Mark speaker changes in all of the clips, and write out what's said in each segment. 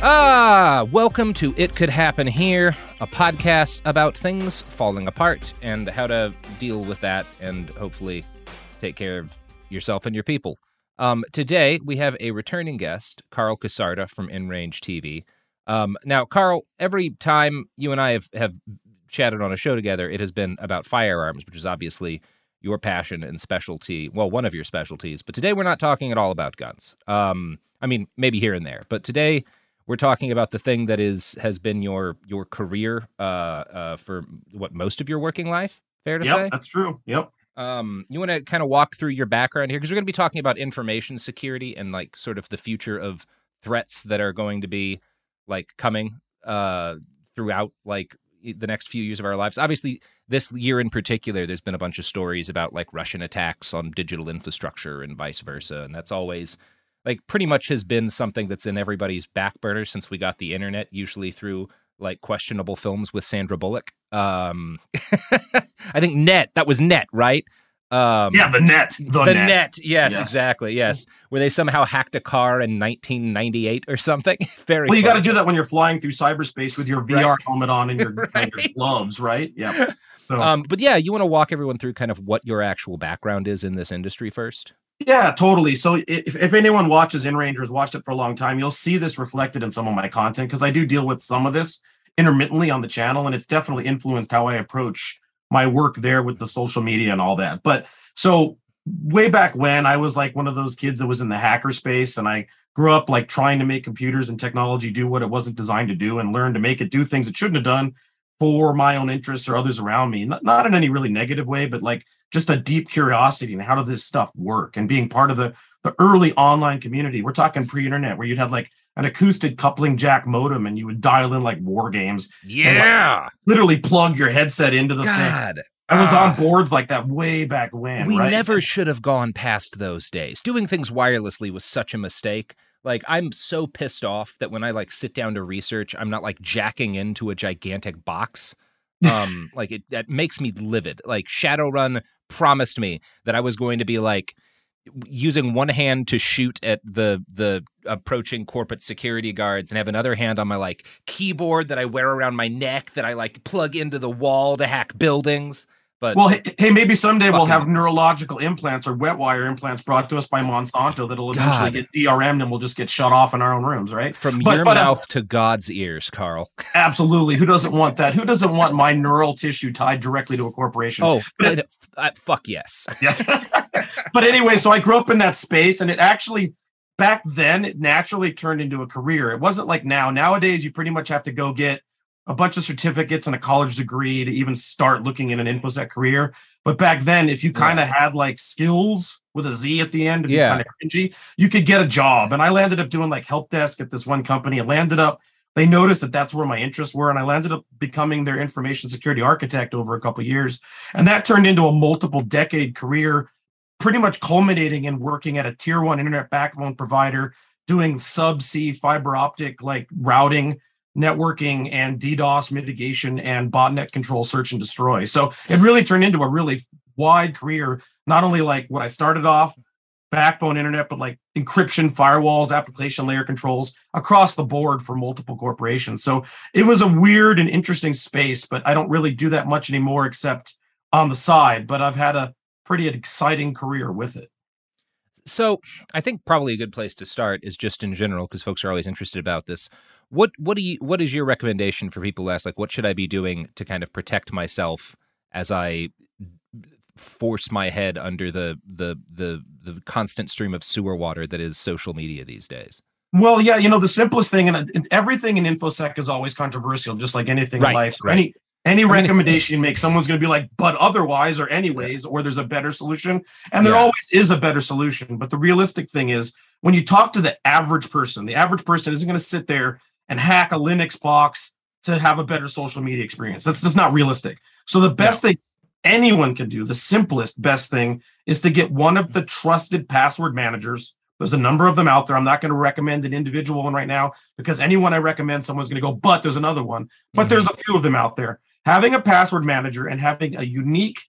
Speaker 1: Ah, welcome to It Could Happen Here, a podcast about things falling apart and how to deal with that and hopefully take care of yourself and your people. Um, today, we have a returning guest, Karl Kasarda from InRange TV. Um, now, Karl, every time you and I have, have chatted on a show together, it has been about firearms, which is obviously your passion and specialty. Well, one of your specialties. But today, we're not talking at all about guns. Um, I mean, maybe here and there. But today, we're talking about the thing that is has been your your career uh, uh, for what most of your working life. Fair to
Speaker 2: yep,
Speaker 1: say.
Speaker 2: that's true. Yep.
Speaker 1: Um, you want to kind of walk through your background here because we're going to be talking about information security and like sort of the future of threats that are going to be like coming uh, throughout like the next few years of our lives. Obviously, this year in particular, there's been a bunch of stories about like Russian attacks on digital infrastructure and vice versa, and that's always like pretty much has been something that's in everybody's back burner since we got the internet, usually through like questionable films with Sandra Bullock. Um, I think Net, that was Net, right? Um,
Speaker 2: yeah, the net. The,
Speaker 1: the
Speaker 2: net.
Speaker 1: net. Yes,
Speaker 2: Yes.
Speaker 1: exactly. Yes, where they somehow hacked a car in 1998 or something. Very.
Speaker 2: Well, you got to do that when you're flying through cyberspace with your VR helmet on and your, and your gloves, right? Yeah. So,
Speaker 1: Um, but yeah, you want to walk everyone through kind of what your actual background is in this industry first.
Speaker 2: Yeah, totally. So if, if anyone watches InRange's, watched it for a long time, you'll see this reflected in some of my content because I do deal with some of this intermittently on the channel, and it's definitely influenced how I approach my work there with the social media and all that. But so way back when I was like one of those kids that was in the hacker space and I grew up like trying to make computers and technology do what it wasn't designed to do and learn to make it do things it shouldn't have done for my own interests or others around me. Not, not in any really negative way, but like just a deep curiosity and how does this stuff work and being part of the the early online community. We're talking pre-internet where you'd have like an acoustic coupling jack modem and you would dial in like war games.
Speaker 1: Yeah.
Speaker 2: Like, literally plug your headset into the
Speaker 1: God.
Speaker 2: thing. I was
Speaker 1: Ah.
Speaker 2: on boards like that way back when.
Speaker 1: We
Speaker 2: right?
Speaker 1: never should have gone past those days. Doing things wirelessly was such a mistake. Like I'm so pissed off that when I like sit down to research, I'm not like jacking into a gigantic box. Um like it that makes me livid. Like Shadowrun promised me that I was going to be like using one hand to shoot at the the approaching corporate security guards and have another hand on my like keyboard that I wear around my neck that I like plug into the wall to hack buildings. But
Speaker 2: Well, hey, hey, maybe someday we'll have neurological implants or wet wire implants brought to us by Monsanto that'll eventually
Speaker 1: God.
Speaker 2: get DRM'd and we'll just get shut off in our own rooms, right?
Speaker 1: from
Speaker 2: But-
Speaker 1: your
Speaker 2: but, uh,
Speaker 1: mouth to God's ears, Karl.
Speaker 2: Absolutely. Who doesn't want that? Who doesn't want my neural tissue tied directly to a corporation?
Speaker 1: Oh,
Speaker 2: But-
Speaker 1: but, uh, fuck yes.
Speaker 2: Yeah. but anyway, so I grew up in that space, and it actually back then it naturally turned into a career. It wasn't like now. Nowadays, you pretty much have to go get a bunch of certificates and a college degree to even start looking in an infosec career. But back then, if you kind of had like skills with a Z at the end,
Speaker 1: Yeah.
Speaker 2: kind of cringy, you could get a job. And I landed up doing like help desk at this one company. I landed up. They noticed that that's where my interests were, and I landed up becoming their information security architect over a couple years. And that turned into a multiple decade career, pretty much culminating in working at a tier one internet backbone provider, doing subsea fiber optic like routing, networking, and DDoS mitigation and botnet control, search and destroy. So it really turned into a really wide career, not only like what I started off backbone internet, but like encryption, firewalls, application layer controls across the board for multiple corporations. So it was a weird and interesting space, but I don't really do that much anymore except on the side. But I've had a pretty exciting career with it.
Speaker 1: So I think probably a good place to start is just in general because folks are always interested about this. What what do you what is your recommendation for people who ask like what should I be doing to kind of protect myself as I force my head under the the the the constant stream of sewer water that is social media these days?
Speaker 2: Well, yeah, you know, the simplest thing, and and everything in InfoSec is always controversial, just like anything
Speaker 1: Right,
Speaker 2: in life.
Speaker 1: right.
Speaker 2: Any any recommendation you make, someone's going to be like, but otherwise, or anyways, or there's a better solution. And there
Speaker 1: Yeah.
Speaker 2: always is a better solution. But the realistic thing is, when you talk to the average person, the average person isn't going to sit there and hack a Linux box to have a better social media experience. That's just not realistic. So the best thing anyone can do, the simplest, best thing, is to get one of the trusted password managers. There's a number of them out there. I'm not going to recommend an individual one right now because anyone I recommend, someone's going to go, but there's another one. But
Speaker 1: Mhm.
Speaker 2: there's a few of them out there. Having a password manager and having a unique,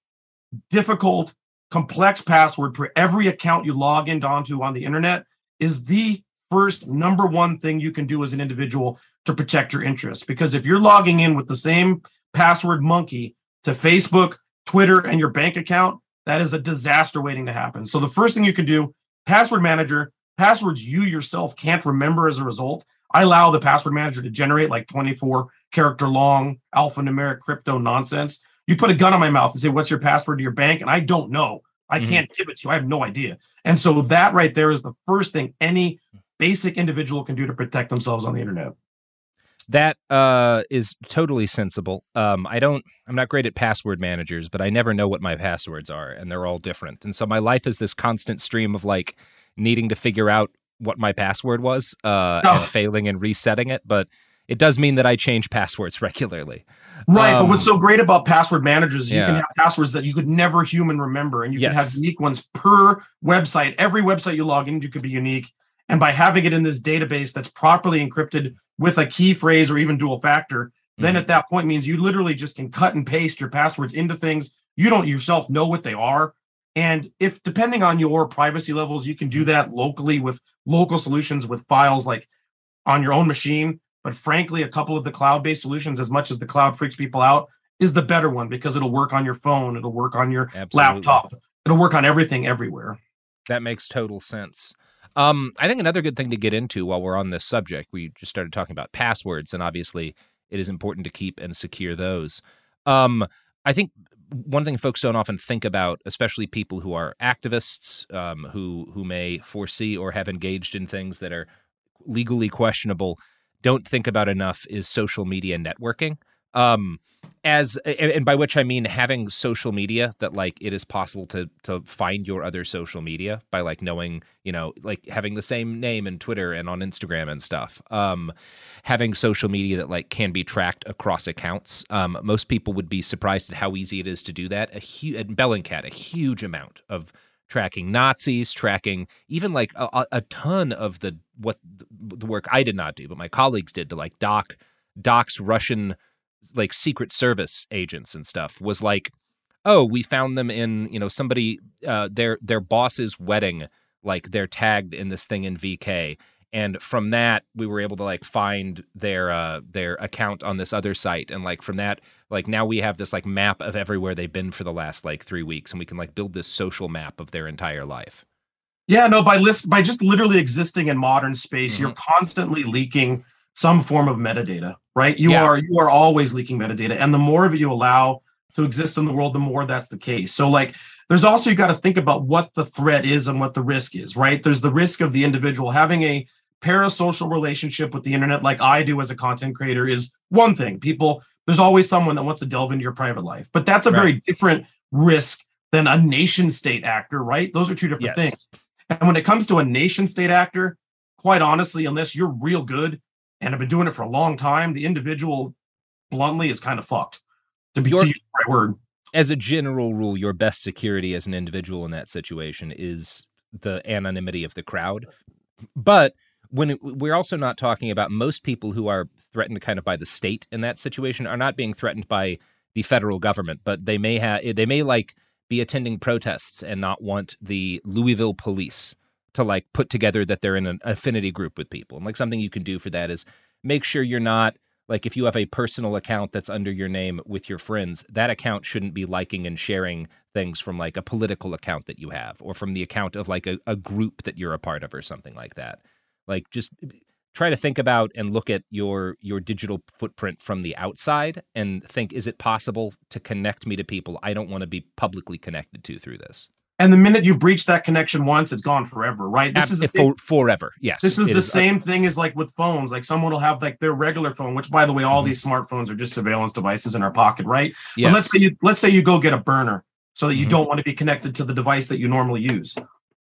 Speaker 2: difficult, complex password for every account you log in onto on the internet is the first number one thing you can do as an individual to protect your interests. Because if you're logging in with the same password monkey to Facebook, Twitter, and your bank account, that is a disaster waiting to happen. So the first thing you can do, password manager, passwords you yourself can't remember as a result. I allow the password manager to generate like 24 character long alphanumeric crypto nonsense. You put a gun on my mouth and say, What's your password to your bank? And I don't know. I
Speaker 1: Mhm.
Speaker 2: can't give it to you. I have no idea. And so that right there is the first thing any basic individual can do to protect themselves on the internet.
Speaker 1: That uh, is totally sensible. Um, I don't. I'm not great at password managers, but I never know what my passwords are, and they're all different. And so my life is this constant stream of like needing to figure out what my password was, uh,
Speaker 2: Oh.
Speaker 1: and failing and resetting it. But it does mean that I change passwords regularly.
Speaker 2: Right.
Speaker 1: Um,
Speaker 2: but what's so great about password managers is you can have passwords that you could never human remember, and you can have unique ones per website. Every website you log into could be unique. And by having it in this database that's properly encrypted with a key phrase or even dual factor, then
Speaker 1: Mhm.
Speaker 2: at that point means you literally just can cut and paste your passwords into things. You don't yourself know what they are. And if depending on your privacy levels, you can do that locally with local solutions with files like on your own machine. But frankly, a couple of the cloud based solutions, as much as the cloud freaks people out, is the better one because it'll work on your phone, it'll work on your
Speaker 1: Absolutely.
Speaker 2: laptop, it'll work on everything everywhere.
Speaker 1: That makes total sense. Um, I think another good thing to get into while we're on this subject, we just started talking about passwords, and obviously it is important to keep and secure those. Um, I think one thing folks don't often think about, especially people who are activists, um, who who may foresee or have engaged in things that are legally questionable, don't think about enough is social media networking. Um, as and by which I mean having social media that like it is possible to to find your other social media by like knowing you know like having the same name in Twitter and on Instagram and stuff. Um, having social media that like can be tracked across accounts. Um, most people would be surprised at how easy it is to do that. A huge Bellingcat, a huge amount of tracking Nazis, tracking even like a, a ton of the what the work I did not do, but my colleagues did to like doc docs Russian like secret service agents and stuff was like oh we found them in you know somebody uh their their boss's wedding like they're tagged in this thing in vk and from that we were able to like find their uh their account on this other site. And like from that like now we have this like map of everywhere they've been for the last like three weeks. And we can like build this social map of their entire life.
Speaker 2: Yeah no by list by just literally existing in modern space mm-hmm. you're constantly leaking some form of metadata, right? You yeah. are you are always leaking metadata, and the more of it you allow to exist in the world, the more that's the case. So, like, there's also you got to think about what the threat is and what the risk is, right? There's the risk of the individual having a parasocial relationship with the internet, like I do as a content creator, is one thing. People, there's always someone that wants to delve into your private life, but that's a right. very different risk than a nation state actor, right? Those are two different yes. things. And when it comes to a nation state actor, quite honestly, unless you're real good and have been doing it for a long time, the individual bluntly is kind of fucked. To be to use the right word.
Speaker 1: As a general rule, your best security as an individual in that situation is the anonymity of the crowd. But when it, we're also not talking about most people who are threatened kind of by the state in that situation are not being threatened by the federal government, but they may have they may like be attending protests and not want the Louisville police to like put together that they're in an affinity group with people. And like something you can do for that is make sure you're not like if you have a personal account that's under your name with your friends, that account shouldn't be liking and sharing things from like a political account that you have or from the account of like a, a group that you're a part of or something like that. Like just try to think about and look at your your digital footprint from the outside and think is it possible to connect me to people I don't want to be publicly connected to through this.
Speaker 2: And the minute you've breached that connection once, it's gone forever, right?
Speaker 1: This is for, forever. Yes.
Speaker 2: This is the is. same thing as like with phones. Like someone will have like their regular phone, which by the way, all mm-hmm. these smartphones are just surveillance devices in our pocket, right? Yes. But let's say you let's say you go get a burner so that you mm-hmm. don't want to be connected to the device that you normally use.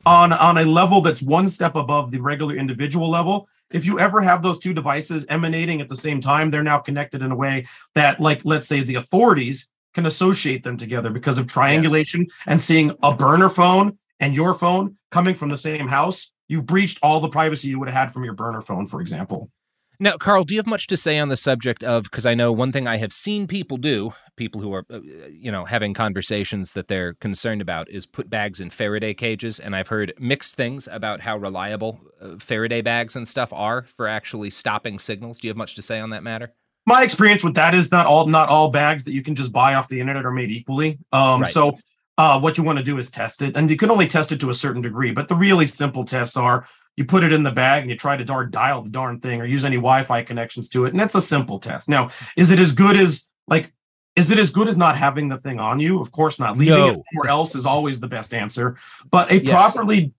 Speaker 2: On on a level that's one step above the regular individual level, if you ever have those two devices emanating at the same time, they're now connected in a way that, like, let's say the authorities can associate them together because of triangulation yes. and seeing a burner phone and your phone coming from the same house, you've breached all the privacy you would have had from your burner phone, for example.
Speaker 1: Now, Karl, do you have much to say on the subject of? Because I know one thing I have seen people do, people who are, uh, you know, having conversations that they're concerned about, is put bags in Faraday cages. And I've heard mixed things about how reliable uh, Faraday bags and stuff are for actually stopping signals. Do you have much to say on that matter?
Speaker 2: My experience with that is not all not all bags that you can just buy off the internet are made equally. Um, right. So uh, what you want to do is test it, and you can only test it to a certain degree. But the really simple tests are you put it in the bag and you try to darn dial the darn thing or use any Wi-Fi connections to it, and that's a simple test. Now, is it as good as like? Is it as good as not having the thing on you? Of course not. Leaving no. it somewhere else is always the best answer. But a yes. properly,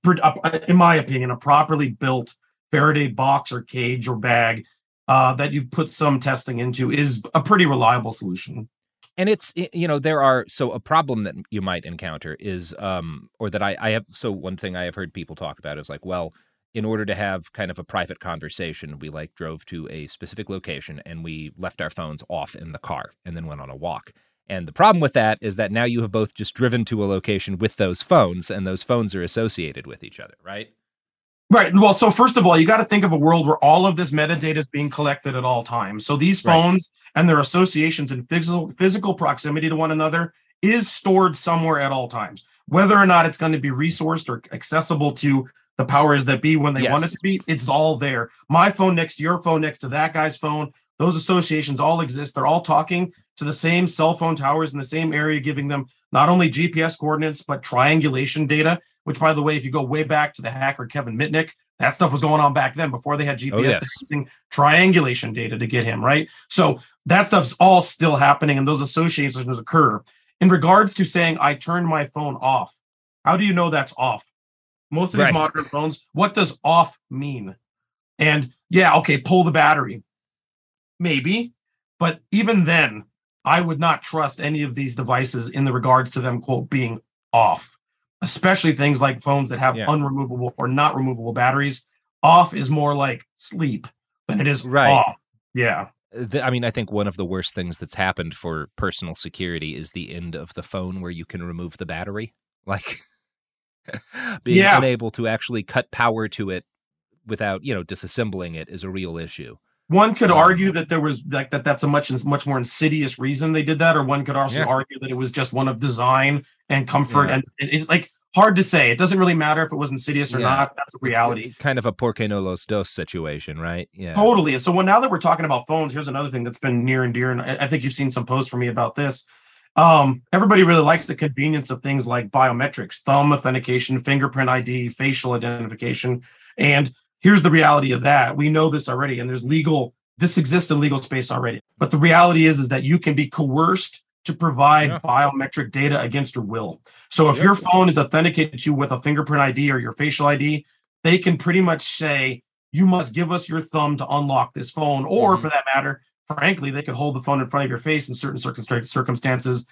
Speaker 2: in my opinion, a properly built Faraday box or cage or bag uh, that you've put some testing into is a pretty reliable solution.
Speaker 1: And it's you know there are so a problem that you might encounter is um or that I I have so one thing I have heard people talk about is like well in order to have kind of a private conversation we like drove to a specific location and we left our phones off in the car and then went on a walk. And the problem with that is that now you have both just driven to a location with those phones and those phones are associated with each other, right?
Speaker 2: Right. Well, so first of all, you got to think of a world where all of this metadata is being collected at all times. So these phones right. and their associations and physical physical proximity to one another is stored somewhere at all times. Whether or not it's going to be resourced or accessible to the powers that be when they yes. want it to be, it's all there. My phone next to your phone next to that guy's phone, those associations all exist. They're all talking to the same cell phone towers in the same area, giving them not only GPS coordinates, but triangulation data which by the way, if you go way back to the hacker Kevin Mitnick, that stuff was going on back then before they had GPS oh, yes. using triangulation data to get him, right? So that stuff's all still happening and those associations occur. In regards to saying I turned my phone off, how do you know that's off? Most of these modern phones, what does off mean? And yeah, okay, pull the battery. Maybe. But even then, I would not trust any of these devices in the regards to them quote being off, especially things like phones that have
Speaker 1: Yeah.
Speaker 2: unremovable or not removable batteries. Off is more like sleep than it is
Speaker 1: Right.
Speaker 2: off. Yeah.
Speaker 1: I mean, I think one of the worst things that's happened for personal security is the end of the phone where you can remove the battery. Like being
Speaker 2: Yeah.
Speaker 1: unable to actually cut power to it without, you know, disassembling it is a real issue.
Speaker 2: One could argue that there was like that that's a much much more insidious reason they did that, or one could also
Speaker 1: Yeah.
Speaker 2: argue that it was just one of design and comfort.
Speaker 1: Yeah.
Speaker 2: And it- it's like hard to say. It doesn't really matter if it was insidious or
Speaker 1: Yeah.
Speaker 2: not. That's a reality.
Speaker 1: It's kind of a porque no los dos situation, right? Yeah.
Speaker 2: Totally. And so when now that we're talking about phones, here's another thing that's been near and dear, and I, I think you've seen some posts from me about this. Um, everybody really likes the convenience of things like biometrics, thumb authentication, fingerprint ID, facial identification. And here's the reality of that. We know this already, and there's legal, this exists in legal space already. But the reality is, is that you can be coerced to provide
Speaker 1: Yeah.
Speaker 2: biometric data against your will. So if your phone is authenticated to you with a fingerprint ID or your facial ID, they can pretty much say, you must give us your thumb to unlock this phone. Or
Speaker 1: Mhm.
Speaker 2: for that matter, frankly, they could hold the phone in front of your face in certain circumstances,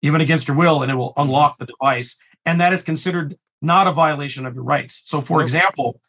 Speaker 2: even against your will, and it will unlock the device. And that is considered not a violation of your rights. So, for example,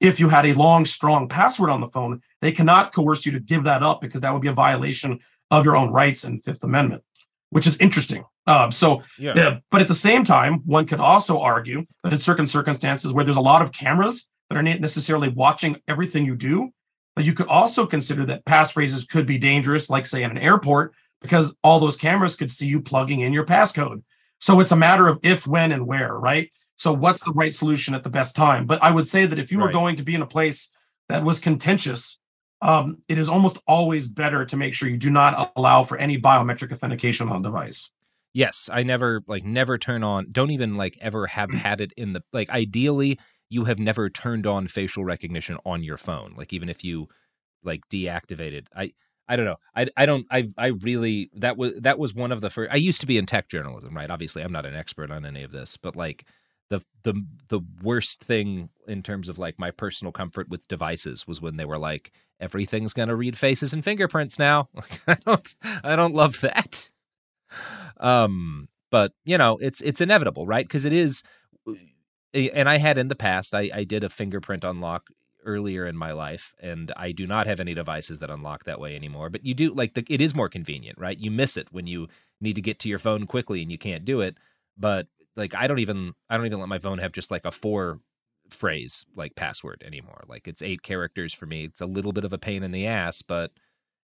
Speaker 2: if you had a long, strong password on the phone, they cannot coerce you to give that up because that would be a violation of your own rights and Fifth Amendment, which is interesting. Um, so,
Speaker 1: Yeah.
Speaker 2: yeah, but at the same time, one could also argue that in certain circumstances where there's a lot of cameras that are not necessarily watching everything you do, that you could also consider that passphrases could be dangerous, like say in an airport, because all those cameras could see you plugging in your passcode. So it's a matter of if, when, and where, right? So what's the right solution at the best time? But I would say that if you were
Speaker 1: Right.
Speaker 2: going to be in a place that was contentious, um, it is almost always better to make sure you do not allow for any biometric authentication on the device.
Speaker 1: Yes, I never like never turn on don't even like ever have had it in the like ideally you have never turned on facial recognition on your phone. Like even if you like deactivated. I I don't know. I I don't I I really that was that was one of the first I used to be in tech journalism, right? Obviously, I'm not an expert on any of this, but like the the the worst thing in terms of like my personal comfort with devices was when they were like everything's going to read faces and fingerprints now. I don't I don't love that. Um but you know, it's it's inevitable, right? Because it is and I had in the past I I did a fingerprint unlock earlier in my life and I do not have any devices that unlock that way anymore, but you do like the it is more convenient, right? You miss it when you need to get to your phone quickly and you can't do it, but like I don't even I don't even let my phone have just like a four phrase like password anymore. Like it's eight characters for me. It's a little bit of a pain in the ass, but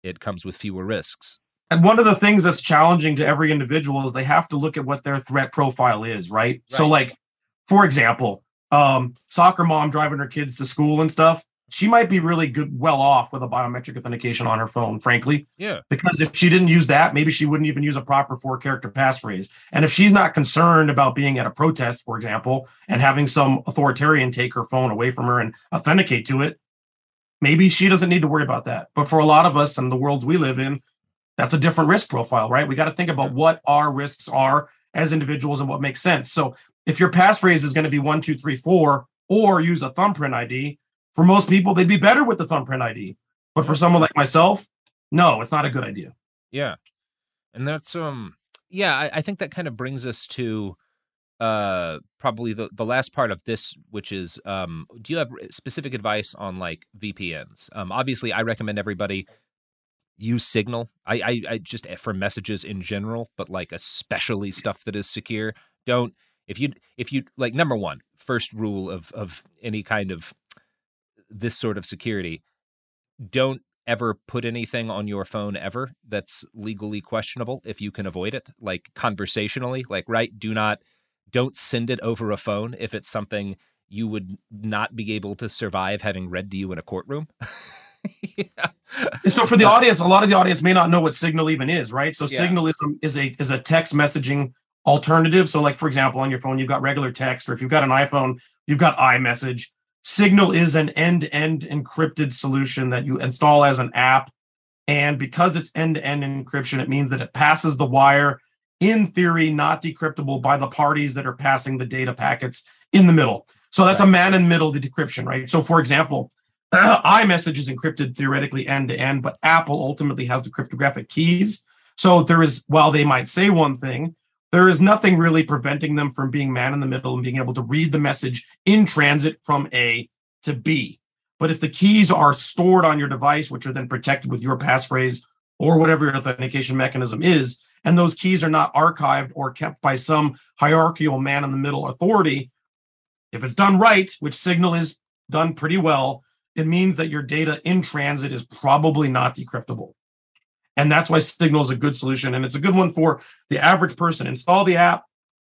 Speaker 1: it comes with fewer risks.
Speaker 2: And one of the things that's challenging to every individual is they have to look at what their threat profile is, right? So, like, for example, um, soccer mom driving her kids to school and stuff, she might be really good, well off with a biometric authentication on her phone, frankly,
Speaker 1: Yeah.
Speaker 2: because if she didn't use that, maybe she wouldn't even use a proper four character passphrase. And if she's not concerned about being at a protest, for example, and having some authoritarian take her phone away from her and authenticate to it, maybe she doesn't need to worry about that. But for a lot of us and the worlds we live in, that's a different risk profile, right? We got to think about what our risks are as individuals and what makes sense. So if your passphrase is going to be one, two, three, four, or use a thumbprint ID, for most people, they'd be better with the thumbprint ID. But for someone like myself, no, it's not a good idea.
Speaker 1: Yeah. And that's um yeah, I, I think that kind of brings us to uh probably the, the last part of this, which is um do you have specific advice on like VPNs? Um obviously I recommend everybody use Signal. I, I I just eh, for messages in general, but like especially stuff that is secure. Don't if you if you like number one, first rule of of any kind of this sort of security, don't ever put anything on your phone ever that's legally questionable if you can avoid it like conversationally like right do not don't send it over a phone if it's something you would not be able to survive having read to you in a courtroom yeah.
Speaker 2: So for the audience, a lot of the audience may not know what Signal even is, right? So
Speaker 1: Yeah.
Speaker 2: Signal is is a is a text messaging alternative. So like for example, on your phone, you've got regular text, or if you've got an iPhone, you've got iMessage. Signal is an end-to-end encrypted solution that you install as an app. And because it's end-to-end encryption, it means that it passes the wire, in theory, not decryptable by the parties that are passing the data packets in the middle. So that's a man in middle decryption, right? So for example, iMessage is encrypted theoretically end to end, but Apple ultimately has the cryptographic keys. So there is, while they might say one thing, there is nothing really preventing them from being man in the middle and being able to read the message in transit from A to B. But if the keys are stored on your device, which are then protected with your passphrase or whatever your authentication mechanism is, and those keys are not archived or kept by some hierarchical man in the middle authority, if it's done right, which Signal is done pretty well, it means that your data in transit is probably not decryptable. And that's why Signal is a good solution. And it's a good one for the average person. Install the app.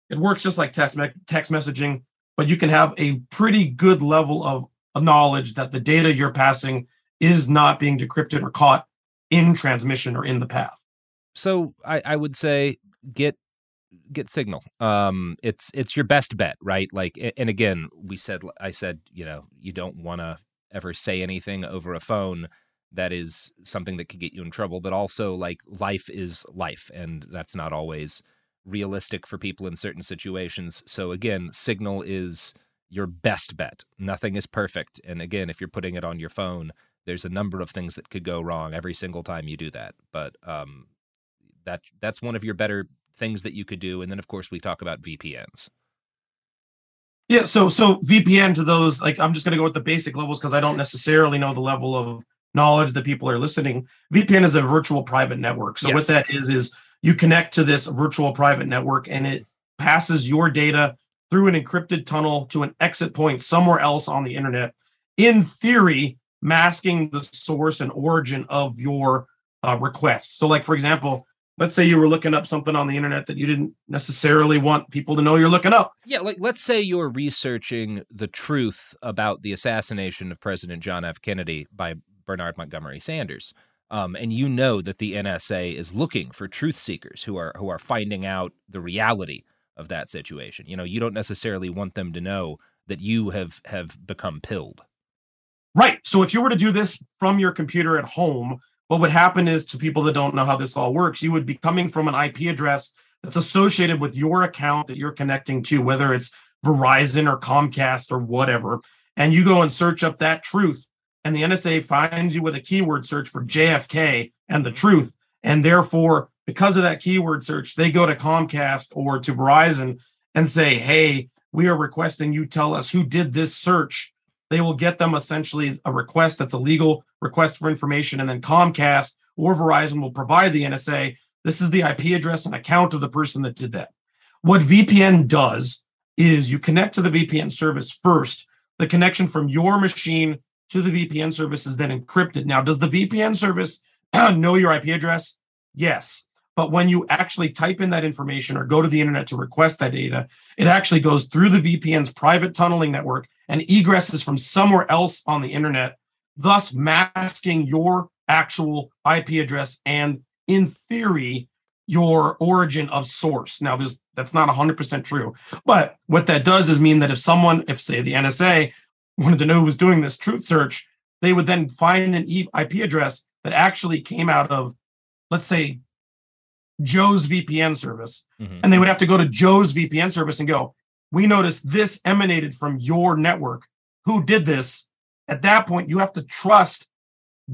Speaker 2: It works just like text, me- text messaging, but you can have a pretty good level of knowledge that the data you're passing is not being decrypted or caught in transmission or in the path.
Speaker 1: So I, I would say get get signal um it's it's your best bet right like and again we said i said you know you don't want to ever say anything over a phone that is something that could get you in trouble but also like life is life and that's not always realistic for people in certain situations. So again signal is your best bet. Nothing is perfect and again if you're putting it on your phone there's a number of things that could go wrong every single time you do that but um that that's one of your better things that you could do and then of course we talk about VPNs
Speaker 2: yeah so so VPN to those like I'm just going to go with the basic levels because I don't necessarily know the level of knowledge that people are listening VPN is a virtual private network so yes. what that is is you connect to this virtual private network and it passes your data through an encrypted tunnel to an exit point somewhere else on the internet in theory masking the source and origin of your uh, request so like for example let's say you were looking up something on the internet that you didn't necessarily want people to know you're looking up.
Speaker 1: Yeah, like let's say you're researching the truth about the assassination of President John F. Kennedy by Bernard Montgomery Sanders. Um, and you know that the NSA is looking for truth seekers who are who are finding out the reality of that situation. You know, you don't necessarily want them to know that you have have become pilled.
Speaker 2: Right. So if you were to do this from your computer at home, what would happen is to people that don't know how this all works, you would be coming from an IP address that's associated with your account that you're connecting to, whether it's Verizon or Comcast or whatever. And you go and search up that truth, and the NSA finds you with a keyword search for JFK and the truth. And therefore, because of that keyword search, they go to Comcast or to Verizon and say, Hey, we are requesting you tell us who did this search they will get them essentially a request that's a legal request for information, and then Comcast or Verizon will provide the NSA. This is the IP address and account of the person that did that. What VPN does is you connect to the VPN service first. The connection from your machine to the VPN service is then encrypted. Now, does the VPN service know your IP address? Yes. But when you actually type in that information or go to the internet to request that data, it actually goes through the VPN's private tunneling network and egresses from somewhere else on the internet, thus masking your actual IP address and, in theory, your origin of source. Now, that's not 100% true, but what that does is mean that if someone, if say the NSA wanted to know who was doing this truth search, they would then find an IP address that actually came out of, let's say, Joe's VPN service, mm-hmm. and they would have to go to Joe's VPN service and go, we noticed this emanated from your network. Who did this? At that point, you have to trust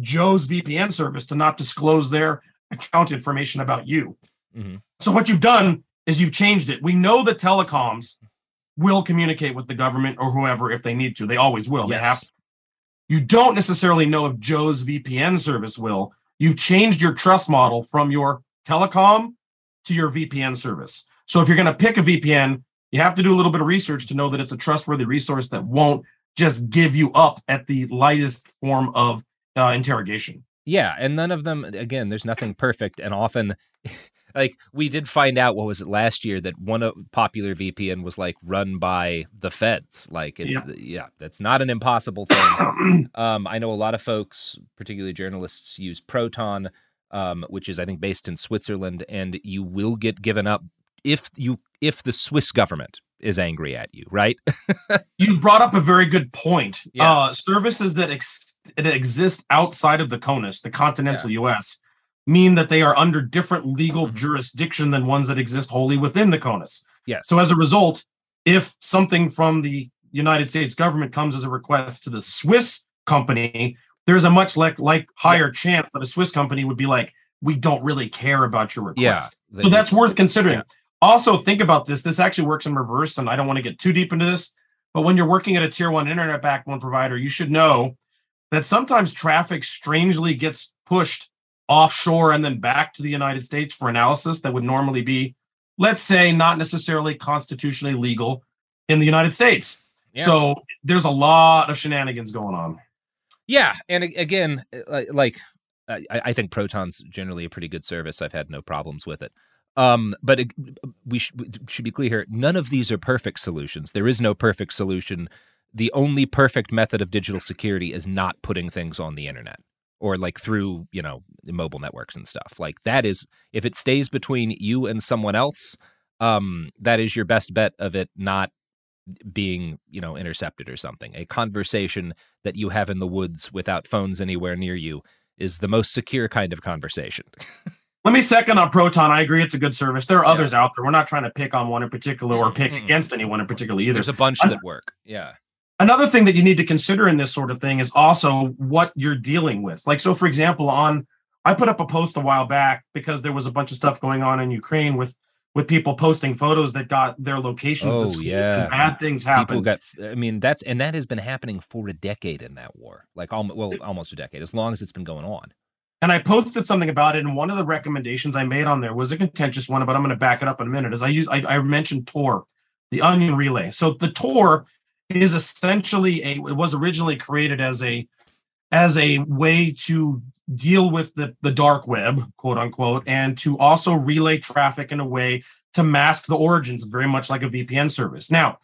Speaker 2: Joe's VPN service to not disclose their account information about you. Mm-hmm. So, what you've done is you've changed it. We know that telecoms will communicate with the government or whoever if they need to. They always will. Yes. They have to. You don't necessarily know if Joe's VPN service will. You've changed your trust model from your telecom to your VPN service. So if you're going to pick a VPN, you have to do a little bit of research to know that it's a trustworthy resource that won't just give you up at the lightest form of uh, interrogation.
Speaker 1: Yeah, and none of them again, there's nothing perfect and often like we did find out what was it last year that one of popular VPN was like run by the feds. Like it's yeah, yeah that's not an impossible thing. um, I know a lot of folks, particularly journalists, use Proton, um, which is I think based in Switzerland, and you will get given up if you if the Swiss government is angry at you, right?
Speaker 2: you brought up a very good point. Yeah. Uh, services that, ex- that exist outside of the CONUS, the continental yeah. US, mean that they are under different legal mm-hmm. jurisdiction than ones that exist wholly within the CONUS.
Speaker 1: Yes.
Speaker 2: So as a result, if something from the United States government comes as a request to the Swiss company, there's a much like like higher yeah. chance that a Swiss company would be like, we don't really care about your request. Yeah, so that's worth considering. Yeah. Also, think about this. This actually works in reverse, and I don't want to get too deep into this. But when you're working at a tier one internet backbone provider, you should know that sometimes traffic strangely gets pushed offshore and then back to the United States for analysis that would normally be, let's say, not necessarily constitutionally legal in the United States. Yeah. So there's a lot of shenanigans going on.
Speaker 1: Yeah, and again, uh, like I, I think Proton's generally a pretty good service. I've had no problems with it. Um, but it, we, sh- we should be clear here: none of these are perfect solutions. There is no perfect solution. The only perfect method of digital security is not putting things on the internet or like through you know mobile networks and stuff. Like that is if it stays between you and someone else, um, that is your best bet of it not being you know intercepted or something. A conversation that you have in the woods without phones anywhere near you is the most secure kind of conversation.
Speaker 2: Let me second on Proton. I agree it's a good service. There are yeah. others out there. We're not trying to pick on one in particular or pick mm-hmm. against anyone in particular either.
Speaker 1: There's a bunch that work. Yeah.
Speaker 2: Another thing that you need to consider in this sort of thing is also what you're dealing with. Like, so for example, on I put up a post a while back because there was a bunch of stuff going on in Ukraine with with people posting photos that got their locations
Speaker 1: oh, yeah.
Speaker 2: bad things happen. People
Speaker 1: got I mean that's and that has been happening for a decade in that war. Like almost well almost a decade as long as it's been going on.
Speaker 2: And I posted something about it, and one of the recommendations I made on there was a contentious one, but I'm going to back it up in a minute. As I use, I, I mentioned Tor, the Onion Relay. So the Tor is essentially a. It was originally created as a as a way to deal with the the dark web, quote unquote, and to also relay traffic in a way to mask the origins, very much like a VPN service. Now,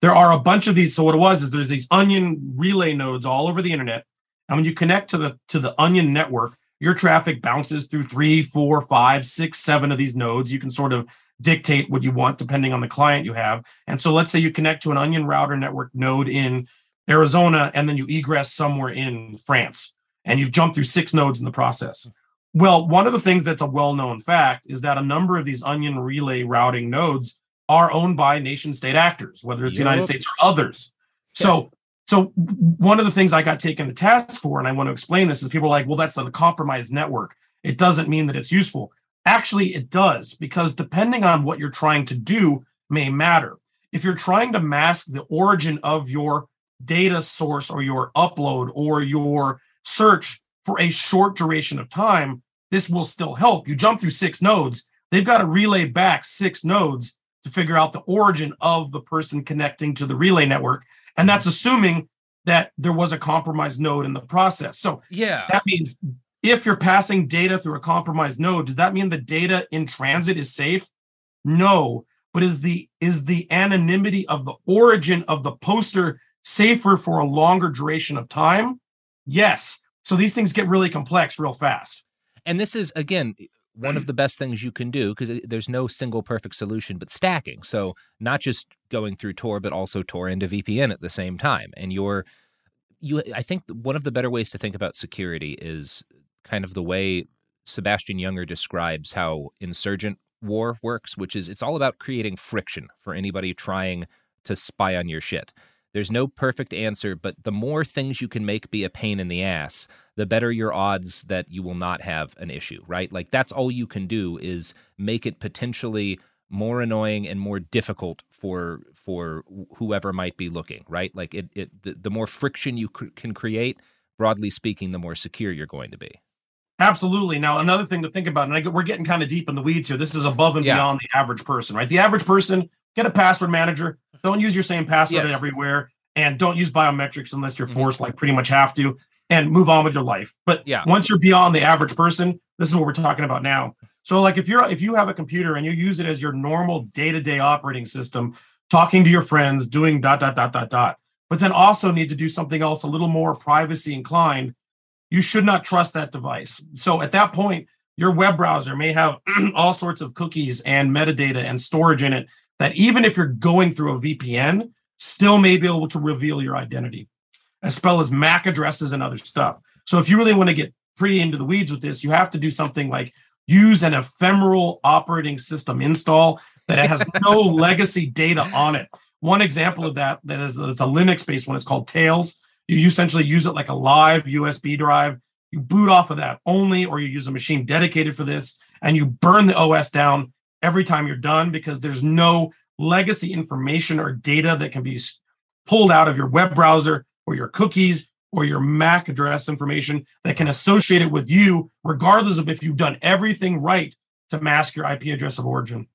Speaker 2: there are a bunch of these. So what it was is there's these Onion relay nodes all over the internet, and when you connect to the to the Onion network your traffic bounces through three, four, five, six, seven of these nodes. You can sort of dictate what you want depending on the client you have. And so let's say you connect to an onion router network node in Arizona and then you egress somewhere in France and you've jumped through six nodes in the process. Well, one of the things that's a well known fact is that a number of these onion relay routing nodes are owned by nation state actors, whether it's yep. the United States or others. So so one of the things I got taken to task for, and I want to explain this, is people are like, well, that's a compromised network. It doesn't mean that it's useful. Actually, it does, because depending on what you're trying to do may matter. If you're trying to mask the origin of your data source or your upload or your search for a short duration of time, this will still help. You jump through six nodes, they've got to relay back six nodes to figure out the origin of the person connecting to the relay network. And that's assuming that there was a compromised node in the process. So
Speaker 1: yeah,
Speaker 2: that means if you're passing data through a compromised node, does that mean the data in transit is safe? No, but is the is the anonymity of the origin of the poster safer for a longer duration of time? Yes. So these things get really complex real fast.
Speaker 1: And this is again one of mm. the best things you can do because there's no single perfect solution but stacking so not just going through tor but also tor into vpn at the same time and you're you i think one of the better ways to think about security is kind of the way sebastian Junger describes how insurgent war works which is it's all about creating friction for anybody trying to spy on your shit there's no perfect answer, but the more things you can make be a pain in the ass, the better your odds that you will not have an issue, right? Like that's all you can do is make it potentially more annoying and more difficult for for whoever might be looking, right? Like it, it the, the more friction you cr- can create, broadly speaking, the more secure you're going to be.
Speaker 2: Absolutely. Now, another thing to think about, and I, we're getting kind of deep in the weeds here. This is above and yeah. beyond the average person, right? The average person get a password manager. Don't use your same password yes. everywhere, and don't use biometrics unless you're mm-hmm. forced, like pretty much have to, and move on with your life. But yeah, once you're beyond the average person, this is what we're talking about now. So, like if you're if you have a computer and you use it as your normal day to day operating system, talking to your friends, doing dot dot dot dot dot, but then also need to do something else a little more privacy inclined, you should not trust that device. So at that point, your web browser may have all sorts of cookies and metadata and storage in it that even if you're going through a VPN, still may be able to reveal your identity, as well as MAC addresses and other stuff. So if you really want to get pretty into the weeds with this, you have to do something like use an ephemeral operating system install that has no legacy data on it. One example of that that is it's a Linux based one. It's called Tails. You essentially use it like a live USB drive. You boot off of that only, or you use a machine dedicated for this, and you burn the OS down every time you're done because there's no legacy information or data that can be pulled out of your web browser or your cookies or your MAC address information that can associate it with you, regardless of if you've done everything right to mask your IP address of origin.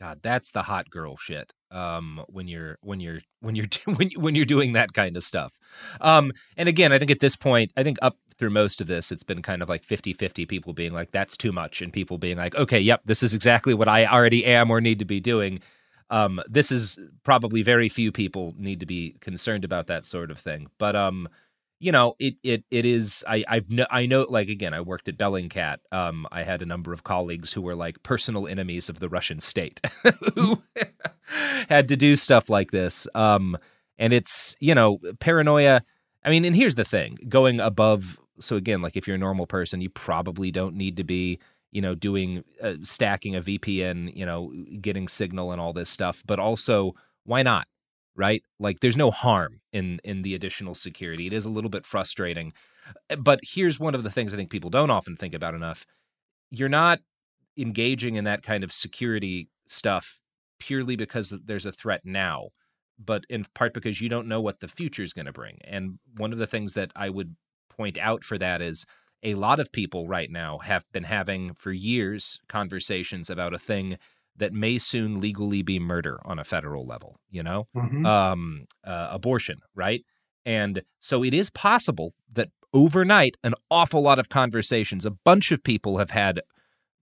Speaker 1: God, that's the hot girl shit. Um, when you're when you're when you're when when you're doing that kind of stuff. Um, and again, I think at this point, I think up through most of this, it's been kind of like 50-50 people being like, that's too much, and people being like, okay, yep, this is exactly what I already am or need to be doing. Um, this is probably very few people need to be concerned about that sort of thing. But um, you know, it it it is. I I've no, I know. Like again, I worked at Bellingcat. Um, I had a number of colleagues who were like personal enemies of the Russian state, who had to do stuff like this. Um, and it's you know paranoia. I mean, and here's the thing: going above. So again, like if you're a normal person, you probably don't need to be you know doing uh, stacking a VPN, you know, getting signal and all this stuff. But also, why not? Right? Like there's no harm in in the additional security. It is a little bit frustrating. Eh, but here's one of the things I think people don't often think about enough. You're not engaging in that kind of security stuff purely because there's a threat now, but in part because you don't know what the future is going to bring. And one of the things that I would point out for that is a lot of people right now have been having for years conversations about a thing that may soon legally be murder on a federal level, you know, mm-hmm. um, uh, abortion, right? And so it is possible that overnight, an awful lot of conversations a bunch of people have had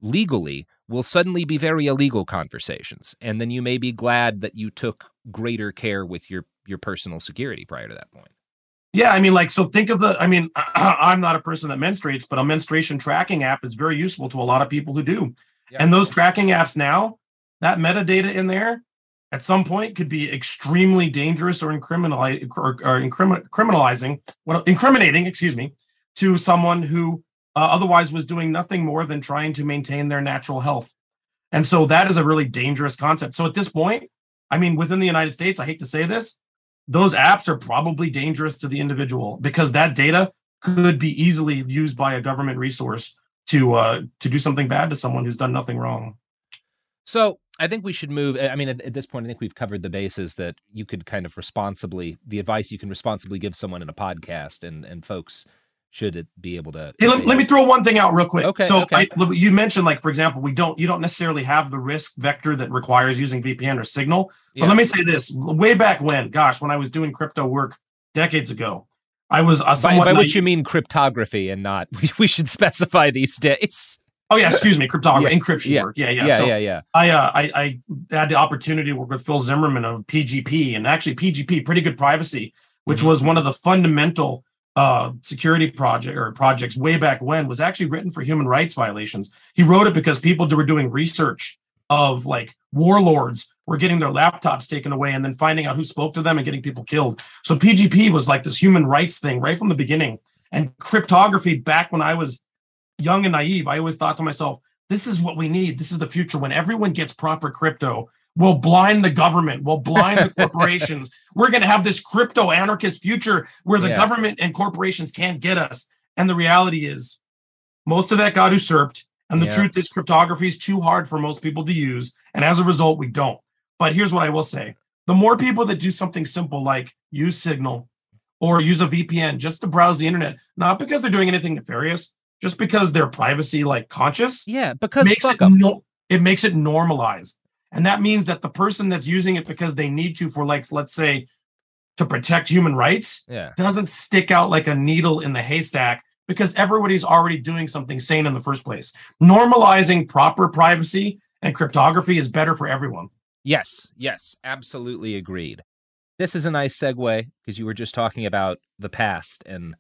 Speaker 1: legally will suddenly be very illegal conversations. And then you may be glad that you took greater care with your, your personal security prior to that point.
Speaker 2: Yeah, I mean, like, so think of the. I mean, I'm not a person that menstruates, but a menstruation tracking app is very useful to a lot of people who do. And those tracking apps now, that metadata in there at some point could be extremely dangerous or, or, or incrimin- criminalizing, well, incriminating, excuse me, to someone who uh, otherwise was doing nothing more than trying to maintain their natural health. And so that is a really dangerous concept. So at this point, I mean, within the United States, I hate to say this, those apps are probably dangerous to the individual because that data could be easily used by a government resource to uh, to do something bad to someone who's done nothing wrong.
Speaker 1: So I think we should move. I mean, at, at, this point, I think we've covered the bases that you could kind of responsibly, the advice you can responsibly give someone in a podcast, and and folks should be able to.
Speaker 2: Hey, let, let, me throw one thing out real quick. Okay. So okay. I, you mentioned, like for example, we don't you don't necessarily have the risk vector that requires using VPN or Signal. But yeah. let me say this: way back when, gosh, when I was doing crypto work decades ago, I was uh,
Speaker 1: by, by which you mean cryptography and not. We, we should specify these days.
Speaker 2: Oh yeah, excuse me, cryptography,
Speaker 1: yeah.
Speaker 2: encryption
Speaker 1: yeah.
Speaker 2: work. Yeah, yeah,
Speaker 1: yeah, so yeah, yeah.
Speaker 2: I, uh, I, I had the opportunity to work with Phil Zimmermann of PGP, and actually PGP, pretty good privacy, which mm-hmm. was one of the fundamental uh, security project or projects way back when, was actually written for human rights violations. He wrote it because people were doing research of like warlords were getting their laptops taken away and then finding out who spoke to them and getting people killed. So PGP was like this human rights thing right from the beginning. And cryptography back when I was young and naive, I always thought to myself, this is what we need. This is the future. When everyone gets proper crypto, we'll blind the government, we'll blind the corporations. We're going to have this crypto anarchist future where the yeah. government and corporations can't get us. And the reality is, most of that got usurped. And the yeah. truth is, cryptography is too hard for most people to use. And as a result, we don't. But here's what I will say the more people that do something simple like use Signal or use a VPN just to browse the internet, not because they're doing anything nefarious, just because they're privacy like conscious.
Speaker 1: Yeah, because
Speaker 2: makes it, no, it makes it normalized. And that means that the person that's using it because they need to for like let's say to protect human rights
Speaker 1: yeah.
Speaker 2: doesn't stick out like a needle in the haystack because everybody's already doing something sane in the first place. Normalizing proper privacy and cryptography is better for everyone.
Speaker 1: Yes, yes, absolutely agreed. This is a nice segue because you were just talking about the past and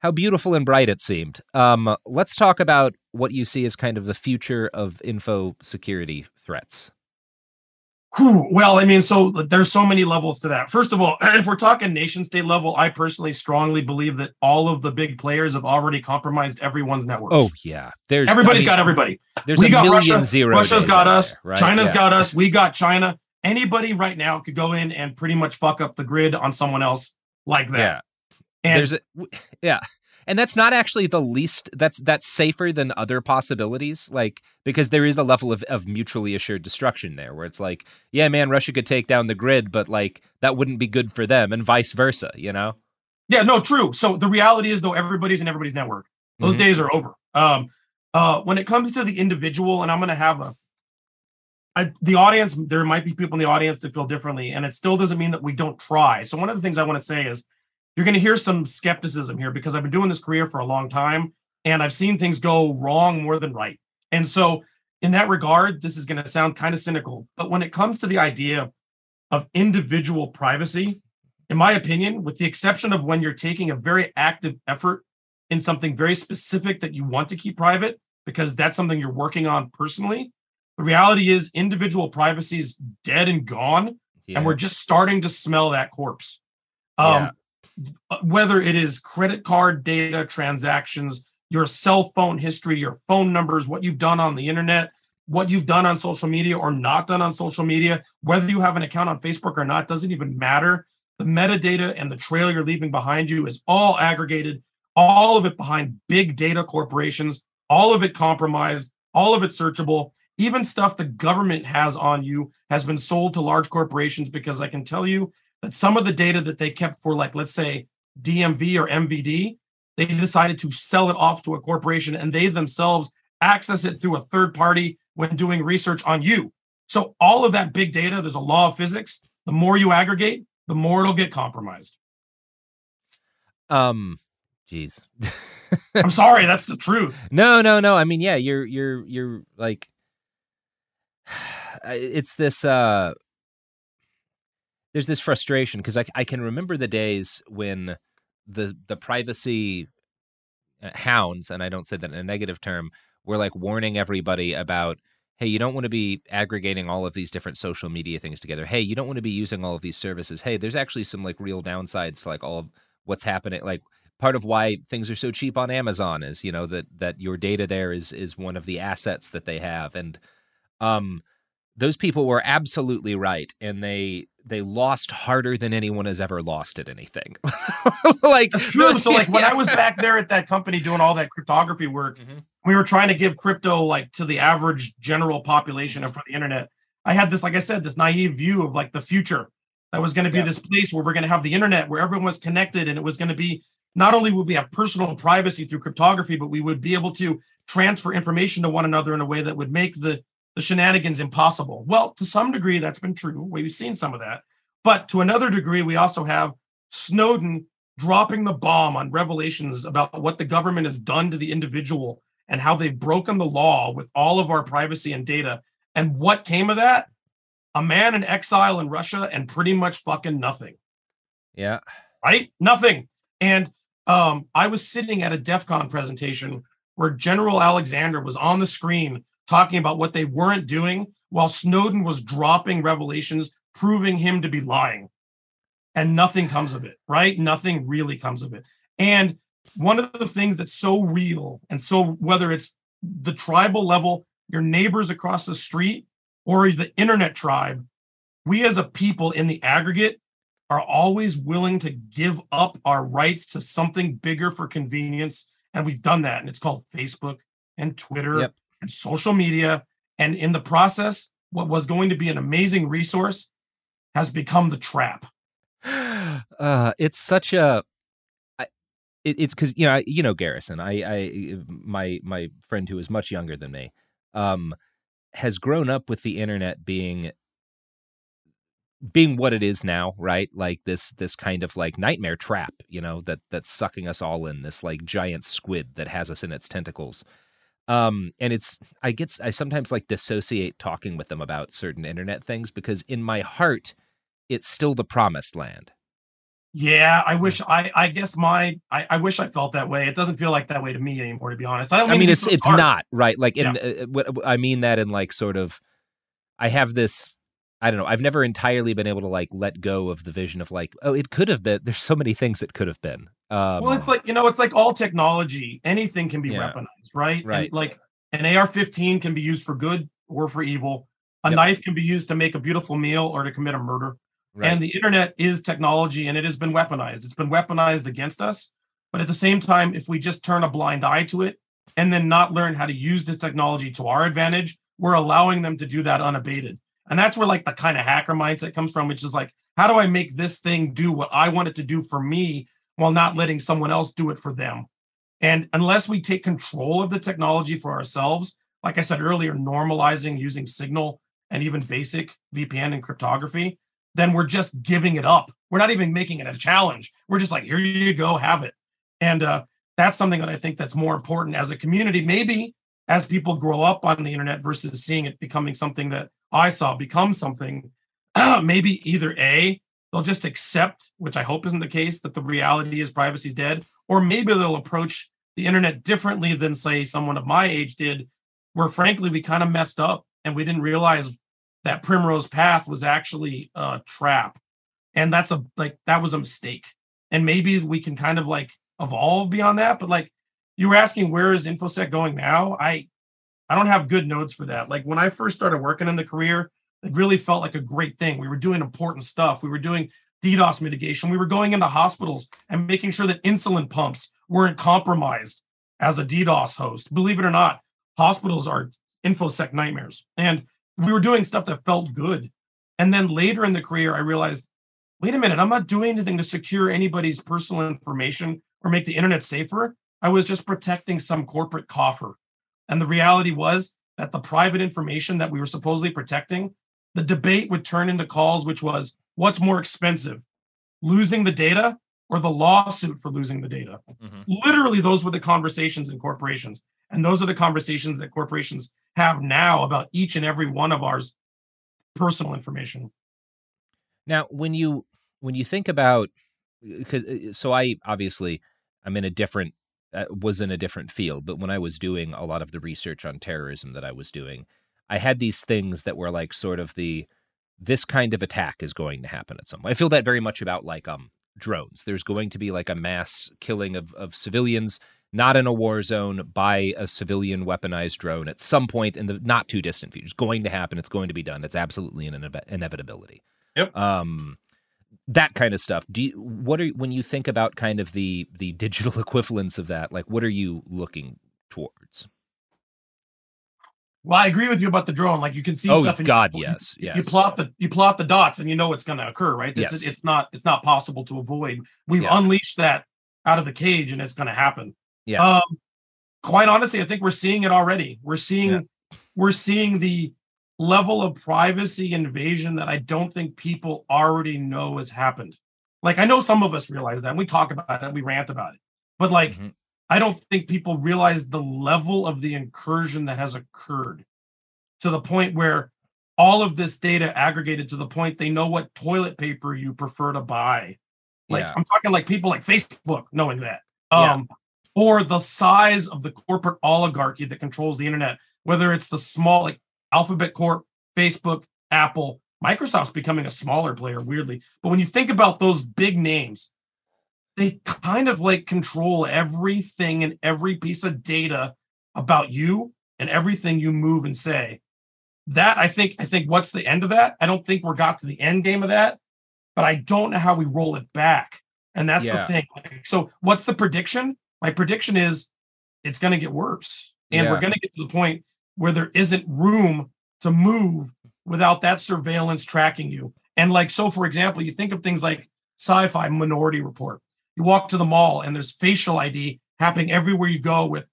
Speaker 1: how beautiful and bright it seemed. Um, let's talk about what you see as kind of the future of info security threats.
Speaker 2: Well, I mean, so there's so many levels to that. First of all, if we're talking nation state level, I personally strongly believe that all of the big players have already compromised everyone's network.
Speaker 1: Oh yeah,
Speaker 2: there's everybody's I mean, got everybody.
Speaker 1: There's we got Russia.
Speaker 2: Russia's got us. There, right? China's yeah. got us. We got China. Anybody right now could go in and pretty much fuck up the grid on someone else like that.
Speaker 1: Yeah.
Speaker 2: And
Speaker 1: There's a yeah. And that's not actually the least that's that's safer than other possibilities like because there is a level of, of mutually assured destruction there where it's like yeah man Russia could take down the grid but like that wouldn't be good for them and vice versa you know
Speaker 2: Yeah, no, true. So the reality is though everybody's in everybody's network. Those
Speaker 1: Mhm.
Speaker 2: days are over. Um uh when it comes to the individual, and I'm gonna have a I, the audience, there might be people in the audience that feel differently, and it still doesn't mean that we don't try. So, one of the things I want to say is you're going to hear some skepticism here because I've been doing this career for a long time and I've seen things go wrong more than right. And so, in that regard, this is going to sound kind of cynical, but when it comes to the idea of individual privacy, in my opinion, with the exception of when you're taking a very active effort in something very specific that you want to keep private, because that's something you're working on personally, the reality is individual privacy is dead and gone,
Speaker 1: Yeah.
Speaker 2: and we're just starting to smell that corpse. Um, Uh, whether it is credit card data, transactions, your cell phone history, your phone numbers, what you've done on the internet, what you've done on social media or not done on social media, whether you have an account on Facebook or not, doesn't even matter. The metadata and the trail you're leaving behind you is all aggregated, all of it behind big data corporations, all of it compromised, all of it searchable. Even stuff the government has on you has been sold to large corporations because I can tell you that some of the data that they kept for, like, let's say DMV or MVD, they decided to sell it off to a corporation and they themselves access it through a third party when doing research on you. So, all of that big data, there's a law of physics. The more you aggregate, the more it'll get compromised.
Speaker 1: um jeez
Speaker 2: I'm sorry, that's the truth.
Speaker 1: No, no, no. I mean, yeah, you're you're you're like it's this uh there's this frustration because I I can remember the days when the the privacy uh, hounds and I don't say that in a negative term were like warning everybody about hey, you don't want to be aggregating all of these different social media things together. Hey, you don't want to be using all of these services. Hey, there's actually some like real downsides to like all of what's happening like part of why things are so cheap on Amazon is you know that that your data there is is one of the assets that they have and um those people were absolutely right and they they lost harder than anyone has ever lost at anything like
Speaker 2: That's true. So, like when
Speaker 1: yeah.
Speaker 2: I was back there at that company doing all that cryptography work,
Speaker 1: Mhm.
Speaker 2: we were trying to give crypto like to the average general population and for the internet. I had this, like I said, this naive view of like the future that was going to be
Speaker 1: Yeah.
Speaker 2: this place where we're going to have the internet where everyone was connected and it was going to be not only would we have personal privacy through cryptography, but we would be able to transfer information to one another in a way that would make the the shenanigans impossible. Well, to some degree, that's been true. We've seen some of that. But to another degree, we also have Snowden dropping the bomb on revelations about what the government has done to the individual and how they've broken the law with all of our privacy and data. And what came of that? A man in exile in Russia and pretty much fucking nothing
Speaker 1: yeah
Speaker 2: right? Nothing. And um, I was sitting at a DEF CON presentation where General Alexander was on the screen talking about what they weren't doing while Snowden was dropping revelations proving him to be lying. And nothing comes of it, right? Nothing really comes of it. And one of the things that's so real, and so whether it's the tribal level, your neighbors across the street, or the internet tribe, we as a people in the aggregate are always willing to give up our rights to something bigger for convenience. And we've done that. And it's called Facebook and Twitter
Speaker 1: Yep.
Speaker 2: And social media. And in the process, what was going to be an amazing resource has become the trap.
Speaker 1: uh it's such a I, it, it's because you know I, you know Garrison I I my my friend who is much younger than me um has grown up with the internet being being what it is now right like this this kind of like nightmare trap you know that that's sucking us all in this like giant squid that has us in its tentacles um and it's i get i sometimes like dissociate talking with them about certain internet things because in my heart it's still the promised land
Speaker 2: Yeah, I wish I I guess my I, I wish I felt that way. It doesn't feel like that way to me anymore, to be honest. I don't
Speaker 1: I mean, it's it's
Speaker 2: hard.
Speaker 1: not right. Like, in uh, what I mean that in like sort of, I have this. I don't know. I've never entirely been able to like let go of the vision of like, oh, it could have been. There's so many things it could have been. Um,
Speaker 2: well, it's like you know, it's like all technology. Anything can be
Speaker 1: Yeah.
Speaker 2: weaponized, right?
Speaker 1: Right.
Speaker 2: And like an AR-15 can be used for good or for evil. A
Speaker 1: Yep.
Speaker 2: knife can be used to make a beautiful meal or to commit a murder. Right. And the internet is technology and it has been weaponized. It's been weaponized against us. But at the same time, if we just turn a blind eye to it and then not learn how to use this technology to our advantage, we're allowing them to do that unabated. And that's where like the kind of hacker mindset comes from, which is like, how do I make this thing do what I want it to do for me while not letting someone else do it for them? And unless we take control of the technology for ourselves, like I said earlier, normalizing using Signal and even basic VPN and cryptography, then we're just giving it up. We're not even making it a challenge. We're just like, here you go, have it. And uh, that's something that I think that's more important as a community. Maybe as people grow up on the internet versus seeing it becoming something that I saw become something, maybe either A, they'll just accept, which I hope isn't the case, that the reality is privacy is dead, or maybe they'll approach the internet differently than, say, someone of my age did, where frankly we kind of messed up and we didn't realize that primrose path was actually a trap. And that's a like that was a mistake. And maybe we can kind of like evolve beyond that but like you were asking where is infosec going now? I i don't have good notes for that like when i first started working in the career it really felt like a great thing we were doing important stuff we were doing ddos mitigation we were going into hospitals and making sure that insulin pumps weren't compromised as a ddos host believe it or not hospitals are infosec nightmares and we were doing stuff that felt good. And then later in the career, I realized, wait a minute, I'm not doing anything to secure anybody's personal information or make the internet safer. I was just protecting some corporate coffer. And the reality was that the private information that we were supposedly protecting, the debate would turn into calls, which was what's more expensive, losing the data or the lawsuit for losing the data? Mm-hmm. Literally, those were the conversations in corporations. And those are the conversations that corporations have now about each and every one of ours personal information.
Speaker 1: Now, when you when you think about because uh, so I obviously I'm in a different uh, was in a different field, but when I was doing a lot of the research on terrorism that I was doing, I had these things that were like sort of the this kind of attack is going to happen at some point. I feel that very much about like um drones. There's going to be like a mass killing of of civilians not in a war zone by a civilian weaponized drone at some point in the not too distant future. It's going to happen. It's going to be done. It's absolutely an inevitability.
Speaker 2: Yep.
Speaker 1: Um, that kind of stuff. Do you, what are when you think about kind of the the digital equivalents of that? Like, what are you looking towards?
Speaker 2: Well, I agree with you about the drone. Like you can see
Speaker 1: oh,
Speaker 2: stuff.
Speaker 1: Oh God, you, yes,
Speaker 2: you,
Speaker 1: yes.
Speaker 2: You plot the you plot the dots, and you know it's going to occur, right? It's,
Speaker 1: yes.
Speaker 2: it's not it's not possible to avoid. We've yeah. unleashed that out of the cage, and it's going to happen.
Speaker 1: Yeah.
Speaker 2: Um, quite honestly, I think we're seeing it already. We're seeing yeah. we're seeing the level of privacy invasion that I don't think people already know has happened. Like I know some of us realize that. And we talk about it, we rant about it. But like mm-hmm. I don't think people realize the level of the incursion that has occurred to the point where all of this data aggregated to the point they know what toilet paper you prefer to buy. Like yeah. I'm talking like people like Facebook knowing that. Um yeah or the size of the corporate oligarchy that controls the internet, whether it's the small, like Alphabet Corp, Facebook, Apple, Microsoft's becoming a smaller player, weirdly. But when you think about those big names, they kind of like control everything and every piece of data about you and everything you move and say. That I think, I think what's the end of that? I don't think we're got to the end game of that, but I don't know how we roll it back. And that's yeah. the thing. So, what's the prediction? my prediction is it's going to get worse. And yeah. we're going to get to the point where there isn't room to move without that surveillance tracking you. And like, so for example, you think of things like sci fi minority report. You walk to the mall and there's facial ID happening everywhere you go with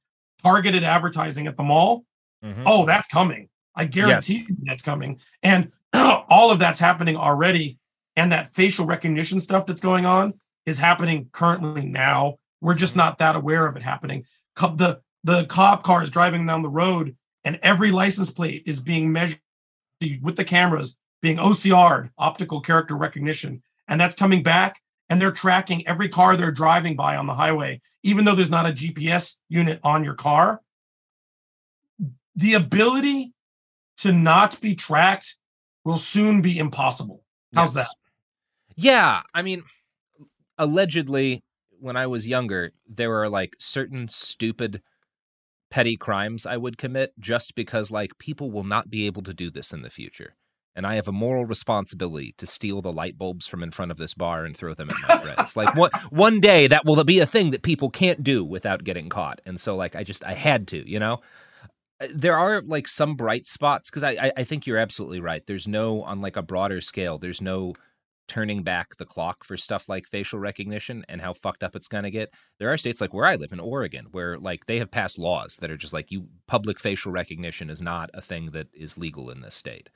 Speaker 2: targeted advertising at the mall. Mm-hmm. Oh, that's coming. I guarantee yes. that's coming. And all of that's happening already. And that facial recognition stuff that's going on is happening currently now. We're just not that aware of it happening. The the cop car is driving down the road, and every license plate is being measured with the cameras being OCR, optical character recognition, and that's coming back. And they're tracking every car they're driving by on the highway, even though there's not a GPS unit on your car. The ability to not be tracked will soon be impossible. How's yes. that?
Speaker 1: Yeah, I mean, allegedly, when I was younger, there were like certain stupid petty crimes I would commit just because like people will not be able to do this in the future. and I have a moral responsibility to steal the light bulbs from in front of this bar and throw them at my friends. Like one one day that will be a thing that people can't do without getting caught. And so like I just I had to, you know. Uh, there are like some bright spots because I, I I think you're absolutely right. There's no on like a broader scale. There's no turning back the clock for stuff like facial recognition and how fucked up it's going to get. There are states like where I live in Oregon where like they have passed laws that are just like you public facial recognition is not a thing that is legal in this state.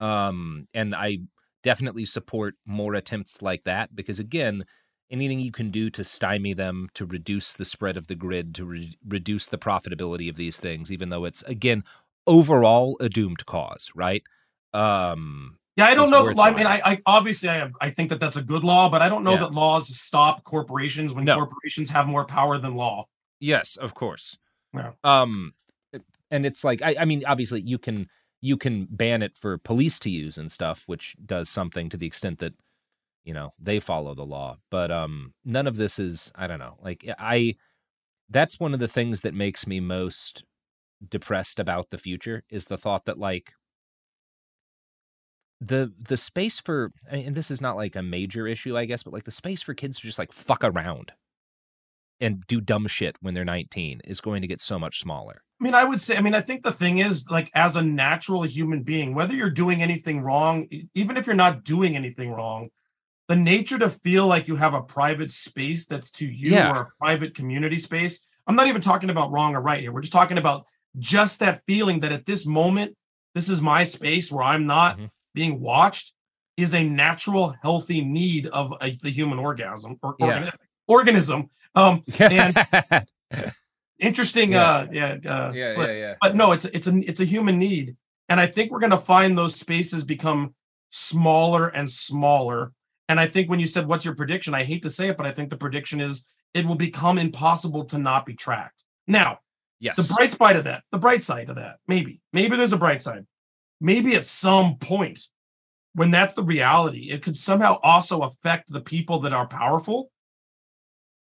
Speaker 1: Um and I definitely support more attempts like that because again, anything you can do to stymie them, to reduce the spread of the grid, to re- reduce the profitability of these things even though it's again overall a doomed cause, right? Um
Speaker 2: yeah, I don't know. I mean, I, I obviously I, I think that that's a good law, but I don't know yeah. that laws stop corporations when no. corporations have more power than law.
Speaker 1: Yes, of course.
Speaker 2: Yeah.
Speaker 1: Um, and it's like I, I mean, obviously you can you can ban it for police to use and stuff, which does something to the extent that you know they follow the law. But um, none of this is I don't know. Like I, that's one of the things that makes me most depressed about the future is the thought that like the the space for and this is not like a major issue i guess but like the space for kids to just like fuck around and do dumb shit when they're 19 is going to get so much smaller.
Speaker 2: I mean i would say i mean i think the thing is like as a natural human being whether you're doing anything wrong even if you're not doing anything wrong the nature to feel like you have a private space that's to you yeah. or a private community space i'm not even talking about wrong or right here. We're just talking about just that feeling that at this moment this is my space where i'm not mm-hmm being watched is a natural, healthy need of a, the human orgasm or yeah. organism. Um, and interesting, yeah. uh, yeah, uh,
Speaker 1: yeah, yeah, yeah,
Speaker 2: But no, it's it's a it's a human need, and I think we're going to find those spaces become smaller and smaller. And I think when you said, "What's your prediction?" I hate to say it, but I think the prediction is it will become impossible to not be tracked. Now,
Speaker 1: yes,
Speaker 2: the bright side of that, the bright side of that, maybe, maybe there's a bright side maybe at some point when that's the reality, it could somehow also affect the people that are powerful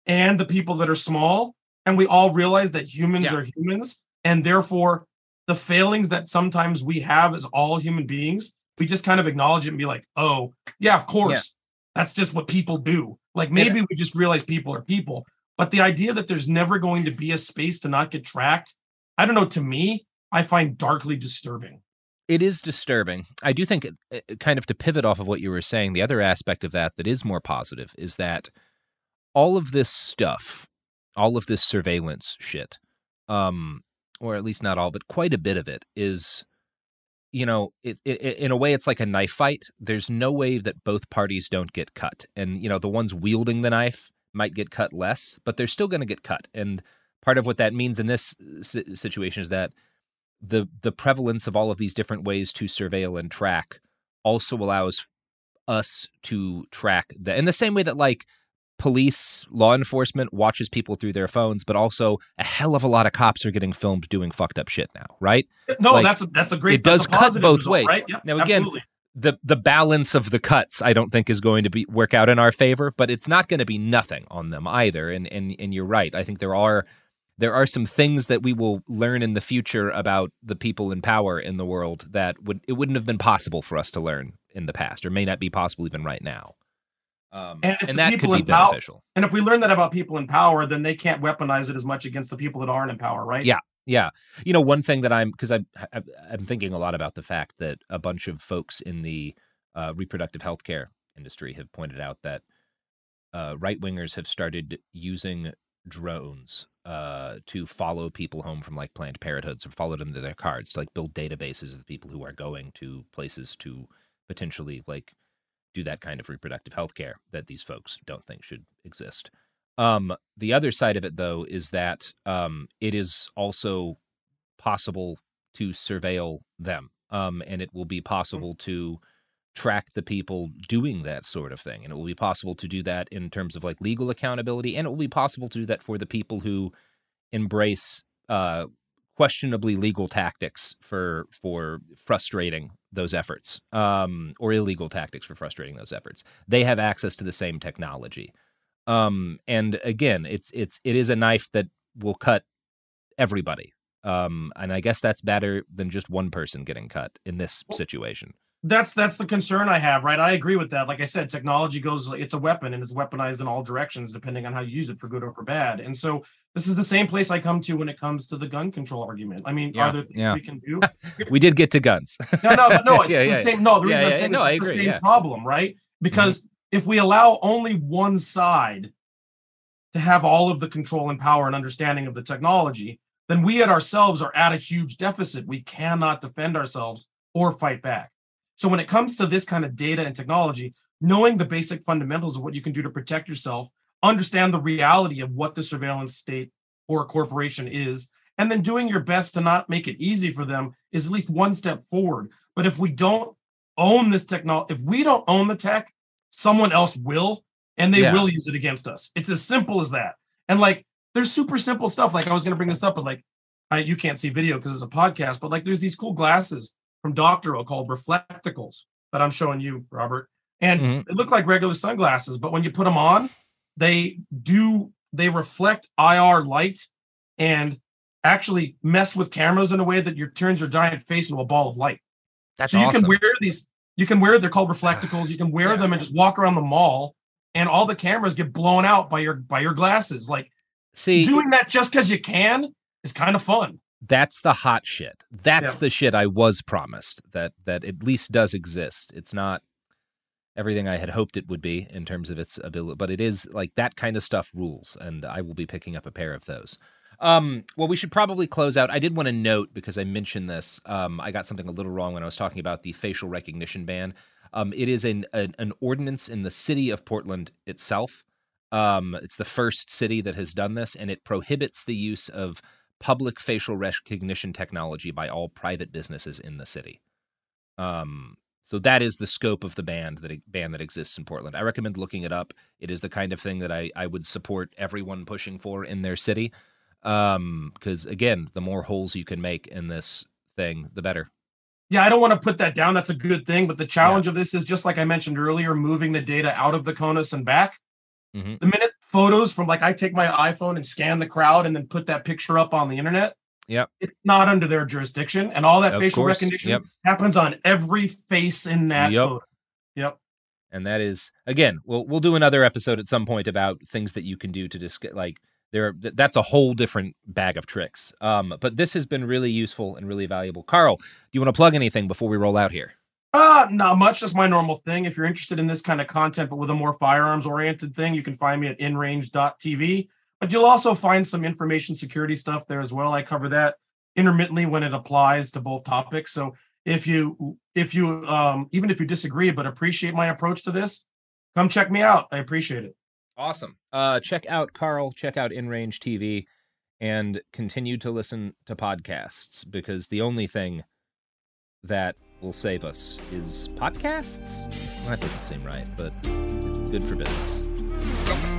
Speaker 2: and the people that are small. And we all realize that humans yeah. are humans. And therefore, the failings that sometimes we have as all human beings, we just kind of acknowledge it and be like, oh, yeah, of course. Yeah. That's just what people do. Like maybe yeah. we just realize people are people. But the idea that there's never going to be a space to not get tracked, I don't know, to me, I find darkly disturbing.
Speaker 1: It is disturbing. I do think, uh, kind of to pivot off of what you were saying, the other aspect of that that is more positive is that all of this stuff, all of this surveillance shit, um, or at least not all, but quite a bit of it is, you know, it, it, in a way, it's like a knife fight. There's no way that both parties don't get cut, and you know, the ones wielding the knife might get cut less, but they're still going to get cut. And part of what that means in this situation is that the the prevalence of all of these different ways to surveil and track also allows us to track that in the same way that like police law enforcement watches people through their phones but also a hell of a lot of cops are getting filmed doing fucked up shit now right uh,
Speaker 2: no like, that's a, that's a great
Speaker 1: it does cut both
Speaker 2: result,
Speaker 1: ways
Speaker 2: right? yep,
Speaker 1: now again absolutely. the the balance of the cuts i don't think is going to be work out in our favor but it's not going to be nothing on them either and and and you're right i think there are there are some things that we will learn in the future about the people in power in the world that would it wouldn't have been possible for us to learn in the past, or may not be possible even right now. Um, and, and that could be beneficial.
Speaker 2: And if we learn that about people in power, then they can't weaponize it as much against the people that aren't in power, right?
Speaker 1: Yeah, yeah. You know, one thing that I'm because I'm I'm thinking a lot about the fact that a bunch of folks in the uh, reproductive health care industry have pointed out that uh, right wingers have started using drones uh, to follow people home from like Planned Parenthoods or follow them to their cards to like build databases of people who are going to places to potentially like do that kind of reproductive health care that these folks don't think should exist. Um, the other side of it, though, is that um, it is also possible to surveil them, um, and it will be possible to track the people doing that sort of thing. And it will be possible to do that in terms of like legal accountability. And it will be possible to do that for the people who embrace uh, questionably legal tactics for for frustrating those efforts um, or illegal tactics for frustrating those efforts. They have access to the same technology. Um, and again, it's it's it is a knife that will cut everybody. Um, and I guess that's better than just one person getting cut in this situation.
Speaker 2: That's that's the concern I have, right? I agree with that. Like I said, technology goes it's a weapon and it's weaponized in all directions depending on how you use it for good or for bad. And so this is the same place I come to when it comes to the gun control argument. I mean,
Speaker 1: Yeah,
Speaker 2: are there things
Speaker 1: yeah.
Speaker 2: we can do?
Speaker 1: we did get to guns.
Speaker 2: No, no, but no, it's
Speaker 1: Yeah,
Speaker 2: the same. No, the reason I'm saying
Speaker 1: no,
Speaker 2: it's
Speaker 1: I
Speaker 2: the same.
Speaker 1: Mm-hmm.
Speaker 2: problem, right? Because if we allow only one side to have all of the control and power and understanding of the technology, then we at ourselves are at a huge deficit. We cannot defend ourselves or fight back. So when it comes to this kind of data and technology, knowing the basic fundamentals of what you can do to protect yourself, understand the reality of what the surveillance state or a corporation is, and then doing your best to not make it easy for them is at least one step forward. But if we don't own this technology, if we don't own the tech, someone else will, and they
Speaker 1: Yeah.
Speaker 2: will use it against us. It's as simple as that. And like, there's super simple stuff. Like I was going to bring this up, but like, I, you can't see video because it's a podcast. But like, there's these cool glasses from Doctorow called Reflectacles that I'm showing you, Robert. And
Speaker 1: Mhm.
Speaker 2: they look like regular sunglasses, but when you put them on, they do they reflect IR light and actually mess with cameras in a way that your turns your giant face into a ball of light.
Speaker 1: That's
Speaker 2: so you
Speaker 1: awesome.
Speaker 2: can wear these. You can wear. They're called reflectacles. You can wear
Speaker 1: Yeah.
Speaker 2: them and just walk around the mall, and all the cameras get blown out by your by your glasses. Like
Speaker 1: See,
Speaker 2: doing that just because you can is kind of fun.
Speaker 1: That's the hot shit. That's
Speaker 2: Yeah.
Speaker 1: the shit I was promised that that at least does exist. It's not everything I had hoped it would be in terms of its ability, but it is like that kind of stuff rules, and I will be picking up a pair of those. Um, well, we should probably close out. I did want to note because I mentioned this. Um, I got something a little wrong when I was talking about the facial recognition ban. Um, it is an, an an ordinance in the city of Portland itself. Um, it's the first city that has done this, and it prohibits the use of public facial recognition technology by all private businesses in the city. Um, so that is the scope of the ban that ban that exists in Portland. I recommend looking it up. It is the kind of thing that I I would support everyone pushing for in their city. Um, because again, the more holes you can make in this thing, the better.
Speaker 2: Yeah, I don't want to put that down. That's a good thing. But the challenge of this is just like I mentioned earlier, moving the data out of the CONUS and back.
Speaker 1: Mhm.
Speaker 2: The minute photos from like I take my iPhone and scan the crowd and then put that picture up on the internet,
Speaker 1: Yep.
Speaker 2: it's not under their jurisdiction. And all that
Speaker 1: Of
Speaker 2: facial
Speaker 1: course,
Speaker 2: recognition
Speaker 1: yep.
Speaker 2: happens on every face in that
Speaker 1: Yep.
Speaker 2: photo. Yep.
Speaker 1: and that is again we'll we'll do another episode at some point about things that you can do to discuss like there that's a whole different bag of tricks um but this has been really useful and really valuable carl do you want to plug anything before we roll out here
Speaker 2: Uh, not much. Just my normal thing. If you're interested in this kind of content, but with a more firearms oriented thing, you can find me at inrange.tv. But you'll also find some information security stuff there as well. I cover that intermittently when it applies to both topics. So if you if you um even if you disagree but appreciate my approach to this, come check me out. I appreciate it.
Speaker 1: awesome uh check out carl check out inrange tv and continue to listen to podcasts because the only thing that will save us is podcasts? Well, that doesn't seem right but good for business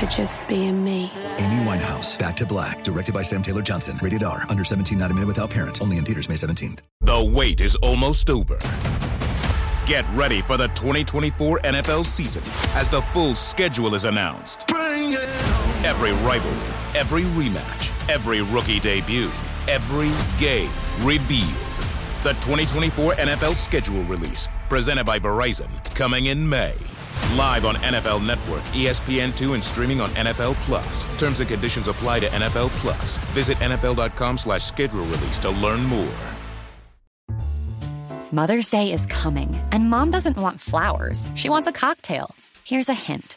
Speaker 3: for just being me.
Speaker 4: Amy Winehouse, Back to Black, directed by Sam Taylor Johnson. Rated R, under 17, not a minute without parent. Only in theaters May 17th.
Speaker 5: The wait is almost over. Get ready for the 2024 NFL season as the full schedule is announced. Every rivalry, every rematch, every rookie debut, every game revealed. The 2024 NFL schedule release, presented by Verizon, coming in May. Live on NFL Network, ESPN2, and streaming on NFL Plus. Terms and conditions apply to NFL Plus. Visit NFL.com slash schedule release to learn more.
Speaker 6: Mother's Day is coming, and mom doesn't want flowers. She wants a cocktail. Here's a hint.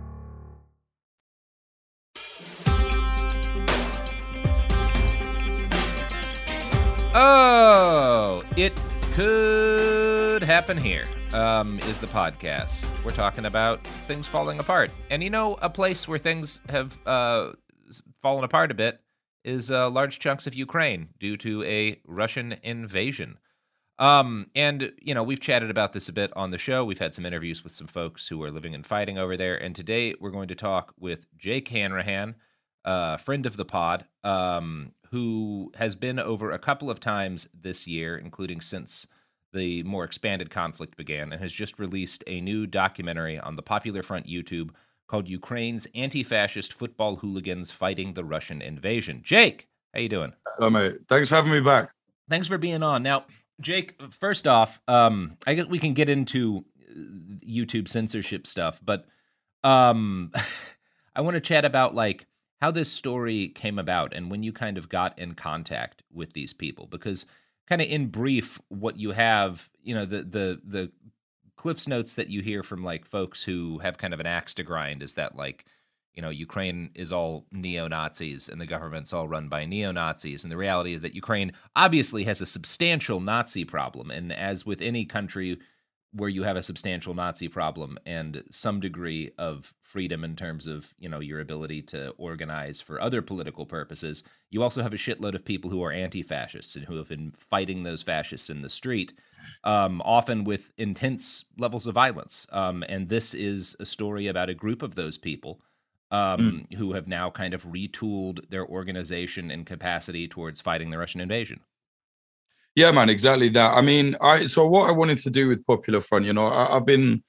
Speaker 1: Oh, it could happen here. Um, is the podcast. We're talking about things falling apart. And you know, a place where things have uh, fallen apart a bit is uh, large chunks of Ukraine due to a Russian invasion. Um, and, you know, we've chatted about this a bit on the show. We've had some interviews with some folks who are living and fighting over there. And today we're going to talk with Jake Hanrahan, a friend of the pod, um, who has been over a couple of times this year, including since the more expanded conflict began, and has just released a new documentary on the Popular Front YouTube called Ukraine's Anti-Fascist Football Hooligans Fighting the Russian Invasion. Jake, how you doing?
Speaker 7: Hello, mate. Thanks for having me back.
Speaker 1: Thanks for being on. Now, Jake, first off, um, I guess we can get into uh, YouTube censorship stuff, but um, I want to chat about like how this story came about and when you kind of got in contact with these people? Because kind of in brief what you have you know the the the cliffs notes that you hear from like folks who have kind of an axe to grind is that like you know ukraine is all neo-nazis and the government's all run by neo-nazis. And the reality is that ukraine obviously has a substantial nazi problem. And as with any country where you have a substantial Nazi problem and some degree of freedom in terms of you know your ability to organize for other political purposes you also have a shitload of people who are anti-fascists and who have been fighting those fascists in the street um, often with intense levels of violence um, and this is a story about a group of those people um, mm. who have now kind of retooled their organization and capacity towards fighting the russian invasion
Speaker 7: yeah, man, exactly that. I mean, I so what I wanted to do with Popular Front, you know, I, have been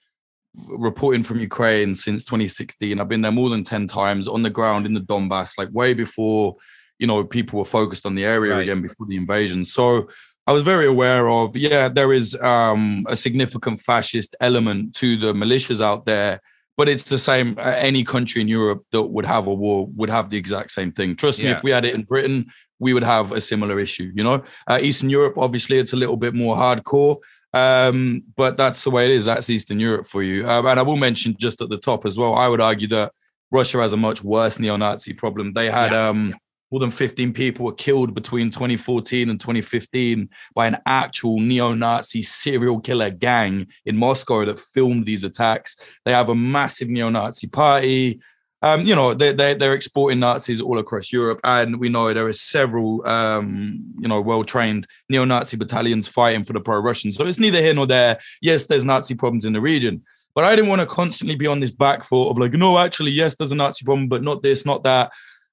Speaker 7: reporting from Ukraine since 2016. I've been there more than 10 times on the ground in the Donbass, like way before, you know, people were focused on the area right. again before the invasion. So I was very aware of, yeah, there is um, a significant fascist element to the militias out there, but it's the same. Uh, any country in Europe that would have a war would have the exact same thing. Trust yeah. me, if we had it in Britain, we would have a similar issue. You know, uh, Eastern Europe, obviously, it's a little bit more hardcore, um, but that's the way it is. That's Eastern Europe for you. Uh, and I will mention just at the top as well. I would argue that Russia has a much worse neo-Nazi problem. They had yeah. um, more than 15 people were killed between 2014 and 2015 by an actual neo-Nazi serial killer gang in Moscow that filmed these attacks. They have a massive neo-Nazi party um, you know, they, they, they're exporting Nazis all across Europe. And we know there are several, um, you know, well trained neo Nazi battalions fighting for the pro Russians. So it's neither here nor there. Yes, there's Nazi problems in the region. But I didn't want to constantly be on this back foot of like, no, actually, yes, there's a Nazi problem, but not this, not that.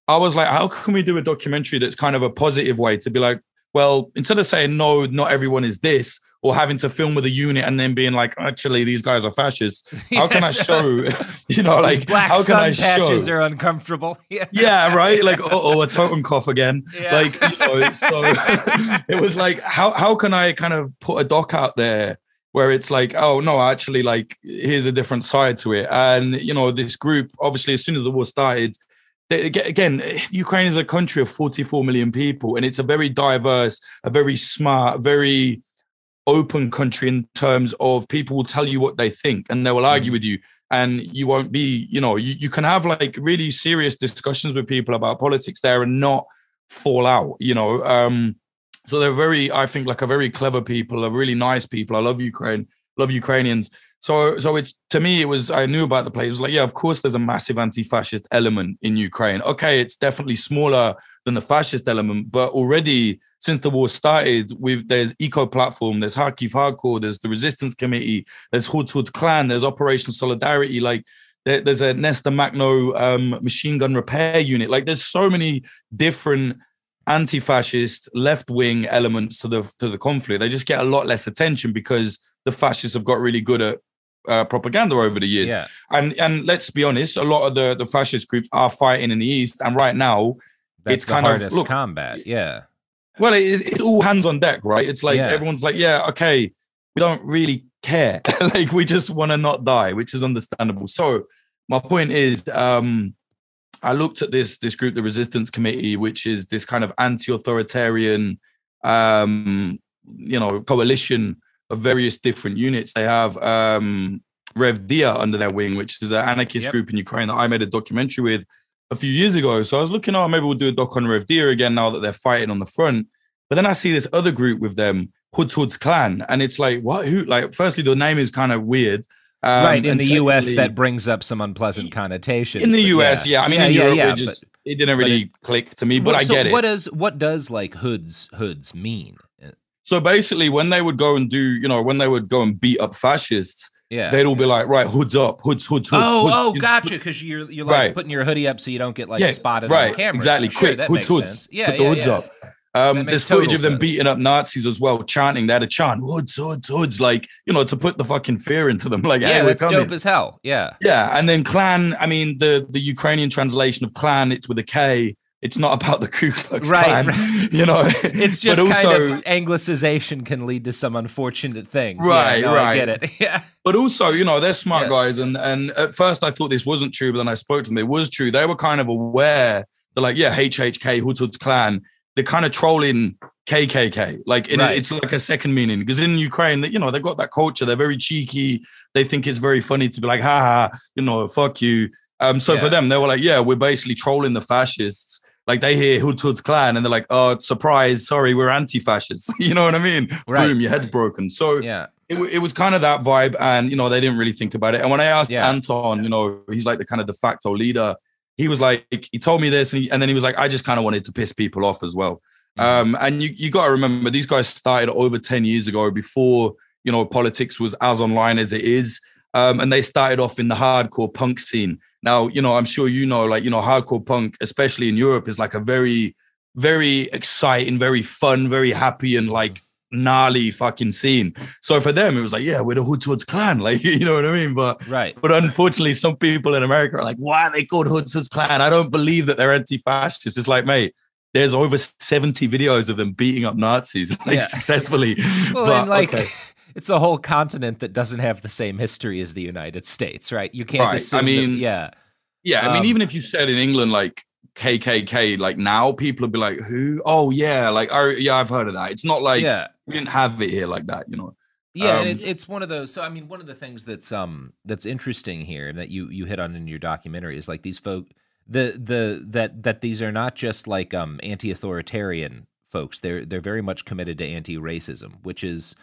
Speaker 7: I was like, how can we do a documentary that's kind of a positive way to be like, well, instead of saying, no, not everyone is this, or having to film with a unit and then being like, actually, these guys are fascists. How yes. can I show, you know, like,
Speaker 1: black
Speaker 7: how can
Speaker 1: sun
Speaker 7: I
Speaker 1: patches
Speaker 7: show?
Speaker 1: are uncomfortable.
Speaker 7: Yeah, yeah right. Like, oh, a Totenkopf again. Yeah. Like, you know, so it was like, how, how can I kind of put a doc out there where it's like, oh, no, actually, like, here's a different side to it. And, you know, this group, obviously, as soon as the war started, they- again, Ukraine is a country of 44 million people, and it's a very diverse, a very smart, very open country in terms of people will tell you what they think and they will argue with you. And you won't be you know you, you can have like really serious discussions with people about politics there and not fall out you know um so they're very i think like a very clever people are really nice people. I love ukraine love ukrainians so so it's to me it was i knew about the place it was like yeah of course there's a massive anti-fascist element in ukraine. Okay it's definitely smaller than the fascist element but already since the war started with there's eco platform there's Kharkiv hardcore there's the resistance committee there's Hoods clan there's operation solidarity. Like there, there's a Nestor Makhno um, machine gun repair unit. Like there's so many different anti-fascist left-wing elements to the to the conflict. They just get a lot less attention because the fascists have got really good at uh, propaganda over the years
Speaker 1: Yeah.
Speaker 7: and and let's be honest a lot of the the fascist groups are fighting in the east and right now
Speaker 1: That's
Speaker 7: it's
Speaker 1: the
Speaker 7: kind
Speaker 1: hardest
Speaker 7: of look
Speaker 1: combat. Yeah.
Speaker 7: well, it, it's it's all hands on deck, right? It's like
Speaker 1: Yeah.
Speaker 7: everyone's like, yeah, okay, we don't really care. like we just want to not die, which is understandable. So my point is, um, I looked at this this group, the Resistance Committee, which is this kind of anti-authoritarian, um, you know, coalition of various different units. They have um, Rev Dia under their wing, which is an anarchist
Speaker 1: Yep.
Speaker 7: group in Ukraine that I made a documentary with a few years ago. So I was looking, oh, maybe we'll do a doc on Rev Dia again now that they're fighting on the front. But then I see this other group with them, Hoods Hoods Clan, and it's like, what? Who? Like, firstly, the name is kind of weird. Um,
Speaker 1: right. In the US, that brings up some unpleasant connotations.
Speaker 7: in the US, yeah. I mean, in Europe, it just it didn't really
Speaker 1: it-
Speaker 7: click to me, but I
Speaker 1: so
Speaker 7: get it.
Speaker 1: What does what does like hoods hoods mean?
Speaker 7: So basically, when they would go and do, you know, when they would go and beat up fascists,
Speaker 1: Yeah.
Speaker 7: they'd all be like, right, hoods up, hoods, hoods, hoods.
Speaker 1: Oh,
Speaker 7: hoods.
Speaker 1: oh, gotcha. Because you're you're like
Speaker 7: Right.
Speaker 1: putting your hoodie up so you don't get like
Speaker 7: Yeah,
Speaker 1: spotted
Speaker 7: right,
Speaker 1: on camera.
Speaker 7: exactly.
Speaker 1: Sure,
Speaker 7: Quick,
Speaker 1: that
Speaker 7: hoods,
Speaker 1: makes
Speaker 7: hoods.
Speaker 1: sense. Yeah,
Speaker 7: Put the
Speaker 1: yeah,
Speaker 7: hoods
Speaker 1: yeah.
Speaker 7: up. Um, there's footage of them
Speaker 1: sense.
Speaker 7: beating up Nazis as well, chanting. They had a chant, hoods, hoods, hoods, like you know, to put the fucking fear into them. Like, hey,
Speaker 1: Yeah,
Speaker 7: we're
Speaker 1: that's dope as hell. Yeah.
Speaker 7: Yeah, and then clan. I mean, the the Ukrainian translation of clan, it's with a K. It's not about the Ku Klux
Speaker 1: Right,
Speaker 7: Klan.
Speaker 1: right.
Speaker 7: You know,
Speaker 1: It's just
Speaker 7: also-
Speaker 1: kind of anglicization can lead to some unfortunate things.
Speaker 7: Right,
Speaker 1: yeah, no,
Speaker 7: right.
Speaker 1: I get it. Yeah.
Speaker 7: But also, you know, they're smart
Speaker 1: Yeah.
Speaker 7: guys. And and at first I thought this wasn't true, but then I spoke to them. It was true. They were kind of aware. They're like, yeah, HHK, Hoods Clan. They're kind of trolling KKK. Like, in
Speaker 1: Right.
Speaker 7: it's like a second meaning because in Ukraine, you know, they've got that culture. They're very cheeky. They think it's very funny to be like, ha ha, you know, fuck you. Um, so
Speaker 1: Yeah.
Speaker 7: for them, they were like, yeah, we're basically trolling the fascists. Like they hear Hoods Hoods Clan and they're like, oh, surprise, sorry, we're anti-fascists. you know what I mean?
Speaker 1: Right.
Speaker 7: Boom, your head's broken. So
Speaker 1: Yeah.
Speaker 7: it, it was kind of that vibe and you know they didn't really think about it and when i asked
Speaker 1: Yeah.
Speaker 7: anton you know he's like the kind of de facto leader he was like he told me this and, he, and then he was like i just kind of wanted to piss people off as well
Speaker 1: Mhm.
Speaker 7: um and you, you got to remember these guys started over 10 years ago before you know politics was as online as it is um and they started off in the hardcore punk scene now you know i'm sure you know like you know hardcore punk especially in europe is like a very very exciting very fun very happy and like gnarly fucking scene. So for them, it was like, yeah, we're the Hoods Hoods clan, like you know what I mean. But
Speaker 1: Right.
Speaker 7: but unfortunately, some people in America are like, why are they called Hoods Hoods clan? I don't believe that they're anti-fascist. It's like, mate, there's over 70 videos of them beating up Nazis like
Speaker 1: Yeah.
Speaker 7: successfully.
Speaker 1: Well,
Speaker 7: But,
Speaker 1: and like
Speaker 7: okay.
Speaker 1: It's a whole continent that doesn't have the same history as the United States, right? You can't
Speaker 7: Right. I
Speaker 1: assume. that-
Speaker 7: mean,
Speaker 1: yeah.
Speaker 7: Yeah, I mean,
Speaker 1: Um,
Speaker 7: even if you said in England like KKK, like now people would be like, "Who? Oh yeah, like oh yeah, I've heard of that." It's not like
Speaker 1: yeah.
Speaker 7: we didn't have it here like that, you know.
Speaker 1: Yeah, and
Speaker 7: Um,
Speaker 1: it, it's one of those. So, I mean, one of the things that's um that's interesting here that you you hit on in your documentary is like these folk the the that that these are not just like um anti-authoritarian folks. They're they're very much committed to anti-racism, which is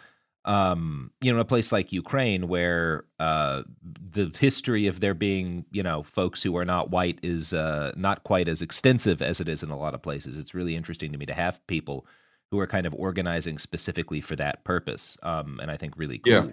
Speaker 1: um you know a place like Ukraine where uh the history of there being you know folks who are not white is uh not quite as extensive as it is in a lot of places. It's really interesting to me to have people who are kind of organizing specifically for that purpose. Um, and I think really cool.
Speaker 7: Yeah.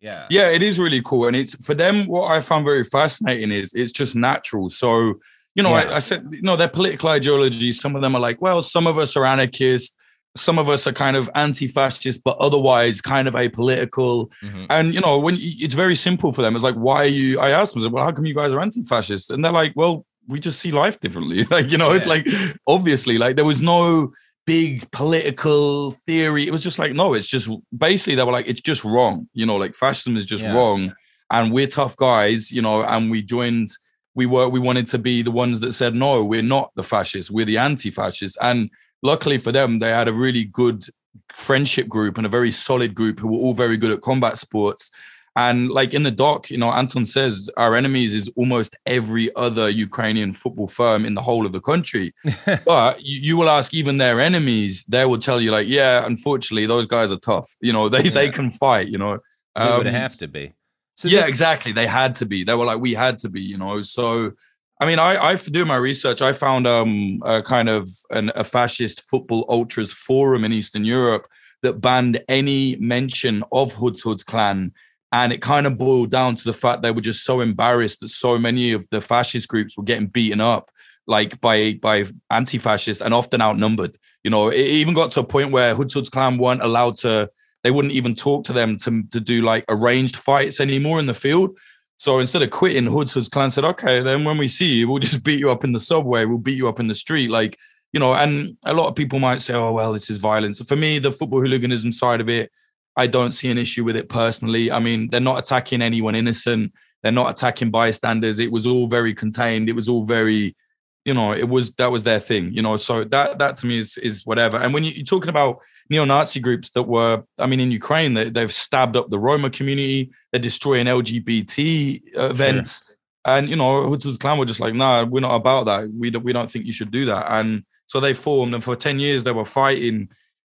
Speaker 1: Yeah.
Speaker 7: Yeah, it is really cool. And it's for them, what I found very fascinating is it's just natural. So, you know,
Speaker 1: Yeah.
Speaker 7: I, I said, you know, their political ideology, some of them are like, well, some of us are anarchists, some of us are kind of anti-fascist, but otherwise kind of apolitical.
Speaker 1: Mhm.
Speaker 7: And you know, when it's very simple for them, it's like, why are you? I asked them, well, how come you guys are anti-fascist? And they're like, well, we just see life differently. like, you know, it's like obviously, like there was no big political theory. It was just like, no, it's just basically they were like, it's just wrong. You know, like fascism is just
Speaker 1: Yeah.
Speaker 7: wrong. And we're tough guys, you know, and we joined we were we wanted to be the ones that said no, we're not the fascists, we're the anti-fascists. And luckily for them, they had a really good friendship group and a very solid group who were all very good at combat sports. And like in the doc, you know, Anton says our enemies is almost every other Ukrainian football firm in the whole of the country. but you, you, will ask even their enemies, they will tell you, like, yeah, unfortunately, those guys are tough. You know, they yeah. they can fight. You know,
Speaker 1: they um, would have to be.
Speaker 7: So yeah, this- exactly. They had to be. They were like, we had to be. You know, so. I mean, I, I doing my research, I found um, a kind of an, a fascist football ultras forum in Eastern Europe that banned any mention of Hoods Hoods clan and it kind of boiled down to the fact they were just so embarrassed that so many of the fascist groups were getting beaten up like by by anti-fascist and often outnumbered. You know, it even got to a point where Hoods Hoods clan weren't allowed to, they wouldn't even talk to them to, to do like arranged fights anymore in the field. So instead of quitting, Hoods Hoods clan said, okay, then when we see you, we'll just beat you up in the subway, we'll beat you up in the street. Like, you know, and a lot of people might say, oh, well, this is violence. For me, the football hooliganism side of it, I don't see an issue with it personally. I mean, they're not attacking anyone innocent. They're not attacking bystanders. It was all very contained. It was all very, you know, it was that was their thing, you know. So that that to me is is whatever. And when you, are talking about neo-Nazi groups that were, I mean, in Ukraine, they, they've stabbed up the Roma community. They're destroying LGBT events. Sure. And you know, Hoods Hoods clan were just like, nah, we're not about that. We don't, we don't think you should do that. And so they formed, and for ten years they were fighting.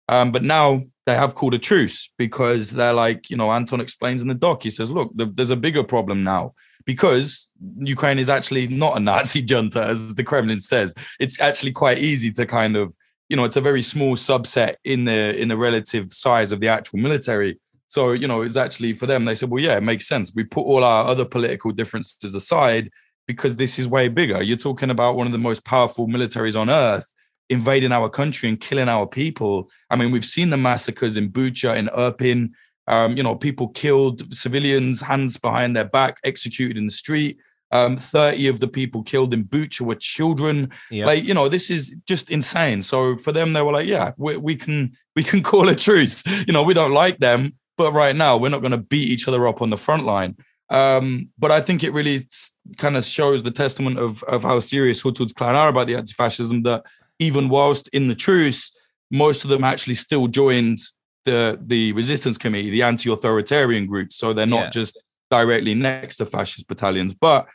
Speaker 7: Um, but now they have called a truce because they're like, you know, Anton explains in the doc. He says, look, the, there's a bigger problem now because Ukraine is actually not a Nazi junta, as the Kremlin says. It's actually quite easy to kind of, you know, it's a very small subset in the in the relative size of the actual military. So, you know, it's actually for them, they said, well, yeah, it makes sense. We put all our other political differences aside because this is way bigger. You're talking about one of the most powerful militaries on earth invading our country and killing our people. I mean, we've seen the massacres in Bucha, in Irpin. Um, you know, people killed, civilians, hands behind their back, executed in the street. Um, 30 of the people killed in Bucha were children. Yep. Like, you know, this is just insane. So for them, they were like, yeah, we, we can we can call a truce. You know, we don't like them, but right now we're not going to beat each other up on the front line. Um, but I think it really kind of shows the testament of, of how serious Hoods Hoods clan are about the anti-fascism that even whilst in the truce, most of them actually still joined the the resistance committee, the anti-authoritarian groups. So they're not yeah. just directly next to fascist battalions. But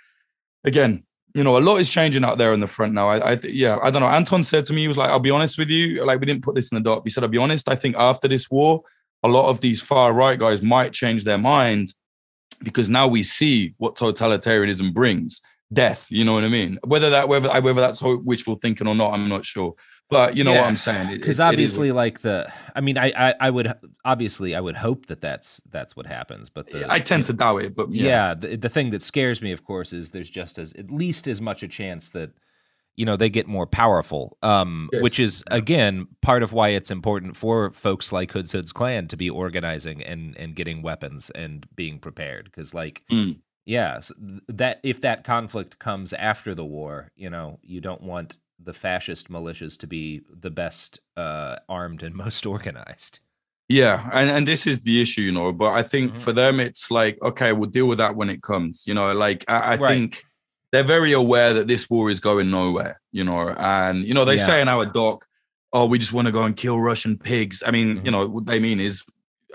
Speaker 7: again, you know, a lot is changing out there in the front now. I, I th- yeah, I don't know. Anton said to me, he was like, "I'll be honest with you. Like, we didn't put this in the doc. He said, I'll be honest. I think after this war, a lot of these far right guys might change their mind because now we see what totalitarianism brings death. You know what I mean? Whether that whether whether that's wishful thinking or not, I'm not sure. But you know yeah. what I'm saying?
Speaker 1: Because obviously, like the, I mean, I, I, I would obviously I would hope that that's that's what happens. But the,
Speaker 7: I tend to doubt it. But
Speaker 1: yeah, yeah the, the thing that scares me, of course, is there's just as at least as much a chance that you know they get more powerful um, yes. which is again part of why it's important for folks like hoods hoods clan to be organizing and and getting weapons and being prepared because like mm. Yeah, so that if that conflict comes after the war, you know, you don't want the fascist militias to be the best uh, armed and most organized.
Speaker 7: Yeah, and and this is the issue, you know. But I think mm-hmm. for them, it's like okay, we'll deal with that when it comes. You know, like I, I right. think they're very aware that this war is going nowhere. You know, and you know they yeah. say in our doc, "Oh, we just want to go and kill Russian pigs." I mean, mm-hmm. you know, what they mean is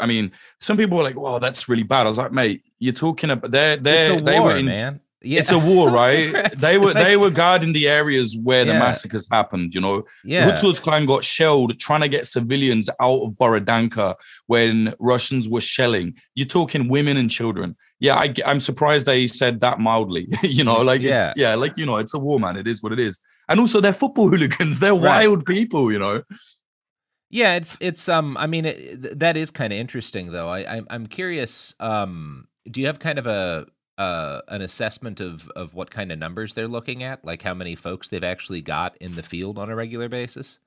Speaker 7: I mean, some people were like, "Well, that's really bad." I was like, "Mate, you're talking about they're they're they were in
Speaker 1: man.
Speaker 7: Yeah. It's a war, right? they were they were guarding the areas where yeah. the massacres happened. You know,
Speaker 1: yeah.
Speaker 7: Hoods Hoods clan got shelled trying to get civilians out of Borodianka when Russians were shelling. You're talking women and children. Yeah, I, am surprised they said that mildly. you know, like yeah. yeah, like you know, it's a war, man. It is what it is. And also, they're football hooligans. They're right. wild people. You know.
Speaker 1: Yeah, it's it's um. I mean, it, that is kind of interesting, though. I I'm, I'm curious. Um, do you have kind of a uh, an assessment of of what kind of numbers they're looking at, like how many folks they've actually got in the field on a regular basis?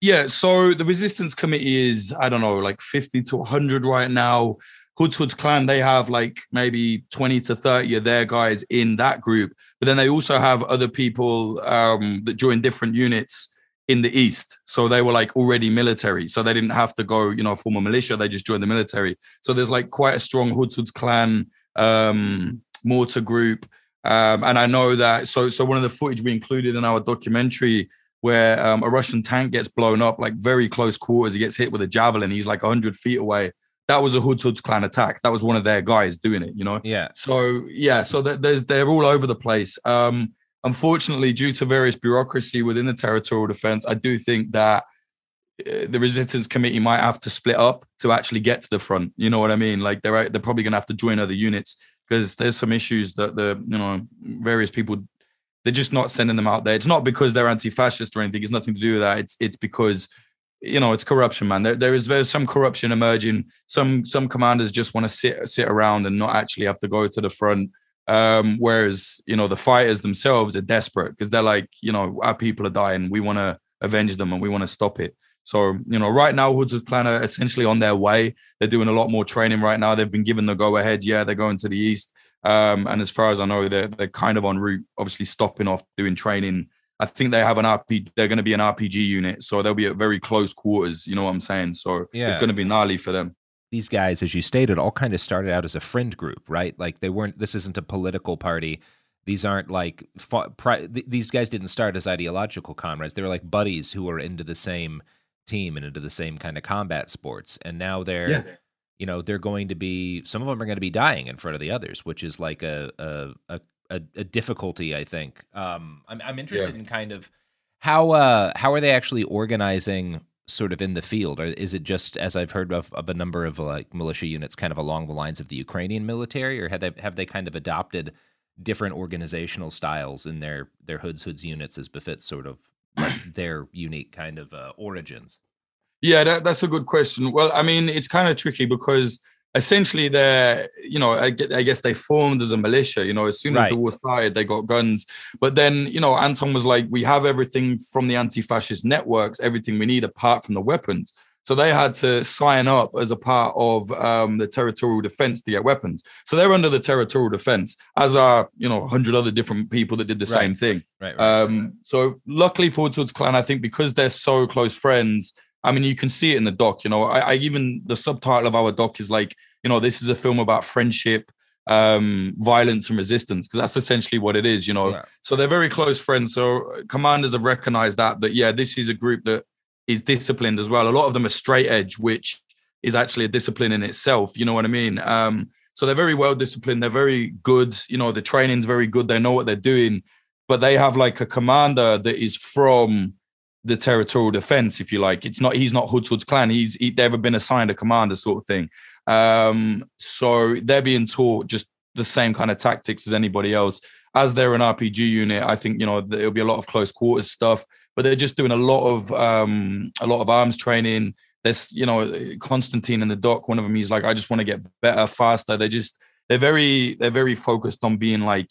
Speaker 7: Yeah, so the resistance committee is I don't know, like fifty to hundred right now. Hoods Hoods clan they have like maybe twenty to thirty of their guys in that group, but then they also have other people um, that join different units in the East. So they were like already military. So they didn't have to go, you know, form a militia. They just joined the military. So there's like quite a strong Hoods Hoods clan um, mortar group. Um, and I know that. So, so one of the footage we included in our documentary where um, a Russian tank gets blown up, like very close quarters. He gets hit with a javelin. He's like 100 feet away. That was a Hoods Hoods clan attack. That was one of their guys doing it, you know?
Speaker 1: Yeah.
Speaker 7: So, yeah, so there's, they're all over the place. Um, unfortunately, due to various bureaucracy within the territorial defense, I do think that the resistance committee might have to split up to actually get to the front. You know what I mean? Like they're they're probably going to have to join other units because there's some issues that the you know various people they're just not sending them out there. It's not because they're anti-fascist or anything. It's nothing to do with that. It's it's because you know it's corruption, man. There there is there's some corruption emerging. Some some commanders just want to sit sit around and not actually have to go to the front. Um, whereas you know the fighters themselves are desperate because they're like you know our people are dying. We want to avenge them and we want to stop it. So, you know, right now, Hoods of Clan are essentially on their way. They're doing a lot more training right now. They've been given the go ahead. Yeah, they're going to the East. Um, and as far as I know, they're, they're kind of en route, obviously stopping off doing training. I think they have an RP, they're going to be an RPG unit. So they'll be at very close quarters. You know what I'm saying? So
Speaker 1: Yeah.
Speaker 7: it's going to be gnarly for them.
Speaker 1: these guys, as you stated, all kind of started out as a friend group, right? Like they weren't. This isn't a political party. These aren't like fought, pri- th- these guys didn't start as ideological comrades. They were like buddies who were into the same team and into the same kind of combat sports. And now they're,
Speaker 7: Yeah.
Speaker 1: you know, they're going to be. Some of them are going to be dying in front of the others, which is like a a a, a, a difficulty. I think. Um, I'm I'm interested in kind of how uh how are they actually organizing sort of in the field or is it just as i've heard of, of a number of like militia units kind of along the lines of the ukrainian military or have they have they kind of adopted different organizational styles in their their hoods hoods units as befits sort of like their unique kind of uh, origins
Speaker 7: Yeah, that, that's a good question. Well, I mean, it's kind of tricky because essentially they're, you know, I, gue- I guess they formed as a militia. You know, as soon as the war started, they got guns. But then, you know, Anton was like, we have everything from the anti-fascist networks, everything we need apart from the weapons. So they had to sign up as a part of um, the territorial defense to get weapons. So they're under the territorial defense, as are you know a hundred other different people that did the same thing.
Speaker 1: right right
Speaker 7: Um, so luckily for Woods Clan, I think because they're so close friends, I mean, you can see it in the doc. You know, I, I even the subtitle of our doc is like, you know, this is a film about friendship, um, violence, and resistance, because that's essentially what it is. You know,
Speaker 1: Yeah.
Speaker 7: so they're very close friends. So commanders have recognized that that yeah, this is a group that is disciplined as well. A lot of them are straight edge, which is actually a discipline in itself. You know what I mean? Um, so they're very well disciplined. They're very good. You know, the training's very good. They know what they're doing, but they have like a commander that is from the territorial defense, if you like. It's not he's not Hoods Hoods clan. He's he, they've been assigned a commander sort of thing. Um, so they're being taught just the same kind of tactics as anybody else. As they're an RPG unit, I think you know there'll be a lot of close quarters stuff, but they're just doing a lot of um, a lot of arms training. There's you know Constantine and the doc. One of them, he's like, I just want to get better, faster. They just they're very they're very focused on being like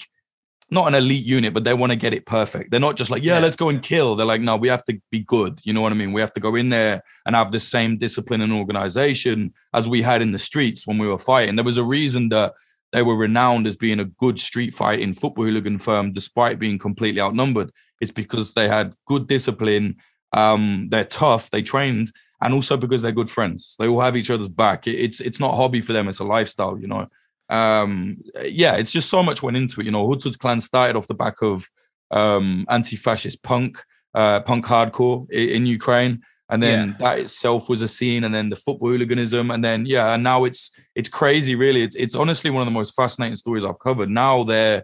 Speaker 7: not an elite unit, but they want to get it perfect. They're not just like, yeah,
Speaker 1: Yeah.
Speaker 7: let's go and kill. They're like, no, we have to be good. You know what I mean? We have to go in there and have the same discipline and organization as we had in the streets when we were fighting. There was a reason that they were renowned as being a good street fighting football hooligan firm, despite being completely outnumbered. It's because they had good discipline. Um, they're tough. They trained, and also because they're good friends. They all have each other's back. It- It's it's not a hobby for them. It's a lifestyle. You know um yeah it's just so much went into it you know Hood's clan started off the back of um anti-fascist punk uh punk hardcore i- in ukraine and then
Speaker 1: Yeah.
Speaker 7: that itself was a scene and then the football hooliganism and then yeah and now it's it's crazy really it's, it's honestly one of the most fascinating stories i've covered now they're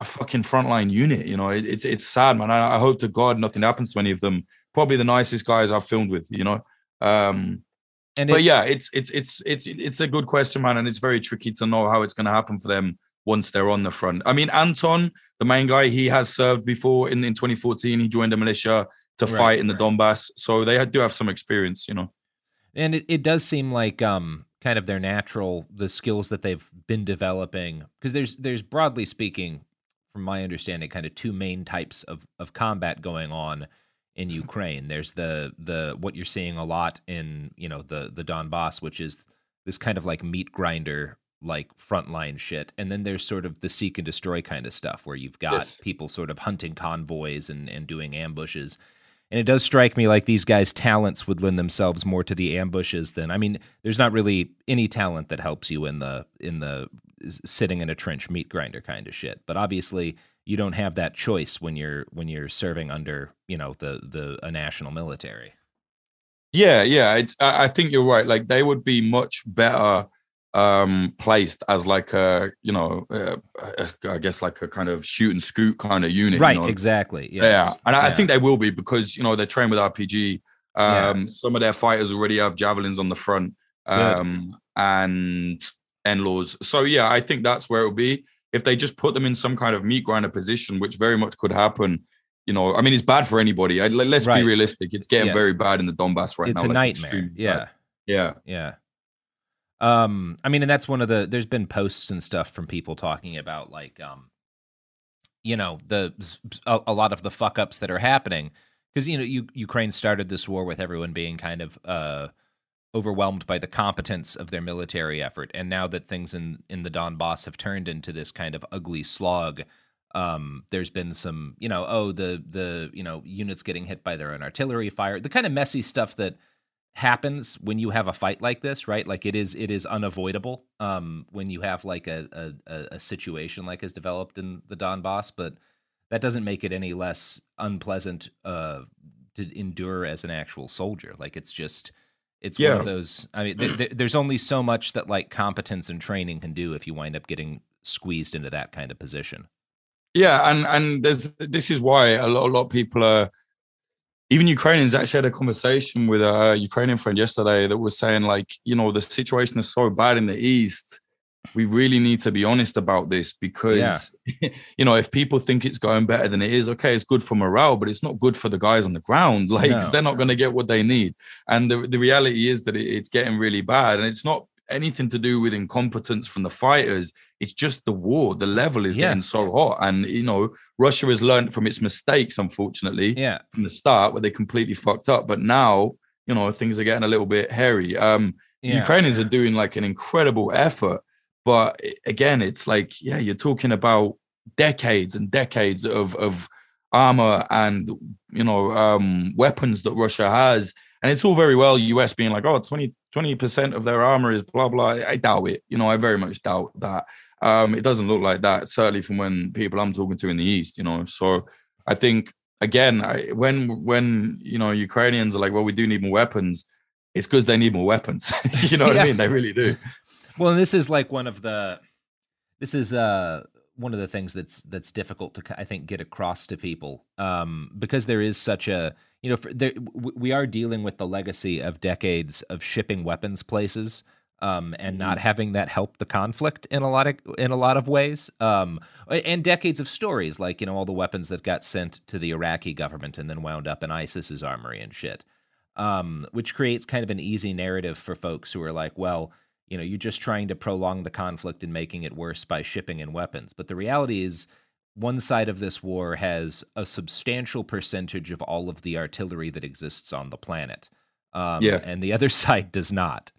Speaker 7: a fucking frontline unit you know it, it's it's sad man I, I hope to god nothing happens to any of them probably the nicest guys i've filmed with you know um
Speaker 1: and
Speaker 7: but
Speaker 1: it-
Speaker 7: yeah, it's it's it's it's it's a good question, man, and it's very tricky to know how it's going to happen for them once they're on the front. I mean, Anton, the main guy, he has served before in in 2014. He joined the militia to
Speaker 1: Right,
Speaker 7: fight in the Donbass, so they had- do have some experience, you know.
Speaker 1: and it, it does seem like um kind of their natural the skills that they've been developing because there's there's broadly speaking from my understanding kind of two main types of of combat going on in mm-hmm. Ukraine. There's the the what you're seeing a lot in you know the the Donbass which is this kind of like meat grinder like frontline shit. And then there's sort of the seek and destroy kind of stuff where you've got
Speaker 7: Yes.
Speaker 1: people sort of hunting convoys and and doing ambushes. And it does strike me like these guys' talents would lend themselves more to the ambushes than I mean, there's not really any talent that helps you in the in the sitting in a trench meat grinder kind of shit. But obviously, you don't have that choice when you're when you're serving under you know the the a national military.
Speaker 7: Yeah, yeah. It's I, think you're right. Like they would be much better um placed as like a you know uh, i guess like a kind of shoot and scoot kind of unit
Speaker 1: Right,
Speaker 7: you know?
Speaker 1: exactly.
Speaker 7: yeah and I, I think they will be because you know they're trained with rpg
Speaker 1: Yeah.
Speaker 7: um some of their fighters already have javelins on the front um and NLAWs so yeah i think that's where it'll be if they just put them in some kind of meat grinder position which very much could happen you know i mean it's bad for anybody I, let- let's
Speaker 1: Right.
Speaker 7: be realistic it's getting
Speaker 1: Yeah.
Speaker 7: very bad in the donbass right
Speaker 1: it's
Speaker 7: now It's
Speaker 1: a
Speaker 7: like,
Speaker 1: nightmare. Yeah.
Speaker 7: bad. yeah
Speaker 1: Yeah. Um, I mean, and that's one of the there's been posts and stuff from people talking about like um you know, the a, a lot of the fuck ups that are happening because you know, you, Ukraine started this war with everyone being kind of uh overwhelmed by the competence of their military effort. And now that things in in the Donbass have turned into this kind of ugly slog um there's been some you know oh the the you know units getting hit by their own artillery fire. The kind of messy stuff that happens when you have a fight like this right? Like it is it is unavoidable um when you have like a a, a- situation like has developed in the donbass but that doesn't make it any less unpleasant uh to endure as an actual soldier. Like it's just it's one of those i mean th- th- there's only so much that like competence and training can do if you wind up getting squeezed into that kind of position.
Speaker 7: Yeah, and and there's this is why a lot a lot of people are even Ukrainians actually had a conversation with a Ukrainian friend yesterday that was saying like you know the situation is so bad in the east we really need to be honest about this because you know if people think it's going better than it is okay it's good for morale but it's not good for the guys on the ground. Like
Speaker 1: No.
Speaker 7: they're not going to get what they need. And the, the reality is that it, it's getting really bad and it's not anything to do with incompetence from the fighters. It's just the war. The level is
Speaker 1: Yeah.
Speaker 7: getting so hot and you know russia has learned from its mistakes unfortunately
Speaker 1: yeah.
Speaker 7: from the start where they completely fucked up. But now you know things are getting a little bit hairy. Um
Speaker 1: Yeah.
Speaker 7: ukrainians are doing like an incredible effort but again it's like yeah you're talking about decades and decades of of armor and you know um weapons that russia has. And it's all very well us being like oh 20 20% of their armor is blah blah. I I doubt it. You know i very much doubt that. Um it doesn't look like that certainly from when people i'm talking to in the east you know. So i think again I, when when you know ukrainians are like well we do need more weapons it's because they need more weapons. You know what
Speaker 1: Yeah.
Speaker 7: i mean? They really do
Speaker 1: Well, and this is like one of the this is uh one of the things that's that's difficult to I think get across to people um because there is such a you know for, there, we are dealing with the legacy of decades of shipping weapons places um and not having that help the conflict in a lot of in a lot of ways um and decades of stories like you know all the weapons that got sent to the Iraqi government and then wound up in ISIS's armory and shit um, which creates kind of an easy narrative for folks who are like, well, you know, you're just trying to prolong the conflict and making it worse by shipping in weapons. But the reality is, one side of this war has a substantial percentage of all of the artillery that exists on the planet. Um,
Speaker 7: Yeah.
Speaker 1: And the other side does not.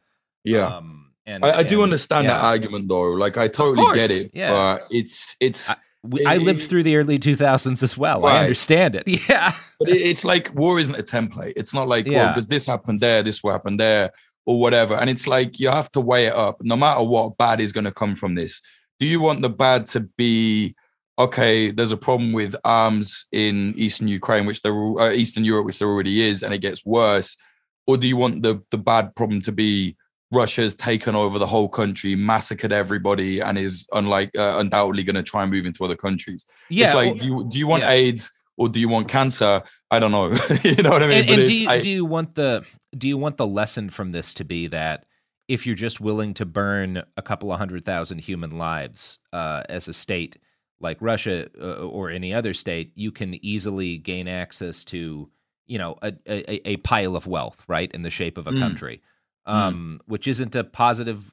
Speaker 7: yeah
Speaker 1: Um, and
Speaker 7: I, I do
Speaker 1: and-
Speaker 7: understand that argument though like i totally get it
Speaker 1: yeah.
Speaker 7: but it's it's
Speaker 1: We, I lived
Speaker 7: it-
Speaker 1: through the early 2000s as well. I understand it. Yeah.
Speaker 7: but it, it's like war isn't a template. It's not like, well, because this happened there, this will happen there, or whatever. And it's like you have to weigh it up. No matter what bad is going to come from this. Do you want the bad to be okay? There's a problem with arms in Eastern Ukraine, which there uh, Eastern Europe, which there already is, and it gets worse, or do you want the the bad problem to be Russia's taken over the whole country, massacred everybody, and is unlike uh, undoubtedly going to try and move into other countries?
Speaker 1: Yeah,
Speaker 7: it's like
Speaker 1: well-
Speaker 7: do you do you want
Speaker 1: yeah.
Speaker 7: AIDS or do you want cancer? I don't know. you know what I mean?
Speaker 1: and, and do you
Speaker 7: I-
Speaker 1: do you want the do you want the lesson from this to be that if you're just willing to burn a couple of hundred thousand human lives uh, as a state like Russia uh, or any other state, you can easily gain access to you know a, a, a pile of wealth, right, in the shape of a
Speaker 7: Mm.
Speaker 1: country, um, which isn't a positive.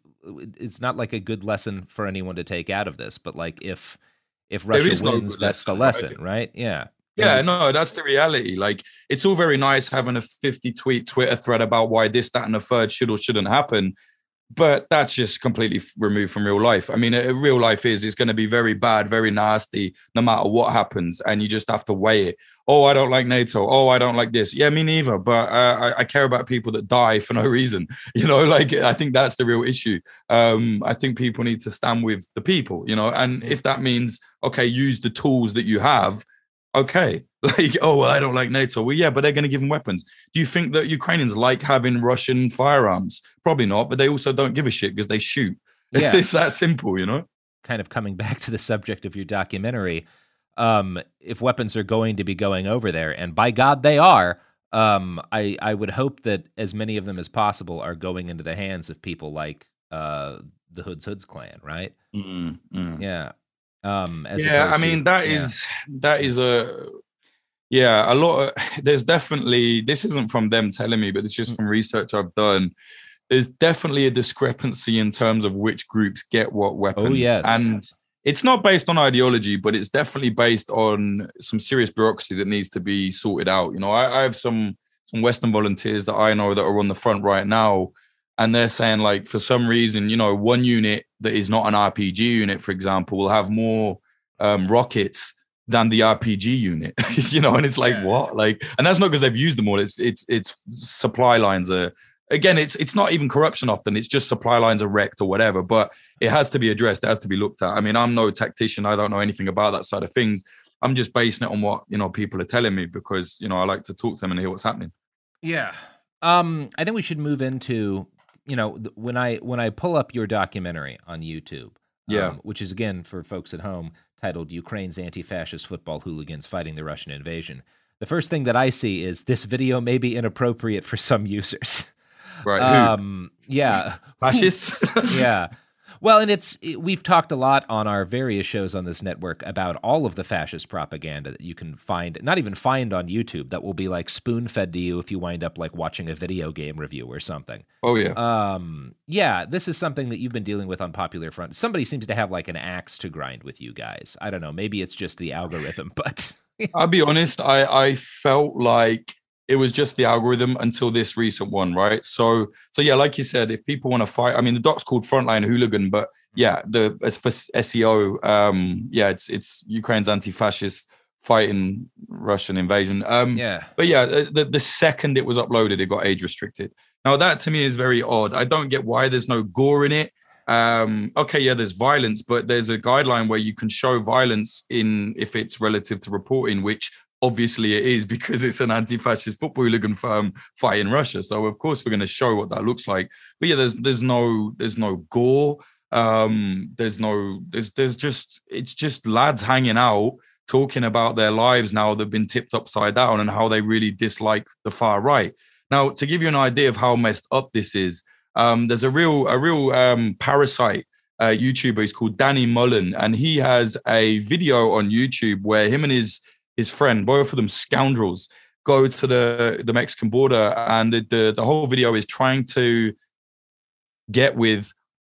Speaker 1: It's not like a good lesson for anyone to take out of this, but like if if Russia
Speaker 7: no
Speaker 1: wins,
Speaker 7: good
Speaker 1: that's the
Speaker 7: lesson,
Speaker 1: lesson, right? Yeah.
Speaker 7: Yeah, no, that's the reality. Like, it's all very nice having a 50 tweet Twitter thread about why this, that, and the third should or shouldn't happen. but that's just completely removed from real life. I mean, real life is it's going to be very bad, very nasty, no matter what happens, and you just have to weigh it. Oh, I don't like NATO. Oh, I don't like this. Yeah, me neither. But uh, I, I, care about people that die for no reason. You know, like I think that's the real issue. Um, I think people need to stand with the people. You know, and if that means okay, use the tools that you have. Okay, like oh well, I don't like NATO. Well, yeah, but they're going to give them weapons. Do you think that Ukrainians like having Russian firearms? Probably not. But they also don't give a shit because they shoot. Yeah. It's that simple, you know.
Speaker 1: Kind of coming back to the subject of your documentary um, if weapons are going to be going over there, and by God they are, um, I I would hope that as many of them as possible are going into the hands of people like uh, the Hoods Hoods clan, right?
Speaker 7: Mm, mm.
Speaker 1: Yeah. Um,
Speaker 7: yeah, I mean to, that yeah. is that is a yeah a lot. Of, there's definitely this isn't from them telling me, but it's just mm. from research I've done. There's definitely a discrepancy in terms of which groups get what oh, weapons. Oh
Speaker 1: yes,
Speaker 7: and it's not based on ideology, but it's definitely based on some serious bureaucracy that needs to be sorted out. You know, I, I, have some some Western volunteers that I know that are on the front right now, and they're saying like for some reason, you know, one unit that is not an RPG unit, for example, will have more um, rockets than the RPG unit. you know, and it's like yeah. what? Like, and that's not because they've used them all. It's it's it's supply lines are again, it's it's not even corruption often. It's just supply lines are wrecked or whatever. But it has to be addressed. It has to be looked at. I mean, I'm no tactician. I don't know anything about that side of things. I'm just basing it on what you know people are telling me because you know I like to talk to them and hear what's happening.
Speaker 1: Yeah. Um, I think we should move into you know when I when I pull up your documentary on YouTube.
Speaker 7: Yeah.
Speaker 1: Um, which is again for folks at home titled "Ukraine's Anti-Fascist Football Hooligans Fighting the Russian Invasion." The first thing that I see is this video may be inappropriate for some users.
Speaker 7: Right.
Speaker 1: Um, yeah.
Speaker 7: Fascists.
Speaker 1: yeah. Well, and it's we've talked a lot on our various shows on this network about all of the fascist propaganda that you can find, not even find on YouTube, that will be like spoon fed to you if you wind up like watching a video game review or something.
Speaker 7: Oh yeah.
Speaker 1: Um, yeah, this is something that you've been dealing with on Popular Front. Somebody seems to have like an axe to grind with you guys. I don't know. Maybe it's just the algorithm, but
Speaker 7: I'll be honest. I I felt like it was just the algorithm until this recent one, right? So, so yeah, like you said, if people want to fight, I mean, the doc's called Frontline Hooligan, but yeah, the as for SEO, um, yeah, it's it's Ukraine's anti-fascist fighting Russian invasion. Um,
Speaker 1: yeah,
Speaker 7: but yeah, uh, the the second it was uploaded, it got age restricted. Now that to me is very odd. I don't get why there's no gore in it. Um, okay, yeah, there's violence, but there's a guideline where you can show violence in if it's relative to reporting, which obviously it is because it's an anti-fascist football hooligan firm fighting Russia. So of course we're going to show what that looks like. But yeah, there's there's no there's no gore. Um, there's no there's there's just it's just lads hanging out talking about their lives now that've been tipped upside down and how they really dislike the far right. Now, to give you an idea of how messed up this is, um, there's a real a real um, parasite uh, YouTuber. He's called Danny Mullen, and he has a video on YouTube where him and his his friend, both of them scoundrels, go to the, the Mexican border. And the, the, the whole video is trying to get with,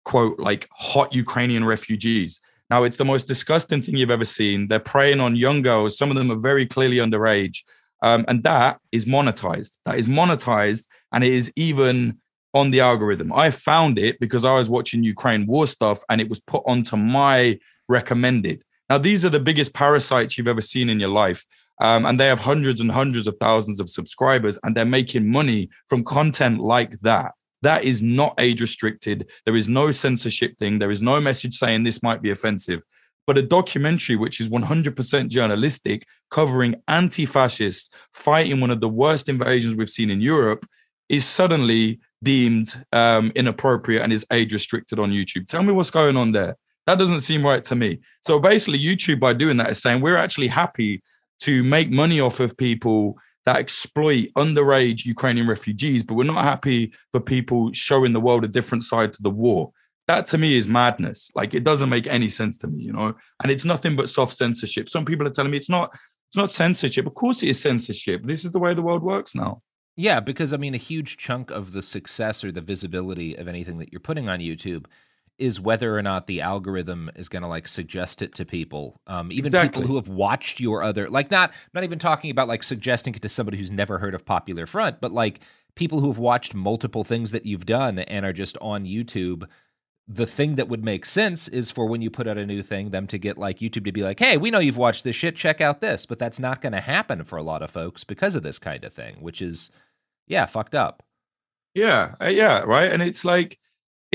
Speaker 7: quote, like hot Ukrainian refugees. Now, it's the most disgusting thing you've ever seen. They're preying on young girls. Some of them are very clearly underage. Um, and that is monetized. That is monetized. And it is even on the algorithm. I found it because I was watching Ukraine war stuff and it was put onto my recommended. Now, these are the biggest parasites you've ever seen in your life. Um, and they have hundreds and hundreds of thousands of subscribers, and they're making money from content like that. That is not age restricted. There is no censorship thing. There is no message saying this might be offensive. But a documentary, which is 100% journalistic, covering anti fascists fighting one of the worst invasions we've seen in Europe, is suddenly deemed um, inappropriate and is age restricted on YouTube. Tell me what's going on there. That doesn't seem right to me. So basically, YouTube, by doing that, is saying we're actually happy to make money off of people that exploit underage Ukrainian refugees, but we're not happy for people showing the world a different side to the war. That to me is madness. Like it doesn't make any sense to me, you know. And it's nothing but soft censorship. Some people are telling me it's not. It's not censorship. Of course, it is censorship. This is the way the world works now.
Speaker 1: Yeah, because I mean, a huge chunk of the success or the visibility of anything that you're putting on YouTube is whether or not the algorithm is going to like suggest it to people um, even exactly. people who have watched your other like not not even talking about like suggesting it to somebody who's never heard of popular front but like people who have watched multiple things that you've done and are just on YouTube, the thing that would make sense is for when you put out a new thing, them to get like YouTube to be like, hey, we know you've watched this shit, check out this. But that's not going to happen for a lot of folks because of this kind of thing, which is, yeah, fucked up.
Speaker 7: Yeah, uh, yeah, right. And it's like,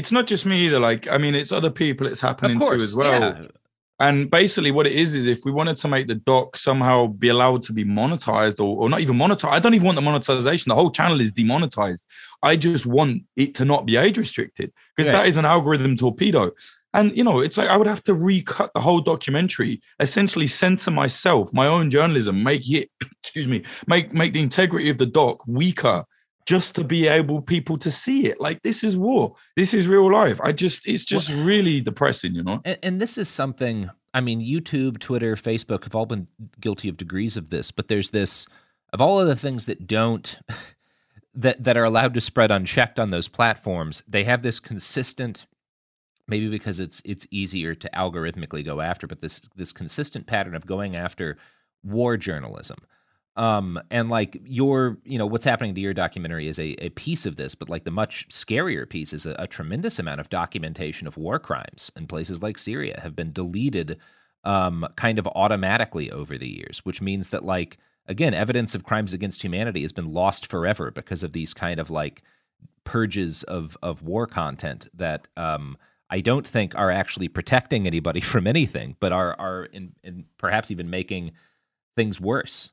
Speaker 7: it's not just me either. Like, I mean, it's other people it's happening to as well.
Speaker 1: Yeah.
Speaker 7: And basically, what it is is if we wanted to make the doc somehow be allowed to be monetized or, or not even monetized, I don't even want the monetization. The whole channel is demonetized. I just want it to not be age restricted because
Speaker 1: Yeah.
Speaker 7: that is an algorithm torpedo. And you know, it's like I would have to recut the whole documentary, essentially censor myself, my own journalism, make it, excuse me, make make the integrity of the doc weaker, just to be able people to see it. Like this is war. This is real life. I just, it's just really depressing, you know.
Speaker 1: And, and this is something, I mean, YouTube, Twitter, Facebook have all been guilty of degrees of this, but there's this, of all of the things that don't, that, that are allowed to spread unchecked on those platforms, they have this consistent, maybe because it's it's easier to algorithmically go after, but this this consistent pattern of going after war journalism. Um, and like your, you know, what's happening to your documentary is a, a piece of this, but like the much scarier piece is a, a tremendous amount of documentation of war crimes in places like Syria have been deleted um, kind of automatically over the years, which means that like again, evidence of crimes against humanity has been lost forever because of these kind of like purges of of war content that um, I don't think are actually protecting anybody from anything, but are are in, in perhaps even making things worse.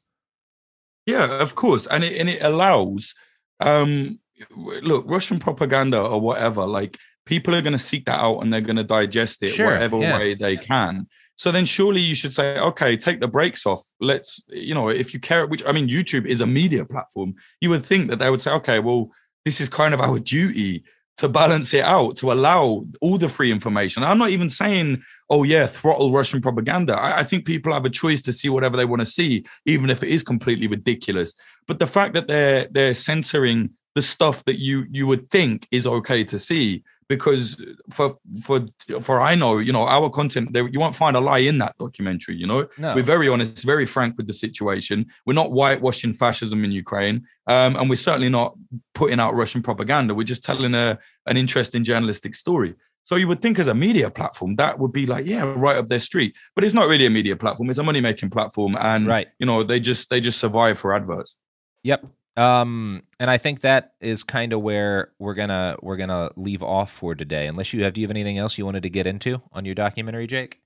Speaker 7: Yeah, of course, and it and it allows. Um, look, Russian propaganda or whatever, like people are going to seek that out and they're going to digest it
Speaker 1: Sure,
Speaker 7: whatever
Speaker 1: yeah.
Speaker 7: way they can. So then, surely you should say, okay, take the brakes off. Let's, you know, if you care, which I mean, YouTube is a media platform. You would think that they would say, okay, well, this is kind of our duty to balance it out, to allow all the free information. I'm not even saying, oh yeah, throttle Russian propaganda. I, I think people have a choice to see whatever they want to see, even if it is completely ridiculous. But the fact that they're they're censoring the stuff that you you would think is okay to see, because for for for I know, you know, our content there you won't find a lie in that documentary. You know,
Speaker 1: No.
Speaker 7: we're very honest, very frank with the situation. We're not whitewashing fascism in Ukraine, um, and we're certainly not putting out Russian propaganda. We're just telling a an interesting journalistic story. So you would think as a media platform that would be like, yeah, right up their street. But it's not really a media platform. It's a money making platform, and
Speaker 1: Right.
Speaker 7: you know they just they just survive for adverts.
Speaker 1: Yep. Um, and I think that is kind of where we're gonna we're gonna leave off for today. Unless you have, do you have anything else you wanted to get into on your documentary, Jake?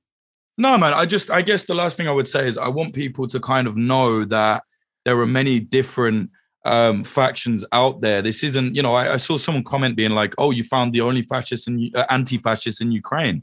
Speaker 7: No, man. I just, I guess the last thing I would say is I want people to kind of know that there are many different um, factions out there. This isn't, you know, I, I saw someone comment being like, "Oh, you found the only fascists and uh, anti-fascists in Ukraine."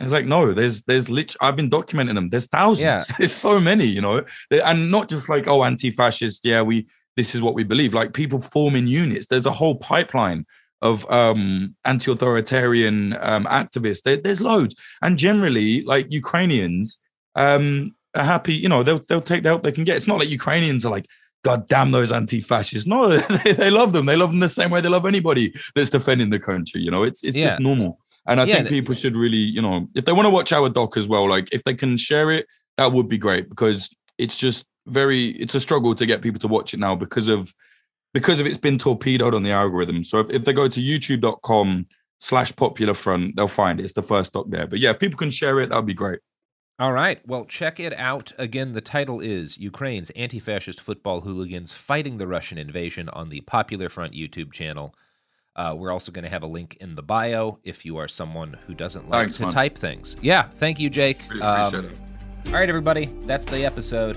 Speaker 7: It's like, no, there's, there's lit. I've been documenting them. There's thousands.
Speaker 1: Yeah.
Speaker 7: There's so many, you know, and not just like, oh, anti-fascist. Yeah, we, this is what we believe. Like people forming units. There's a whole pipeline of um, anti-authoritarian um, activists. There, there's loads, and generally, like Ukrainians um, are happy. You know, they'll they'll take the help they can get. It's not like Ukrainians are like, God damn those anti-fascists. No, they, they love them. They love them the same way they love anybody that's defending the country. You know, it's it's
Speaker 1: Yeah.
Speaker 7: just normal. And I
Speaker 1: Yeah,
Speaker 7: think people should really, you know, if they want to watch our doc as well, like if they can share it, that would be great because it's just very it's a struggle to get people to watch it now because of because of it's been torpedoed on the algorithm. So if, if they go to youtube.com slash popular front, they'll find it. It's the first doc there. But yeah, if people can share it, that would be great.
Speaker 1: All right. Well, check it out. Again, the title is Ukraine's Anti Fascist Football Hooligans Fighting the Russian Invasion on the Popular Front YouTube channel. Uh, we're also going to have a link in the bio if you are someone who doesn't like
Speaker 7: Thanks,
Speaker 1: to
Speaker 7: man.
Speaker 1: type things. Yeah. Thank you, Jake.
Speaker 7: Really appreciate
Speaker 1: Um,
Speaker 7: it.
Speaker 1: All right, everybody. That's the episode.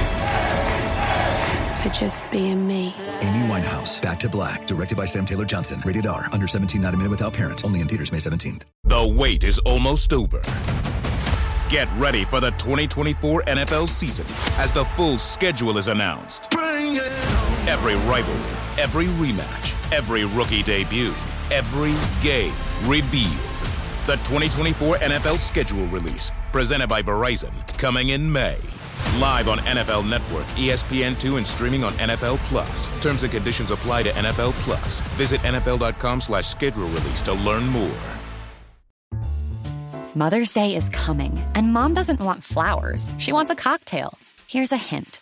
Speaker 3: for just being me.
Speaker 4: Amy Winehouse, Back to Black, directed by Sam Taylor Johnson. Rated R, under 17, not a minute without parent. Only in theaters May 17th.
Speaker 5: The wait is almost over. Get ready for the 2024 NFL season as the full schedule is announced. Every rivalry, every rematch, every rookie debut, every game revealed. The 2024 NFL schedule release, presented by Verizon, coming in May. Live on NFL Network, E ESPN2, and streaming on NFL Plus. Terms and conditions apply to NFL Plus. Visit NFL.com slash schedule release to learn more.
Speaker 6: Mother's Day is coming, and mom doesn't want flowers. She wants a cocktail. Here's a hint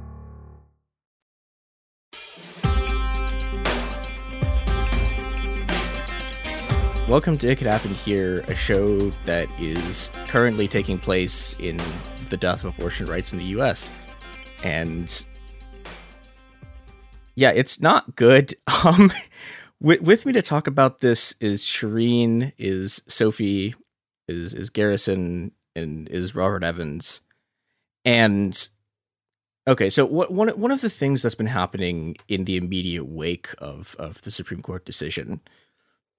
Speaker 8: Welcome to It Could Happen Here, a show that is currently taking place in the death of abortion rights in the US. And yeah, it's not good. Um with, with me to talk about this is Shireen, is Sophie, is is Garrison, and is Robert Evans. And okay, so what one one of the things that's been happening in the immediate wake of of the Supreme Court decision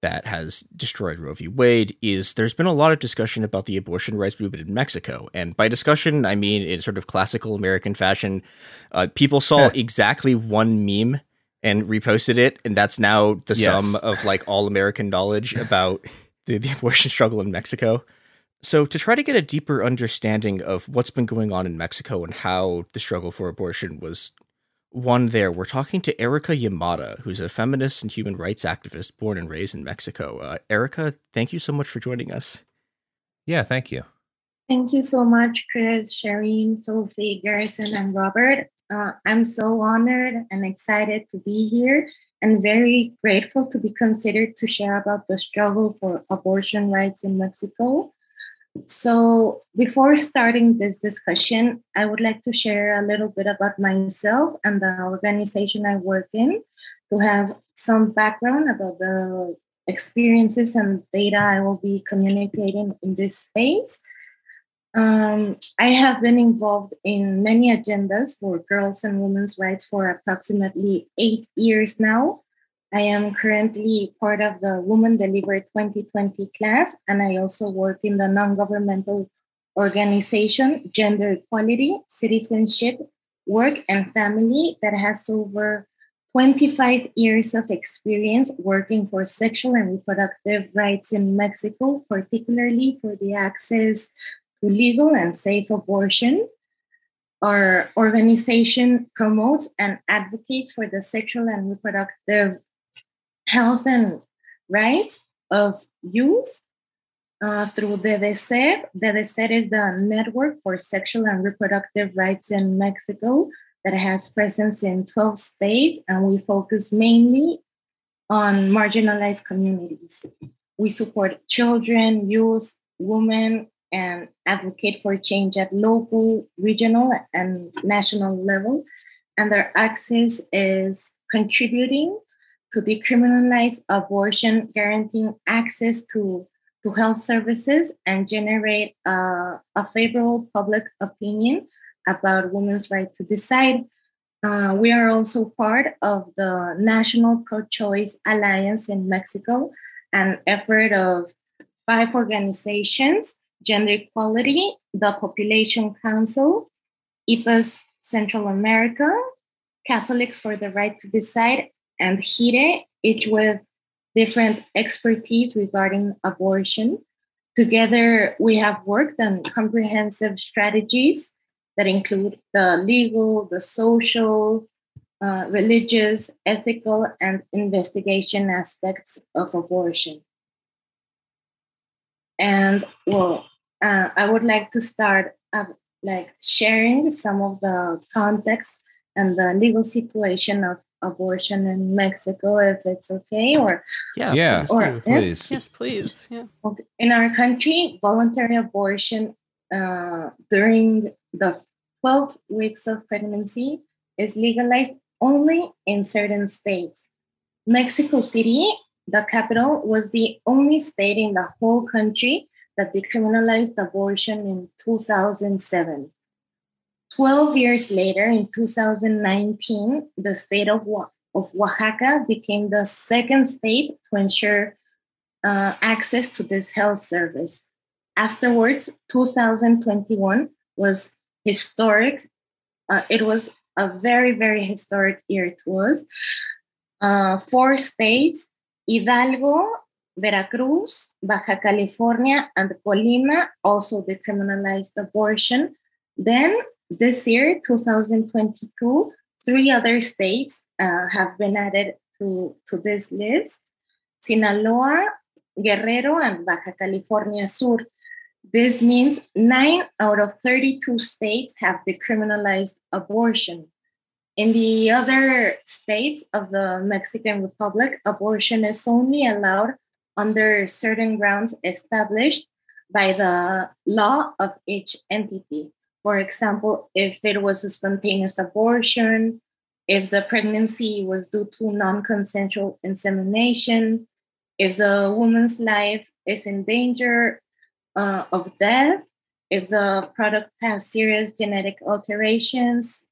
Speaker 8: that has destroyed Roe v. Wade is there's been a lot of discussion about the abortion rights movement in Mexico. And by discussion, I mean in sort of classical American fashion. Uh, people saw exactly one meme and reposted it, and that's now the
Speaker 1: Yes.
Speaker 8: sum of like all American knowledge about the, the abortion struggle in Mexico. So, to try to get a deeper understanding of what's been going on in Mexico and how the struggle for abortion was won there, we're talking to Erica Yamada, who's a feminist and human rights activist born and raised in Mexico. Uh, Erica, thank you so much for joining us.
Speaker 1: Yeah, thank you.
Speaker 9: Thank you so much, Chris, Shireen, Sophie, Garrison, and Robert. Uh, I'm so honored and excited to be here and very grateful to be considered to share about the struggle for abortion rights in Mexico. So, before starting this discussion, I would like to share a little bit about myself and the organization I work in to have some background about the experiences and data I will be communicating in this space. Um, I have been involved in many agendas for girls and women's rights for approximately eight years now. I am currently part of the Women Deliver 2020 class, and I also work in the non governmental organization Gender Equality, Citizenship, Work, and Family that has over 25 years of experience working for sexual and reproductive rights in Mexico, particularly for the access to legal and safe abortion. Our organization promotes and advocates for the sexual and reproductive health and rights of youth uh, through ddeser. ddeser is the Network for Sexual and Reproductive Rights in Mexico that has presence in 12 states, and we focus mainly on marginalized communities. We support children, youth, women, and advocate for change at local, regional, and national level. And their access is contributing to decriminalize abortion, guaranteeing access to, to health services, and generate uh, a favorable public opinion about women's right to decide. Uh, we are also part of the National Pro Choice Alliance in Mexico, an effort of five organizations Gender Equality, the Population Council, IPAS Central America, Catholics for the Right to Decide, and GIRE, each with different expertise regarding abortion. Together, we have worked on comprehensive strategies that include the legal, the social, uh, religious, ethical, and investigation aspects of abortion. And well, uh, I would like to start uh, like sharing some of the context and the legal situation of abortion in Mexico, if it's okay, or
Speaker 1: yeah, yeah,
Speaker 9: or,
Speaker 1: please.
Speaker 10: Yes, yes, please. Yeah.
Speaker 9: In our country, voluntary abortion uh, during the 12 weeks of pregnancy is legalized only in certain states. Mexico City, the capital, was the only state in the whole country that decriminalized abortion in 2007. 12 years later, in 2019, the state of, of Oaxaca became the second state to ensure uh, access to this health service. Afterwards, 2021 was historic. Uh, it was a very, very historic year to us. Uh, four states Hidalgo, Veracruz, Baja California, and Colima also decriminalized abortion. Then this year, 2022, three other states uh, have been added to, to this list Sinaloa, Guerrero, and Baja California Sur. This means nine out of 32 states have decriminalized abortion. In the other states of the Mexican Republic, abortion is only allowed under certain grounds established by the law of each entity. For example, if it was a spontaneous abortion, if the pregnancy was due to non consensual insemination, if the woman's life is in danger uh, of death, if the product has serious genetic alterations,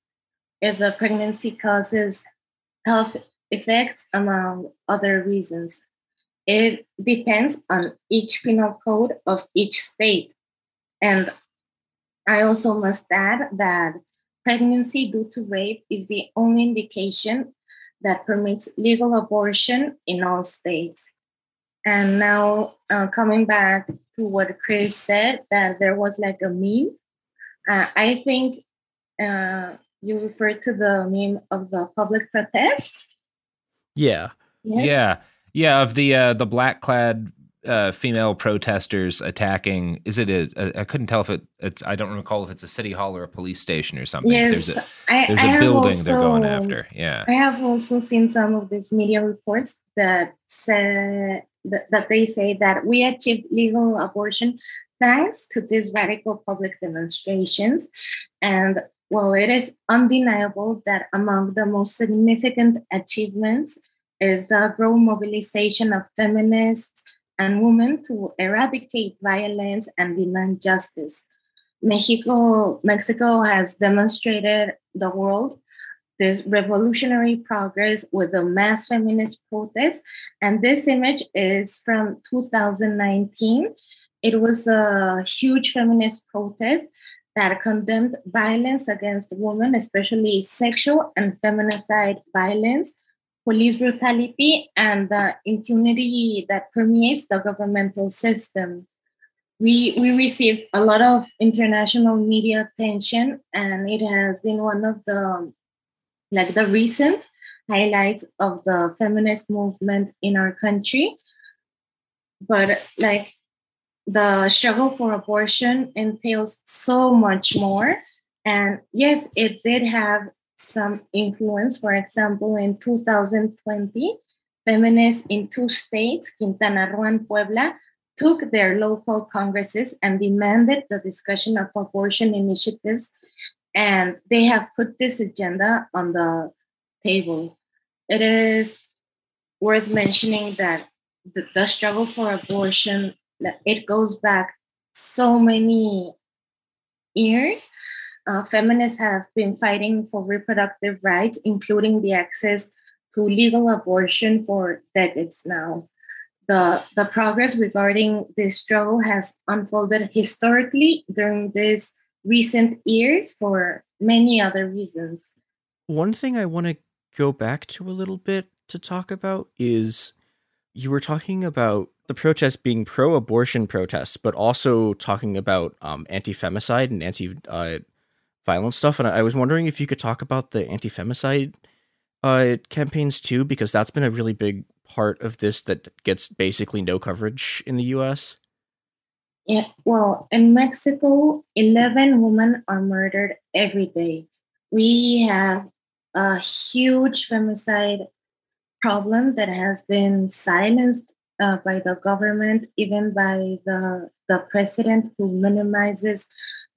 Speaker 9: if the pregnancy causes health effects, among other reasons. It depends on each penal code of each state. And I also must add that pregnancy due to rape is the only indication that permits legal abortion in all states. And now, uh, coming back to what Chris said, that there was like a meme. Uh, I think uh, you referred to the meme of the public protests.
Speaker 8: Yeah.
Speaker 1: Yeah. Yeah. Yeah. Of the uh, the black clad uh, female protesters attacking. Is it a, a? I couldn't tell if it. It's. I don't recall if it's a city hall or a police station or something.
Speaker 9: Yes,
Speaker 1: there's a
Speaker 9: I,
Speaker 1: there's
Speaker 9: I
Speaker 1: a building
Speaker 9: also,
Speaker 1: they're going after. Yeah.
Speaker 9: I have also seen some of these media reports that say that, that they say that we achieved legal abortion thanks to these radical public demonstrations, and well, it is undeniable that among the most significant achievements is the growing mobilization of feminists and women to eradicate violence and demand justice. Mexico, Mexico has demonstrated the world this revolutionary progress with the mass feminist protest. And this image is from 2019. It was a huge feminist protest that condemned violence against women, especially sexual and feminicide violence, police brutality, and the impunity that permeates the governmental system. We, we received a lot of international media attention, and it has been one of the like the recent highlights of the feminist movement in our country. But like the struggle for abortion entails so much more. And yes, it did have some influence. For example, in 2020, feminists in two states, Quintana Roo and Puebla, took their local congresses and demanded the discussion of abortion initiatives. And they have put this agenda on the table. It is worth mentioning that the, the struggle for abortion it goes back so many years. Uh, feminists have been fighting for reproductive rights, including the access to legal abortion for decades now. The, the progress regarding this struggle has unfolded historically during these recent years for many other reasons.
Speaker 8: One thing I want to go back to a little bit to talk about is you were talking about the protests being pro abortion protests, but also talking about um, anti femicide and anti uh, violence stuff. And I was wondering if you could talk about the anti femicide uh, campaigns too, because that's been a really big part of this that gets basically no coverage in the US.
Speaker 9: Yeah, well, in Mexico, 11 women are murdered every day. We have a huge femicide problem that has been silenced uh, by the government, even by the, the president who minimizes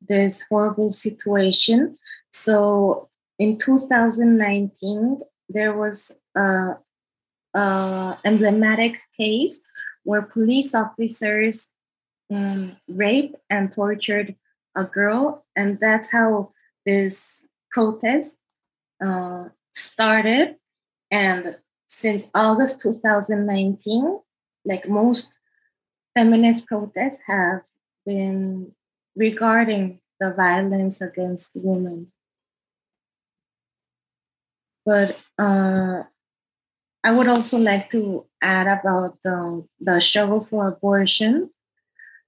Speaker 9: this horrible situation. So in 2019, there was a, a emblematic case where police officers um, raped and tortured a girl, and that's how this protest uh, started. And since August 2019, like most feminist protests have been regarding the violence against women. But uh, I would also like to add about the, the struggle for abortion.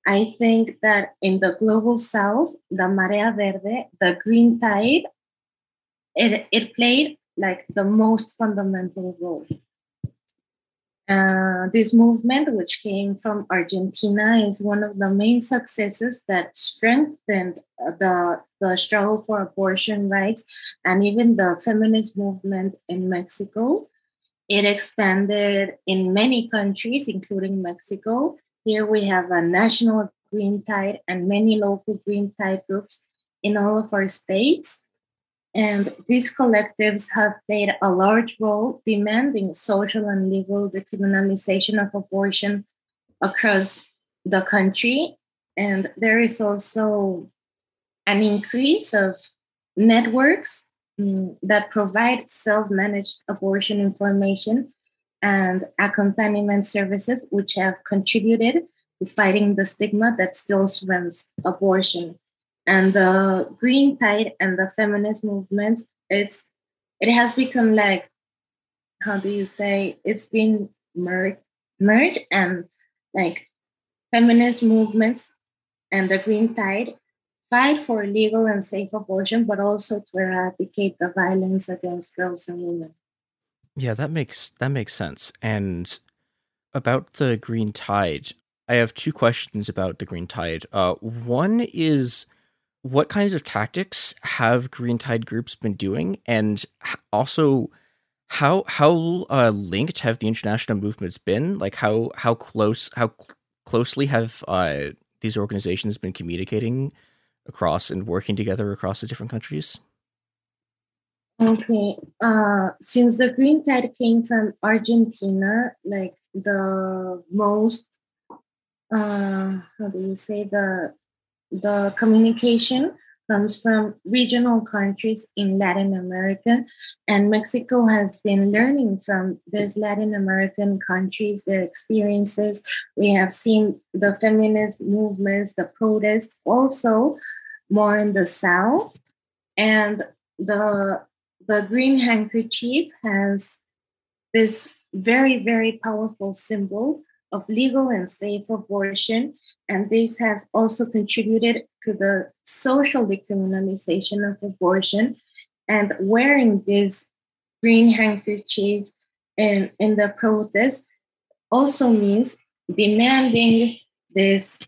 Speaker 9: I think that in the global south, the Marea Verde, the green tide, it, it played like the most fundamental role. Uh, this movement, which came from Argentina, is one of the main successes that strengthened uh, the, the struggle for abortion rights and even the feminist movement in Mexico. It expanded in many countries, including Mexico. Here we have a national green tide and many local green tide groups in all of our states. And these collectives have played a large role demanding social and legal decriminalization of abortion across the country. And there is also an increase of networks um, that provide self managed abortion information and accompaniment services, which have contributed to fighting the stigma that still surrounds abortion and the green tide and the feminist movement it's it has become like how do you say it's been merged merged and like feminist movements and the green tide fight for legal and safe abortion but also to eradicate the violence against girls and women.
Speaker 8: Yeah that makes that makes sense. And about the green tide i have two questions about the green tide. Uh, one is what kinds of tactics have Green Tide groups been doing, and also how how uh, linked have the international movements been? Like how how close how cl- closely have uh, these organizations been communicating across and working together across the different countries?
Speaker 9: Okay, uh, since the Green Tide came from Argentina, like the most, uh, how do you say the the communication comes from regional countries in Latin America, and Mexico has been learning from these Latin American countries, their experiences. We have seen the feminist movements, the protests, also more in the South. And the, the green handkerchief has this very, very powerful symbol of legal and safe abortion. And this has also contributed to the social decriminalization of abortion. And wearing this green handkerchief in, in the protest also means demanding this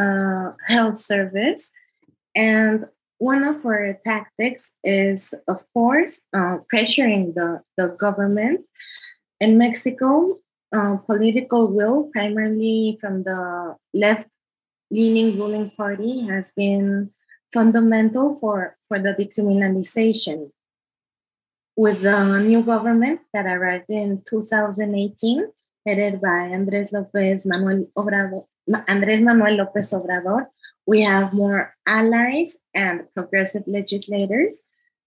Speaker 9: uh, health service. And one of our tactics is, of course, uh, pressuring the, the government. In Mexico, uh, political will, primarily from the left leaning ruling party, has been fundamental for, for the decriminalization. With the new government that arrived in 2018, headed by Andres Lopez Manuel Obrador, Andres Manuel Lopez Obrador, we have more allies and progressive legislators.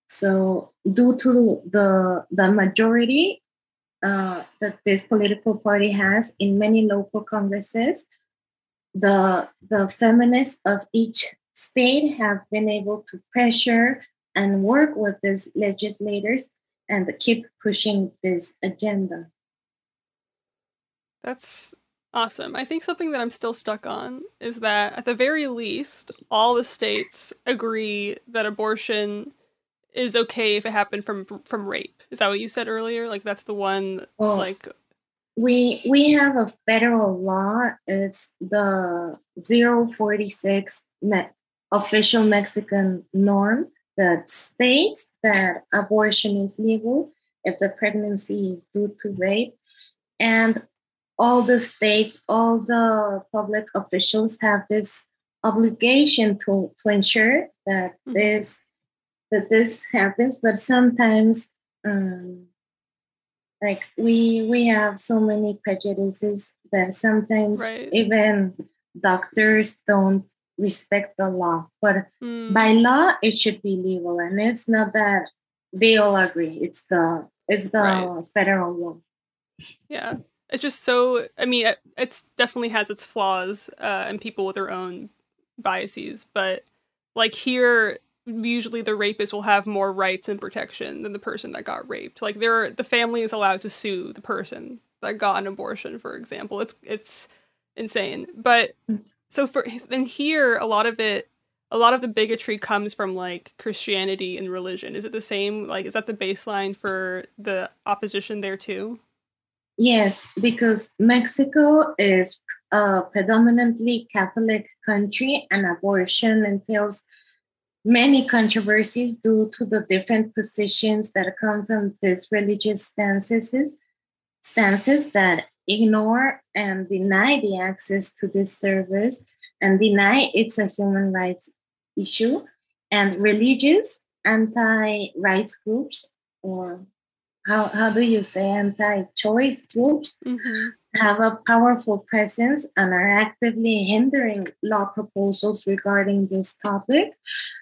Speaker 9: So, due to the the majority uh, that this political party has in many local congresses, the the feminists of each state have been able to pressure and work with these legislators and keep pushing this agenda.
Speaker 10: That's awesome. I think something that I'm still stuck on is that at the very least, all the states agree that abortion is okay if it happened from from rape. Is that what you said earlier? Like that's the one well, like
Speaker 9: we we have a federal law. It's the 046 me- official Mexican norm that states that abortion is legal if the pregnancy is due to rape. And all the states, all the public officials have this obligation to, to ensure that mm-hmm. this that this happens. But sometimes um, like we we have so many prejudices that sometimes right. even doctors don't respect the law but mm. by law it should be legal and it's not that they all agree it's the it's the right. federal law
Speaker 10: yeah it's just so i mean it it's definitely has its flaws uh, and people with their own biases but like here usually the rapist will have more rights and protection than the person that got raped. Like there the family is allowed to sue the person that got an abortion for example. It's it's insane. But so for then here a lot of it a lot of the bigotry comes from like christianity and religion. Is it the same like is that the baseline for the opposition there too?
Speaker 9: Yes because mexico is a predominantly catholic country and abortion entails many controversies due to the different positions that come from these religious stances stances that ignore and deny the access to this service and deny it's a human rights issue and religious anti-rights groups or how, how do you say anti-choice groups mm-hmm. Have a powerful presence and are actively hindering law proposals regarding this topic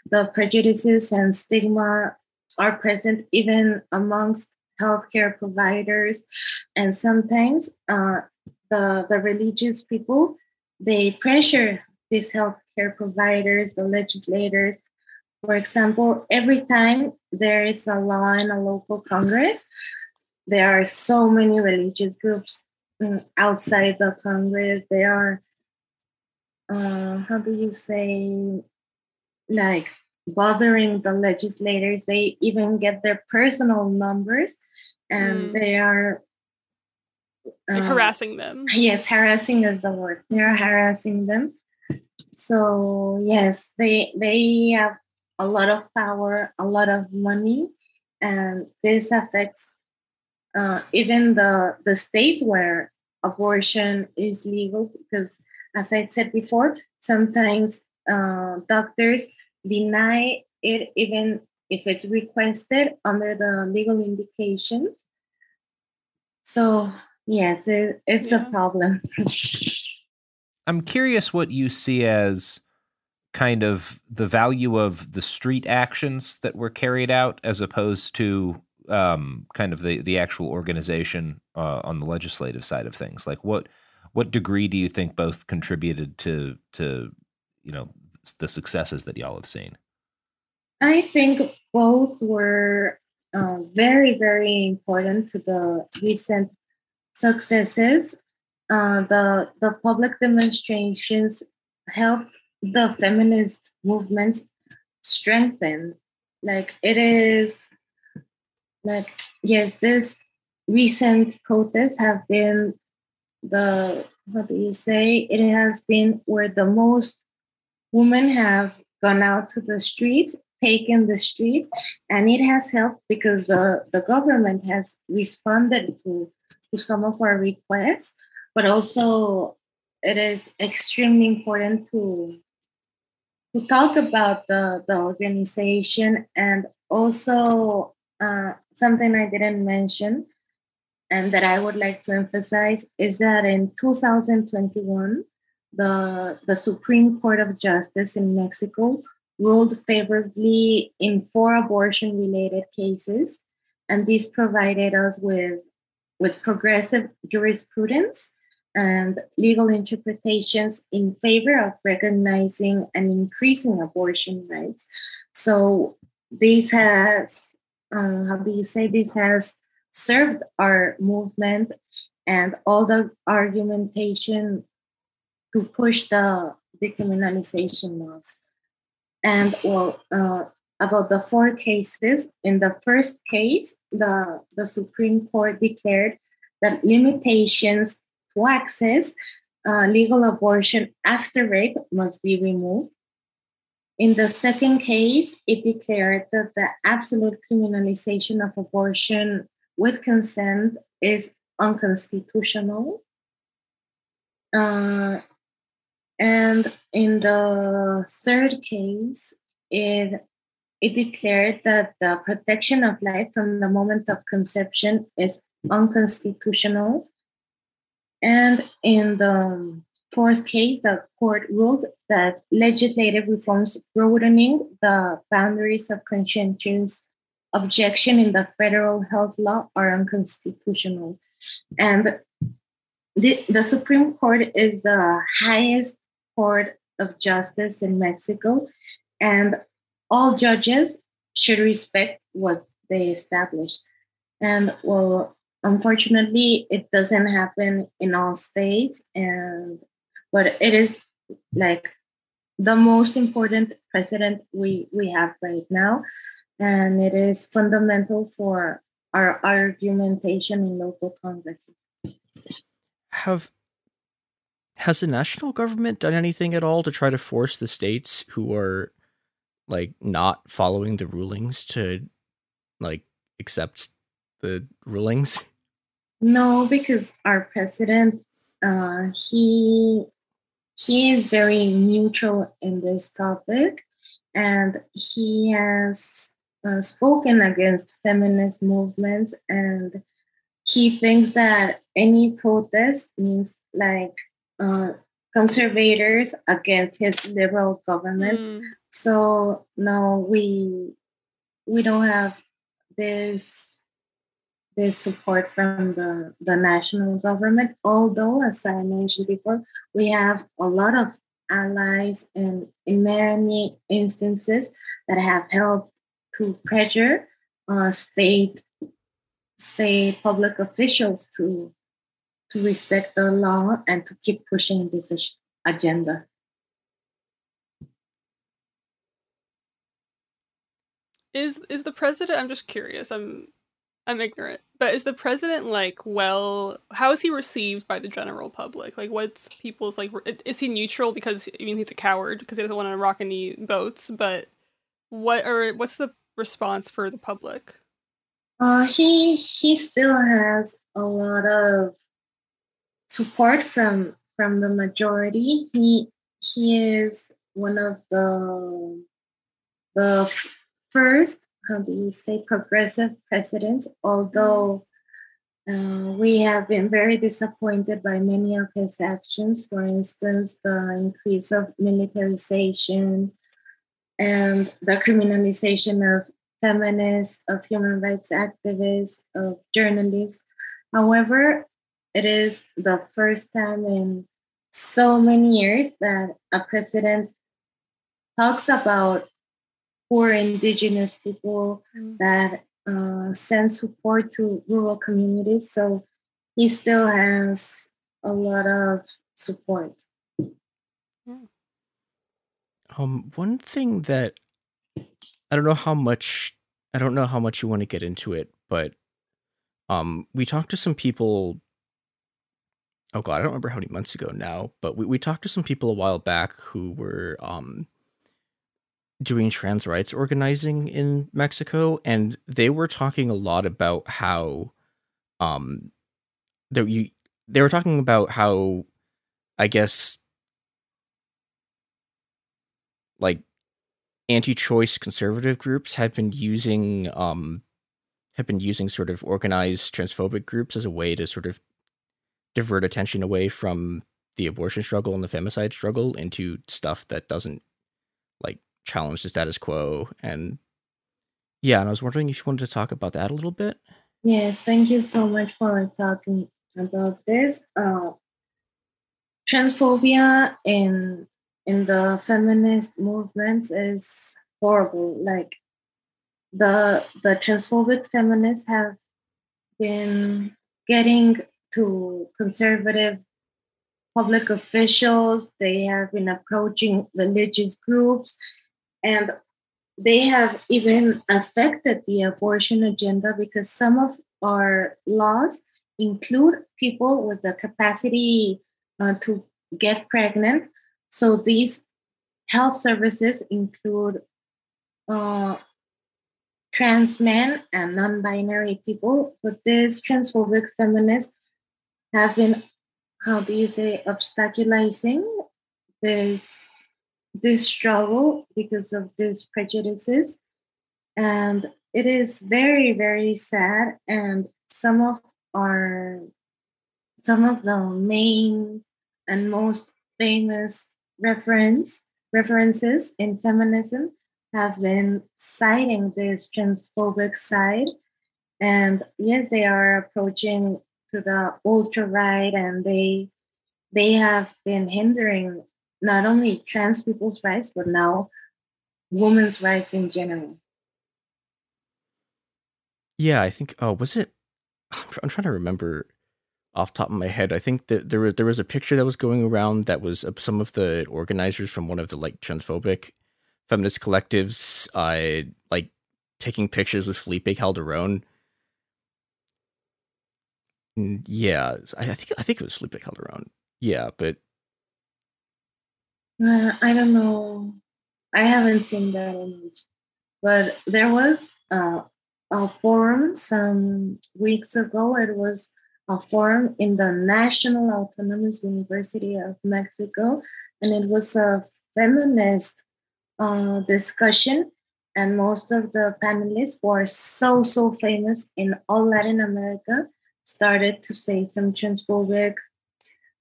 Speaker 9: the prejudices and stigma are present even amongst healthcare providers, and sometimes uh, the the religious people they pressure these healthcare providers, the legislators. For example, every time there is a law in a local congress, there are so many religious groups outside the congress. they are, uh, how do you say, like bothering the legislators. They even get their personal numbers and mm. they are
Speaker 10: um, harassing them.
Speaker 9: Yes, harassing is the word. They're harassing them. So yes, they they have a lot of power, a lot of money, and this affects uh, even the the states where abortion is legal because, as I said before, sometimes uh, doctors deny it even if it's requested under the legal indication. So, yes, it, it's yeah. a problem.
Speaker 1: I'm curious what you see as kind of the value of the street actions that were carried out as opposed to um, kind of the, the actual organization uh, on the legislative side of things. Like what what degree do you think both contributed to to you know the successes that y'all have seen?
Speaker 9: I think both were uh, very, very important to the recent successes. Uh, the the public demonstrations helped the feminist movements strengthen. Like it is, like yes, this recent protests have been the what do you say? It has been where the most women have gone out to the streets taken the streets and it has helped because the, the government has responded to to some of our requests, but also it is extremely important to to talk about the, the organization and also uh, something I didn't mention and that I would like to emphasize is that in 2021, the, the Supreme Court of Justice in Mexico ruled favorably in four abortion related cases. And this provided us with, with progressive jurisprudence and legal interpretations in favor of recognizing and increasing abortion rights. So this has, uh, how do you say, this has served our movement and all the argumentation to push the decriminalization laws. And well, uh, about the four cases, in the first case, the, the Supreme Court declared that limitations to access uh, legal abortion after rape must be removed. In the second case, it declared that the absolute criminalization of abortion with consent is unconstitutional. Uh, and in the third case, it, it declared that the protection of life from the moment of conception is unconstitutional and in the fourth case, the court ruled that legislative reforms broadening the boundaries of conscientious objection in the federal health law are unconstitutional. And the, the Supreme Court is the highest court of justice in Mexico, and all judges should respect what they establish. And well, unfortunately it doesn't happen in all states and but it is like the most important precedent we we have right now. And it is fundamental for our argumentation in local congresses
Speaker 8: have has the national government done anything at all to try to force the states who are like not following the rulings to like accept the rulings?
Speaker 9: No, because our president, uh, he he is very neutral in this topic, and he has uh, spoken against feminist movements, and he thinks that any protest means like uh, conservators against his liberal government. Mm. So no, we we don't have this this support from the, the national government. Although, as I mentioned before, we have a lot of allies and in many instances that have helped to pressure uh, state state public officials to to respect the law and to keep pushing this agenda.
Speaker 10: Is is the president? I'm just curious. I'm I'm ignorant. But is the president like well? How is he received by the general public? Like, what's people's like? Is he neutral because I mean he's a coward because he doesn't want to rock any boats? But what or what's the response for the public?
Speaker 9: Uh, he he still has a lot of support from from the majority. He he is one of the the f- first how do you say, progressive president, although uh, we have been very disappointed by many of his actions. For instance, the increase of militarization and the criminalization of feminists, of human rights activists, of journalists. However, it is the first time in so many years that a president talks about poor indigenous people mm. that uh, send support to rural communities. So he still has a lot of support.
Speaker 8: Um, one thing that I don't know how much I don't know how much you want to get into it, but um, we talked to some people. Oh God, I don't remember how many months ago now, but we, we talked to some people a while back who were um doing trans rights organizing in Mexico, and they were talking a lot about how um, you they were talking about how I guess like anti-choice conservative groups have been using um have been using sort of organized transphobic groups as a way to sort of divert attention away from the abortion struggle and the femicide struggle into stuff that doesn't like challenge the status quo and yeah and i was wondering if you wanted to talk about that a little bit
Speaker 9: Yes, thank you so much for talking about this. Uh, transphobia in in the feminist movements is horrible. Like the the transphobic feminists have been getting to conservative public officials. They have been approaching religious groups, and they have even affected the abortion agenda because some of our laws include people with the capacity uh, to get pregnant. So these health services include uh, trans men and non binary people, but these transphobic feminists have been, how do you say, obstaculizing this this struggle because of these prejudices. And it is very, very sad. And some of our some of the main and most famous reference references in feminism have been citing this transphobic side. And yes, they are approaching to the ultra right and they they have been hindering not only trans people's rights, but now women's rights in general.
Speaker 8: Yeah, I think. Oh, was it? I'm trying to remember off top of my head. I think that there was there was a picture that was going around that was some of the organizers from one of the like transphobic feminist collectives, uh, like taking pictures with Felipe Calderon. yeah, I think I think it was Felipe Calderon. Yeah, but
Speaker 9: I don't know. I haven't seen that image, but there was uh, a forum some weeks ago. It was a forum in the National Autonomous University of Mexico, and it was a feminist uh, discussion. And most of the panelists who are so, so famous in all Latin America started to say some transphobic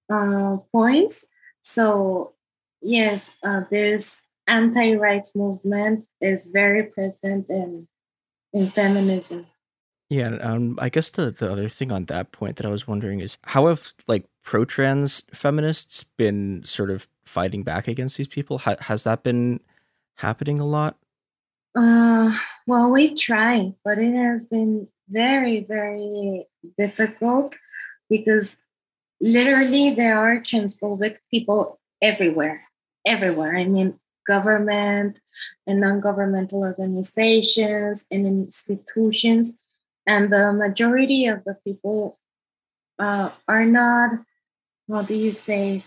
Speaker 9: uh, points. So yes, uh, this anti-rights movement is very present in in feminism.
Speaker 8: Yeah, um, I guess the the other thing on that point that I was wondering is how have like pro-trans feminists been sort of fighting back against these people? Ha- has that been happening a lot?
Speaker 9: Uh, well, we try, but it has been very, very difficult because literally there are transphobic people everywhere everywhere. I mean, government and non-governmental organizations and institutions, and the majority of the people uh, are not, how do you say,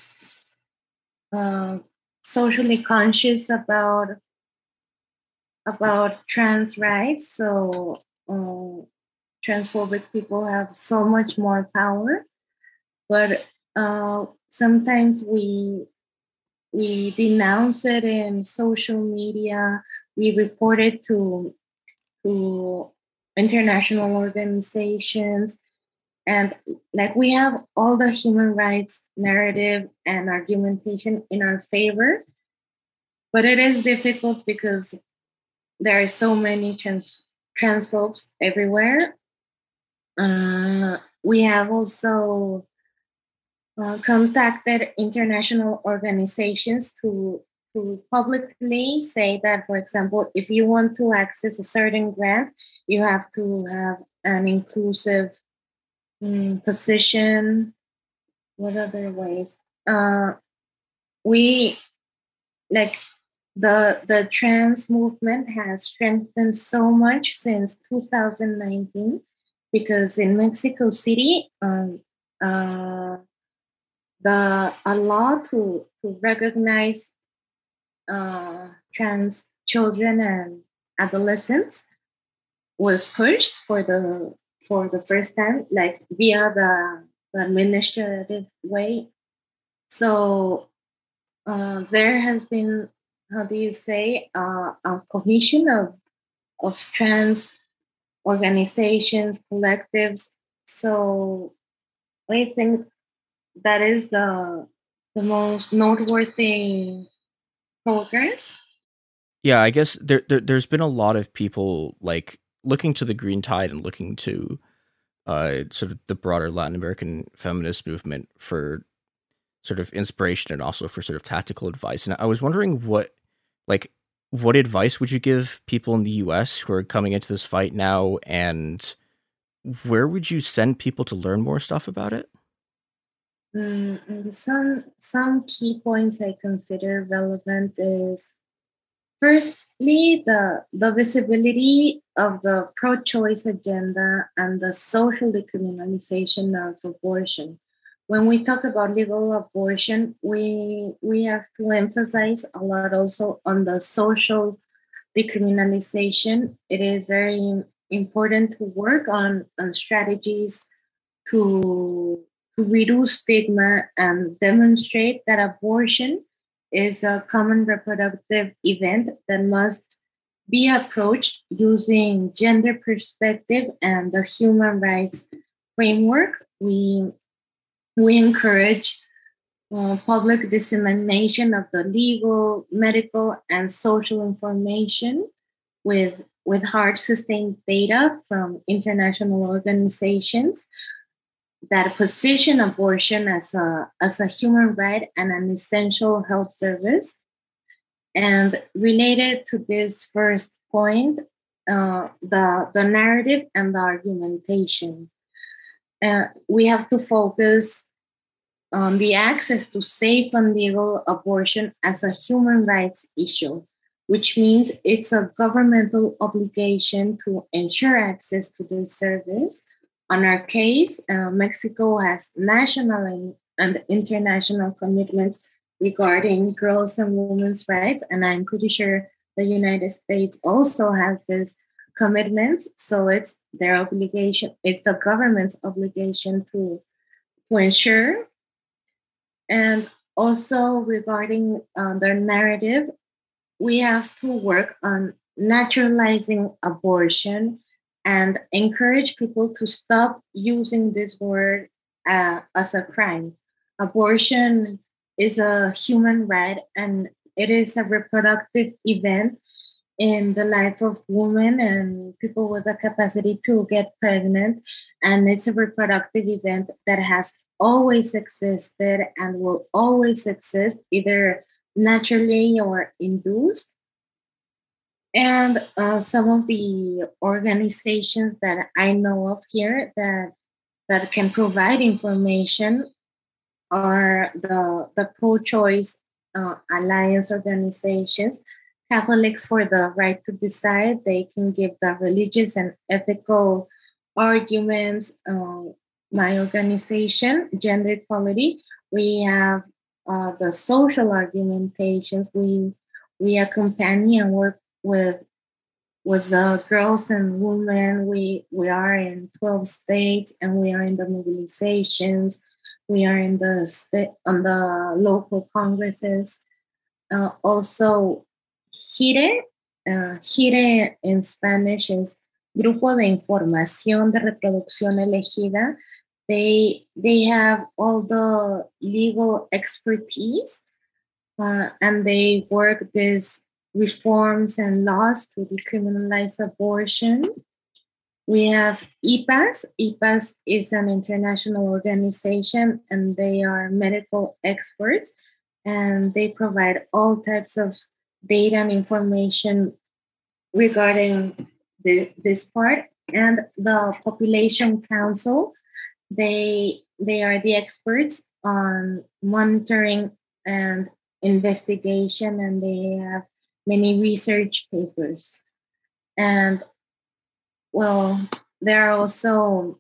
Speaker 9: uh, socially conscious about about trans rights. So uh, transphobic people have so much more power, but uh, sometimes we we denounce it in social media. We report it to, to international organizations. And like we have all the human rights narrative and argumentation in our favor. But it is difficult because there are so many trans transphobes everywhere. Uh, we have also uh, contacted international organizations to to publicly say that, for example, if you want to access a certain grant, you have to have an inclusive um, position. What other ways? Uh, we like the the trans movement has strengthened so much since 2019 because in Mexico City, um, uh, the a law to to recognize uh, trans children and adolescents was pushed for the for the first time, like via the the administrative way. So uh, there has been, how do you say, uh, a commission of of trans organizations, collectives. So I think that is the the most noteworthy progress.
Speaker 8: Yeah, I guess there, there there's been a lot of people like looking to the Green Tide and looking to uh, sort of the broader Latin American feminist movement for sort of inspiration and also for sort of tactical advice. And I was wondering what like what advice would you give people in the US who are coming into this fight now and where would you send people to learn more stuff about it?
Speaker 9: Mm, some some key points I consider relevant is firstly the the visibility of the pro-choice agenda and the social decriminalization of abortion when we talk about legal abortion, we we have to emphasize a lot also on the social decriminalization. It is very important to work on, on strategies to, to reduce stigma and demonstrate that abortion is a common reproductive event that must be approached using gender perspective and the human rights framework. We we encourage uh, public dissemination of the legal, medical, and social information with, with hard sustained data from international organizations that position abortion as a, as a human right and an essential health service. And related to this first point, uh, the, the narrative and the argumentation. Uh, we have to focus on the access to safe and legal abortion as a human rights issue, which means it's a governmental obligation to ensure access to this service. On our case, uh, Mexico has national and international commitments regarding girls and women's rights, and I'm pretty sure the United States also has this commitments. So it's their obligation, it's the government's obligation to to ensure and also regarding um, their narrative, we have to work on naturalizing abortion and encourage people to stop using this word uh, as a crime. Abortion is a human right and it is a reproductive event in the life of women and people with the capacity to get pregnant. And it's a reproductive event that has always existed and will always exist, either naturally or induced. And uh, some of the organizations that I know of here that that can provide information are the the pro-choice uh, alliance organizations. Catholics for the right to decide. They can give the religious and ethical arguments uh, my organization, Gender Equality, we have uh, the social argumentations. We we accompany and work with with the girls and women. We we are in 12 states and we are in the mobilizations. We are in the state on the local congresses. Uh, also, GIRE, uh, GIRE in Spanish is Grupo de Información de Reproducción Elegida they they have all the legal expertise uh, and they work these reforms and laws to decriminalize abortion. We have IPAS. IPAS is an international organization and they are medical experts and they provide all types of data and information regarding the, this part. And the Population Council they they are the experts on monitoring and investigation, and they have many research papers. And well, there are also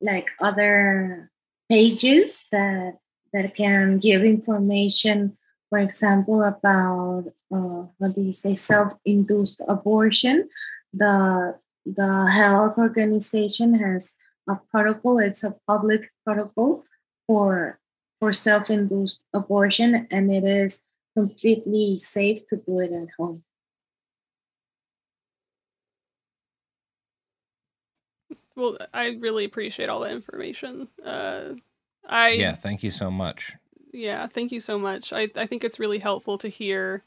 Speaker 9: like other pages that that can give information, for example, about uh, what do you say, self-induced abortion. The the health organization has a protocol. It's a public protocol for for self-induced abortion, and it is completely safe to do it at home.
Speaker 10: Well, I really appreciate all the information. Uh, I
Speaker 1: yeah, thank you so much.
Speaker 10: Yeah, thank you so much. I I think it's really helpful to hear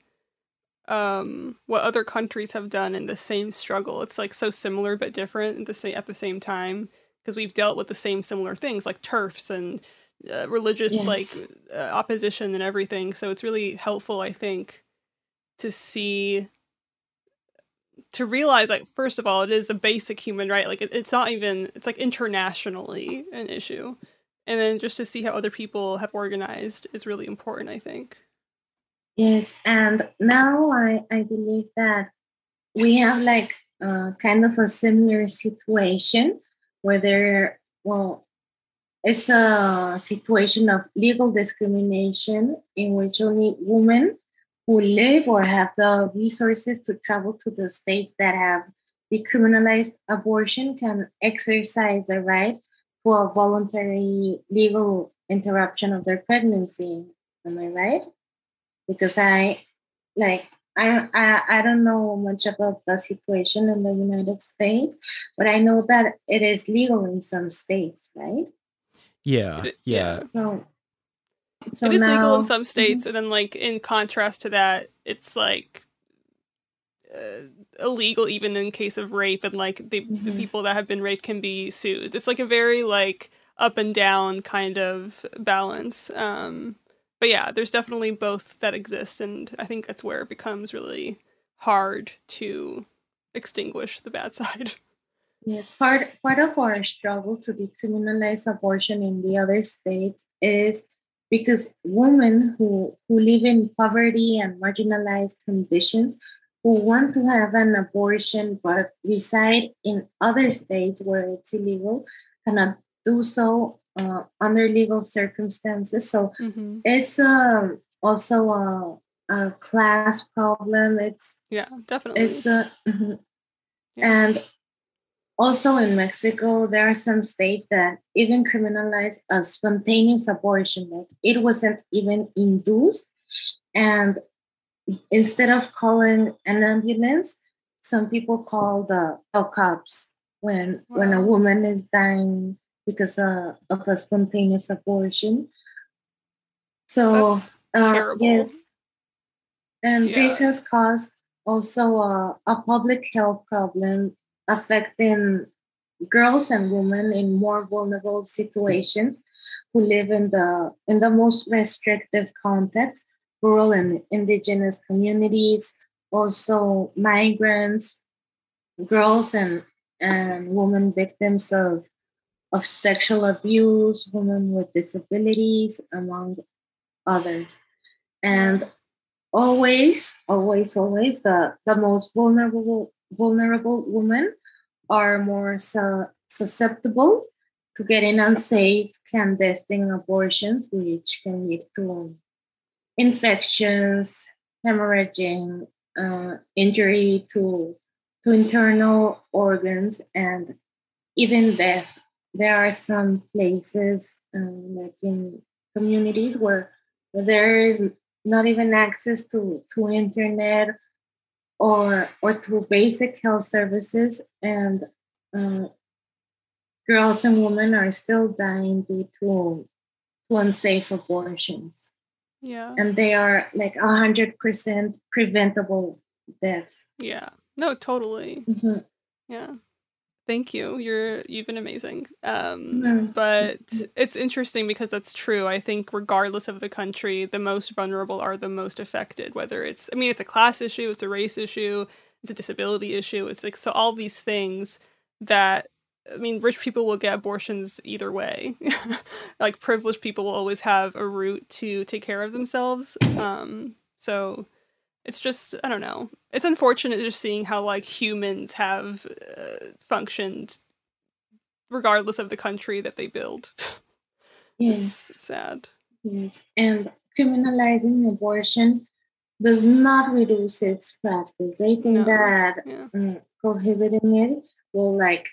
Speaker 10: um what other countries have done in the same struggle. It's like so similar but different at the same at the same time because we've dealt with the same similar things like TERFs and uh, religious yes. like uh, opposition and everything. So it's really helpful, I think, to see to realize like first of all it is a basic human right like it, it's not even it's like internationally an issue and then just to see how other people have organized is really important i think
Speaker 9: yes and now i i believe that we have like uh, kind of a similar situation where there well it's a situation of legal discrimination in which only women who live or have the resources to travel to the states that have decriminalized abortion can exercise the right to a voluntary legal interruption of their pregnancy. Am I right? Because I like I, I I don't know much about the situation in the United States, but I know that it is legal in some states, right?
Speaker 8: Yeah, yeah.
Speaker 9: So, so
Speaker 10: it is
Speaker 9: now,
Speaker 10: legal in some states, mm-hmm. and then like in contrast to that, it's like uh, illegal even in case of rape, and like the
Speaker 9: mm-hmm.
Speaker 10: the people that have been raped can be sued. It's like a very like up and down kind of balance. Um, but yeah, there's definitely both that exist, and I think that's where it becomes really hard to extinguish the bad side.
Speaker 9: Yes, part part of our struggle to decriminalize abortion in the other states is because women who, who live in poverty and marginalized conditions who want to have an abortion but reside in other states where it's illegal cannot do so uh, under legal circumstances. So
Speaker 10: mm-hmm.
Speaker 9: it's um, also a, a class problem. It's
Speaker 10: yeah, definitely.
Speaker 9: It's a mm-hmm. yeah. and also in Mexico, there are some states that even criminalize a spontaneous abortion. Like it wasn't even induced. And instead of calling an ambulance, some people call the, the cops when wow. when a woman is dying because uh, of a spontaneous abortion. So uh, yes, and yeah. this has caused also a, a public health problem affecting girls and women in more vulnerable situations who live in the in the most restrictive context rural and indigenous communities also migrants girls and and women victims of of sexual abuse women with disabilities among others. And always always always the the most vulnerable vulnerable women are more su- susceptible to getting unsafe clandestine abortions, which can lead to infections, hemorrhaging, uh, injury to to internal organs, and even death. There are some places, um, like in communities, where there is not even access to to internet or or to basic health services and uh, girls and women are still dying due to, to unsafe abortions.
Speaker 10: Yeah.
Speaker 9: And they are like a hundred percent preventable deaths.
Speaker 10: Yeah. No totally.
Speaker 9: Mm-hmm.
Speaker 10: yeah thank you you're you've been amazing um but it's interesting because that's true i think regardless of the country the most vulnerable are the most affected whether it's i mean it's a class issue it's a race issue it's a disability issue it's like so all these things that I mean, rich people will get abortions either way. like privileged people will always have a route to take care of themselves. Um, so it's just I don't know. It's unfortunate just seeing how like humans have uh, functioned regardless of the country that they build.
Speaker 9: Yes,
Speaker 10: it's sad.
Speaker 9: Yes, and criminalizing abortion does not reduce its practice. They think
Speaker 10: No.
Speaker 9: that
Speaker 10: Yeah.
Speaker 9: mm, prohibiting it will like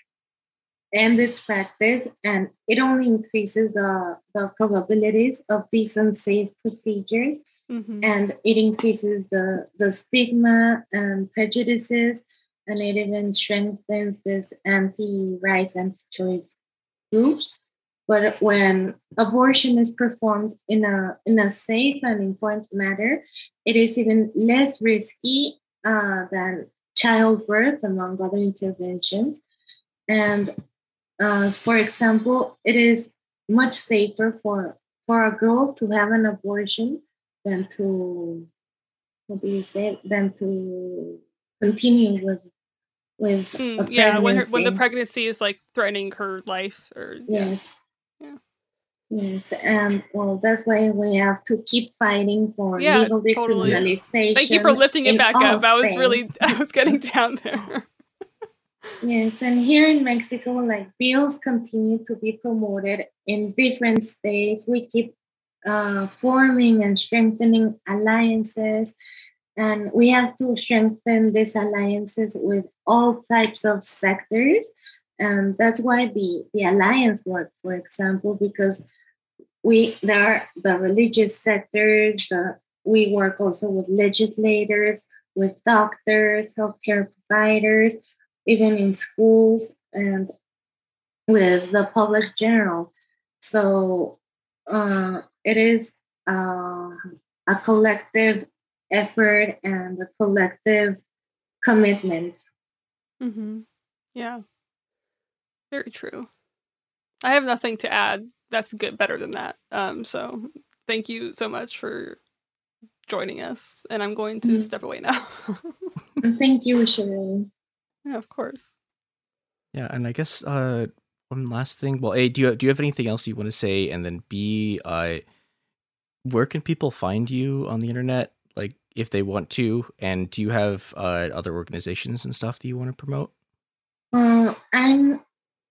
Speaker 9: end its practice and it only increases the, the probabilities of these unsafe procedures
Speaker 10: Mhm.
Speaker 9: and it increases the, the stigma and prejudices and it even strengthens this anti-rights, anti-choice groups. But when abortion is performed in a in a safe and informed manner, it is even less risky uh, than childbirth, among other interventions. And uh, for example, it is much safer for for a girl to have an abortion than to what do you say than to continue with with a
Speaker 10: Mm, yeah, when her, when the
Speaker 9: pregnancy.
Speaker 10: is like threatening her life or
Speaker 9: Yes.
Speaker 10: Yeah.
Speaker 9: Yes, and well, that's why we have to keep fighting for
Speaker 10: Yeah,
Speaker 9: legal
Speaker 10: totally.
Speaker 9: decriminalization.
Speaker 10: Thank you for lifting it back up. I was really I was getting down there.
Speaker 9: Yes, and here in Mexico, like bills continue to be promoted in different states. We keep uh, forming and strengthening alliances, and we have to strengthen these alliances with all types of sectors. And that's why the, the alliance work, for example, because we there are the religious sectors, the, we work also with legislators, with doctors, healthcare providers, even in schools and with the public general. So uh, it is uh, a collective effort and a collective commitment.
Speaker 10: Mm-hmm. Yeah. Very true. I have nothing to add. That's good better than that. Um so thank you so much for joining us and I'm going to
Speaker 9: Mhm.
Speaker 10: step away now.
Speaker 9: Thank you, Shireen.
Speaker 10: Yeah, of course.
Speaker 8: Yeah, and I guess uh one last thing. Well, A, do you do you have anything else you want to say? And then B, uh where can people find you on the internet? Like if they want to, and do you have uh other organizations and stuff that you want to promote?
Speaker 9: Uh, I'm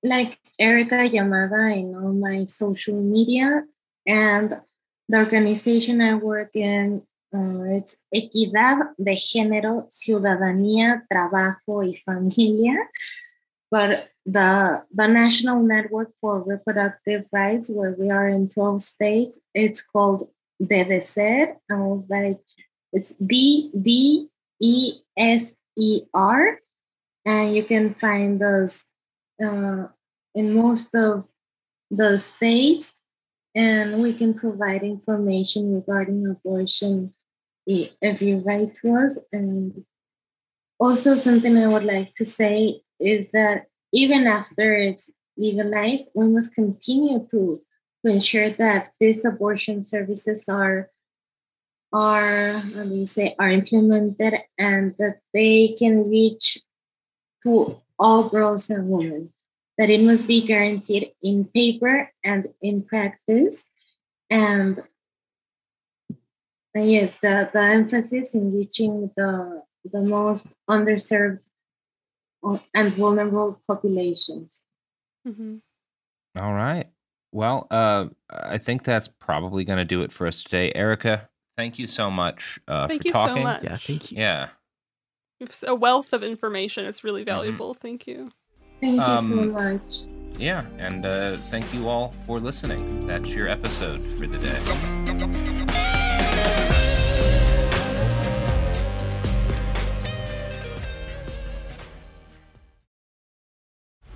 Speaker 9: like Erica Yamada in all my social media, and the organization I work in uh, it's Equidad de Género, Ciudadanía, Trabajo y Familia. But the the National Network for Reproductive Rights, where we are in 12 states, it's called ddeser. I'll write it's D D E S E R and you can find those uh, in most of the states and we can provide information regarding abortion you write to us. And also something i would like to say is that even after it's legalized we must continue to to ensure that these abortion services are are how do you say are implemented and that they can reach to all girls and women. That it must be guaranteed in paper and in practice. And and yes the, the emphasis in reaching the the most underserved and vulnerable populations
Speaker 10: hmm
Speaker 1: All right. Well, uh, I think that's probably going to do it for us today. Erica, thank you so much uh,
Speaker 10: Thank
Speaker 1: for
Speaker 10: you so much.
Speaker 8: Yeah, thank you.
Speaker 1: Yeah.
Speaker 10: It's a wealth of information. It's
Speaker 1: Mm-hmm.
Speaker 10: really valuable. Thank you.
Speaker 9: thank you so
Speaker 1: Um,
Speaker 9: much
Speaker 1: Yeah. And uh, thank you all for listening. That's your episode for the day.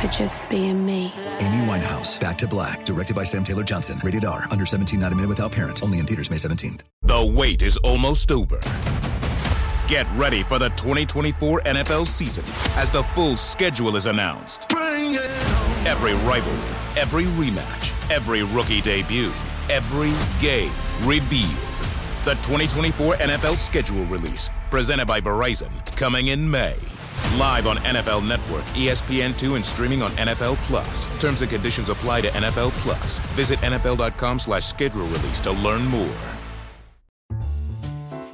Speaker 3: for just being me.
Speaker 4: Amy Winehouse, Back to Black, directed by Sam Taylor Johnson. Rated R, under 17, not a minute without parent. Only in theaters May 17th.
Speaker 5: The wait is almost over. Get ready for the 2024 NFL season as the full schedule is announced. Every rivalry, every rematch, every rookie debut, every game revealed. The 2024 NFL schedule release, presented by Verizon, coming in May. Live on NFL Network, E ESPN2, and streaming on NFL Plus. Terms and conditions apply to NFL Plus. Visit NFL.com slash schedule release to learn more.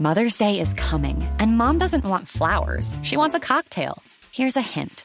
Speaker 6: Mother's Day is coming, and mom doesn't want flowers. She wants a cocktail. Here's a hint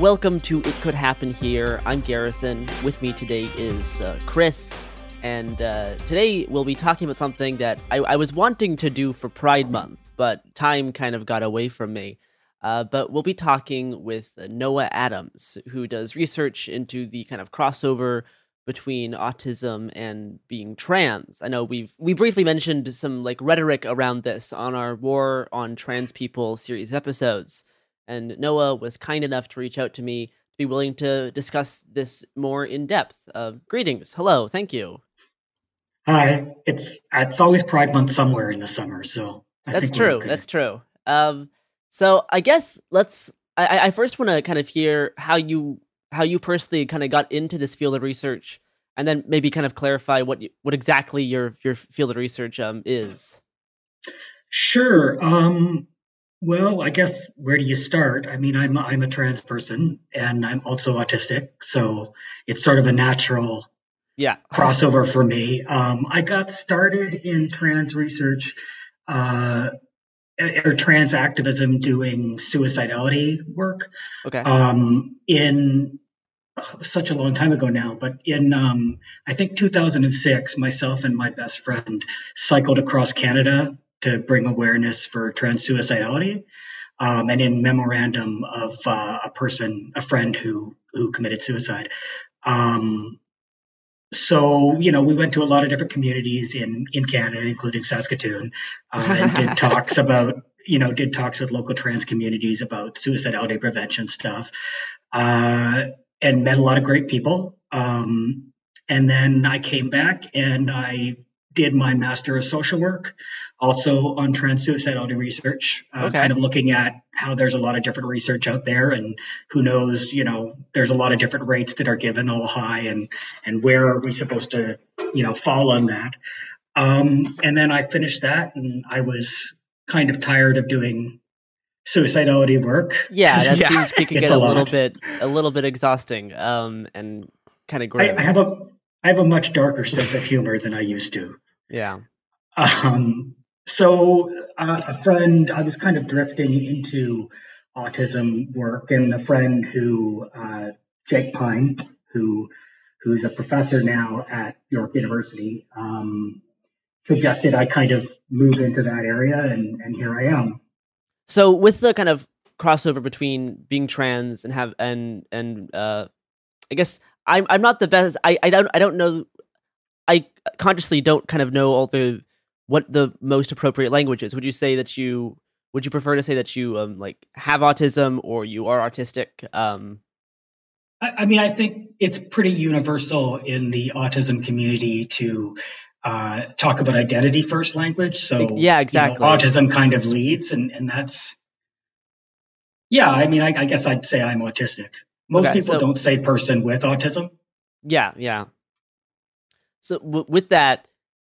Speaker 11: Welcome to It Could Happen Here. I'm Garrison. With me today is uh, Chris. And uh, today we'll be talking about something that I, I was wanting to do for Pride Month, but time kind of got away from me. Uh, but we'll be talking with Noah Adams, who does research into the kind of crossover between autism and being trans. I know we've we briefly mentioned some like rhetoric around this on our War on Trans People series episodes and Noah was kind enough to reach out to me to be willing to discuss this more in depth. Uh, greetings, hello, thank you.
Speaker 12: Hi, it's it's always Pride Month somewhere in the summer, so I
Speaker 11: that's
Speaker 12: think
Speaker 11: true.
Speaker 12: okay.
Speaker 11: That's true. Um, so I guess let's. I, I first want to kind of hear how you how you personally kind of got into this field of research, and then maybe kind of clarify what you, what exactly your your field of research um is.
Speaker 12: Sure. Um, well, I guess where do you start? I mean, I'm I'm a trans person and I'm also autistic, so it's sort of a natural
Speaker 11: Yeah.
Speaker 12: crossover for me. Um, I got started in trans research uh, or trans activism doing suicidality work.
Speaker 11: Okay.
Speaker 12: Um, in oh, such a long time ago now, but in um, I think 2006, myself and my best friend cycled across Canada to bring awareness for trans suicidality. Um, and in memorandum of uh, a person, a friend who who committed suicide. Um, so you know, we went to a lot of different communities in in Canada, including Saskatoon, uh, and did talks about you know did talks with local trans communities about suicidality prevention stuff, uh, and met a lot of great people. Um, and then I came back and I did my master of social work, also on trans suicidality research, uh,
Speaker 11: Okay.
Speaker 12: kind of looking at how there's a lot of different research out there, and who knows, you know, there's a lot of different rates that are given all high, and and where are we supposed to, you know, fall on that? Um, and then I finished that, and I was kind of tired of doing suicidality work.
Speaker 11: Yeah, that seems it could
Speaker 12: It's
Speaker 11: get a, little bit a little bit exhausting. Um, and kind of
Speaker 12: I,
Speaker 11: grim.
Speaker 12: I have a I have a much darker sense of humor than I used to.
Speaker 11: Yeah.
Speaker 12: Um, so uh, a friend, I was kind of drifting into autism work, and a friend who, uh, Jake Pyne, who who's a professor now at York University, um, suggested I kind of move into that area, and, and here I am.
Speaker 11: So with the kind of crossover between being trans and have and and uh, I guess I'm I'm not the best. I I don't I don't know. Consciously don't kind of know all the what the most appropriate language is. Would you say that you would you prefer to say that you um, like have autism or you are autistic? Um,
Speaker 12: I, I mean, I think it's pretty universal in the autism community to uh, talk about identity first language. So
Speaker 11: yeah, exactly.
Speaker 12: You know, autism kind of leads, and and that's yeah. I mean, I, I guess I'd say I'm autistic. Most
Speaker 11: Okay,
Speaker 12: people
Speaker 11: so-
Speaker 12: don't say person with autism.
Speaker 11: Yeah, yeah. So w- with that,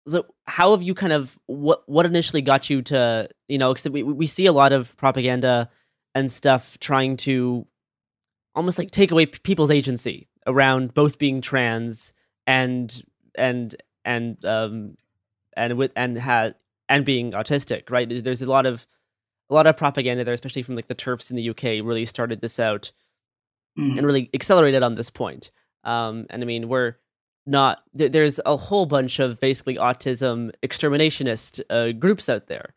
Speaker 11: so how have you kind of what what initially got you to you know? Because we we see a lot of propaganda and stuff trying to almost like take away p- people's agency around both being trans and and and um and with and had and being autistic. Right? There's a lot of a lot of propaganda there, especially from like the TERFs in the UK, really started this out
Speaker 12: Mm.
Speaker 11: and really accelerated on this point. Um, and I mean, we're not th- there's a whole bunch of basically autism exterminationist uh, groups out there,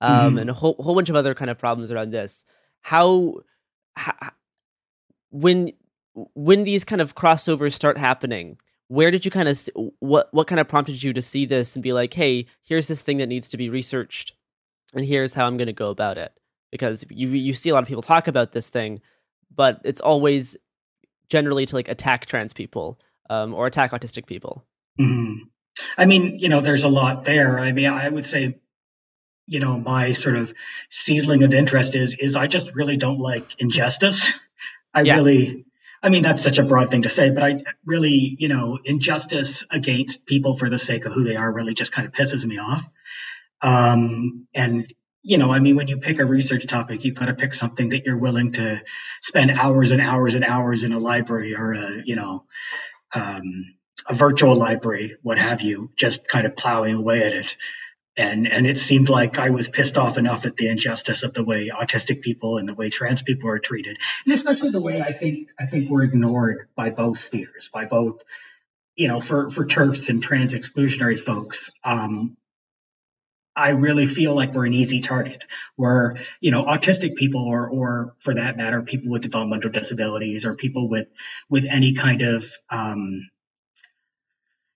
Speaker 11: um,
Speaker 12: Mhm.
Speaker 11: and a whole whole bunch of other kind of problems around this. How, how when when these kind of crossovers start happening, where did you kind of what what kind of prompted you to see this and be like, hey, here's this thing that needs to be researched, and here's how I'm going to go about it. Because you you see a lot of people talk about this thing, but it's always generally to like attack trans people um, or attack autistic people.
Speaker 12: Mhm. I mean, you know, there's a lot there. I mean, I would say, you know, my sort of seedling of interest is is I just really don't like injustice. I
Speaker 11: Yeah.
Speaker 12: really, I mean, that's such a broad thing to say, but I really, you know, injustice against people for the sake of who they are really just kind of pisses me off. Um, and you know, I mean, when you pick a research topic, you've got to pick something that you're willing to spend hours and hours and hours in a library or a, you know, um, a virtual library, what have you, just kind of plowing away at it. And and it seemed like I was pissed off enough at the injustice of the way autistic people and the way trans people are treated, and especially the way I think I think we're ignored by both spheres, by both, you know, for for TERFs and trans exclusionary folks. Um, I really feel like we're an easy target. Where you know, autistic people, or or for that matter, people with developmental disabilities, or people with with any kind of um,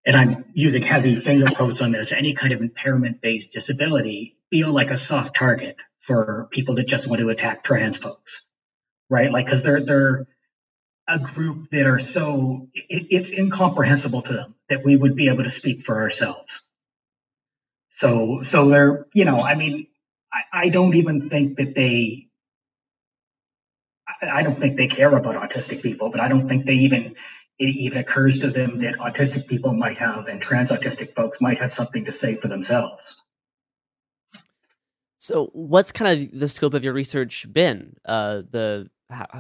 Speaker 12: and I'm using heavy finger quotes on this, any kind of impairment based disability feel like a soft target for people that just want to attack trans folks, right? Like, cause they're, they're a group that are so, it, it's incomprehensible to them that we would be able to speak for ourselves. So, so they're, you know, I mean, I, I don't even think that they, I, I don't think they care about autistic people, but I don't think they even, it even occurs to them that autistic people might have and trans autistic folks might have something to say for themselves.
Speaker 11: So, what's kind of the scope of your research been? Uh, the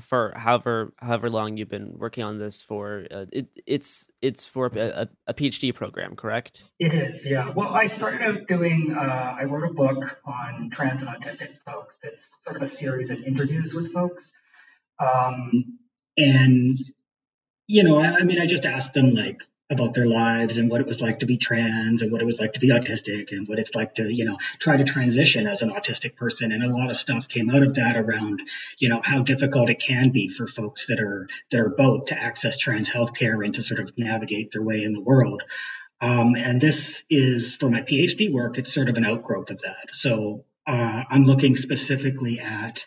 Speaker 11: for however however long you've been working on this for, uh, it, it's it's for a, a, PhD program, correct?
Speaker 12: It is, yeah. Well, I started out doing, uh, I wrote a book on trans and autistic folks. It's sort of a series of interviews with folks. Um, and, you know, I, I mean, I just asked them like about their lives and what it was like to be trans and what it was like to be autistic and what it's like to, you know, try to transition as an autistic person. And a lot of stuff came out of that around, you know, how difficult it can be for folks that are, that are both to access trans healthcare and to sort of navigate their way in the world. Um, and this is for my PhD work, it's sort of an outgrowth of that. So uh, I'm looking specifically at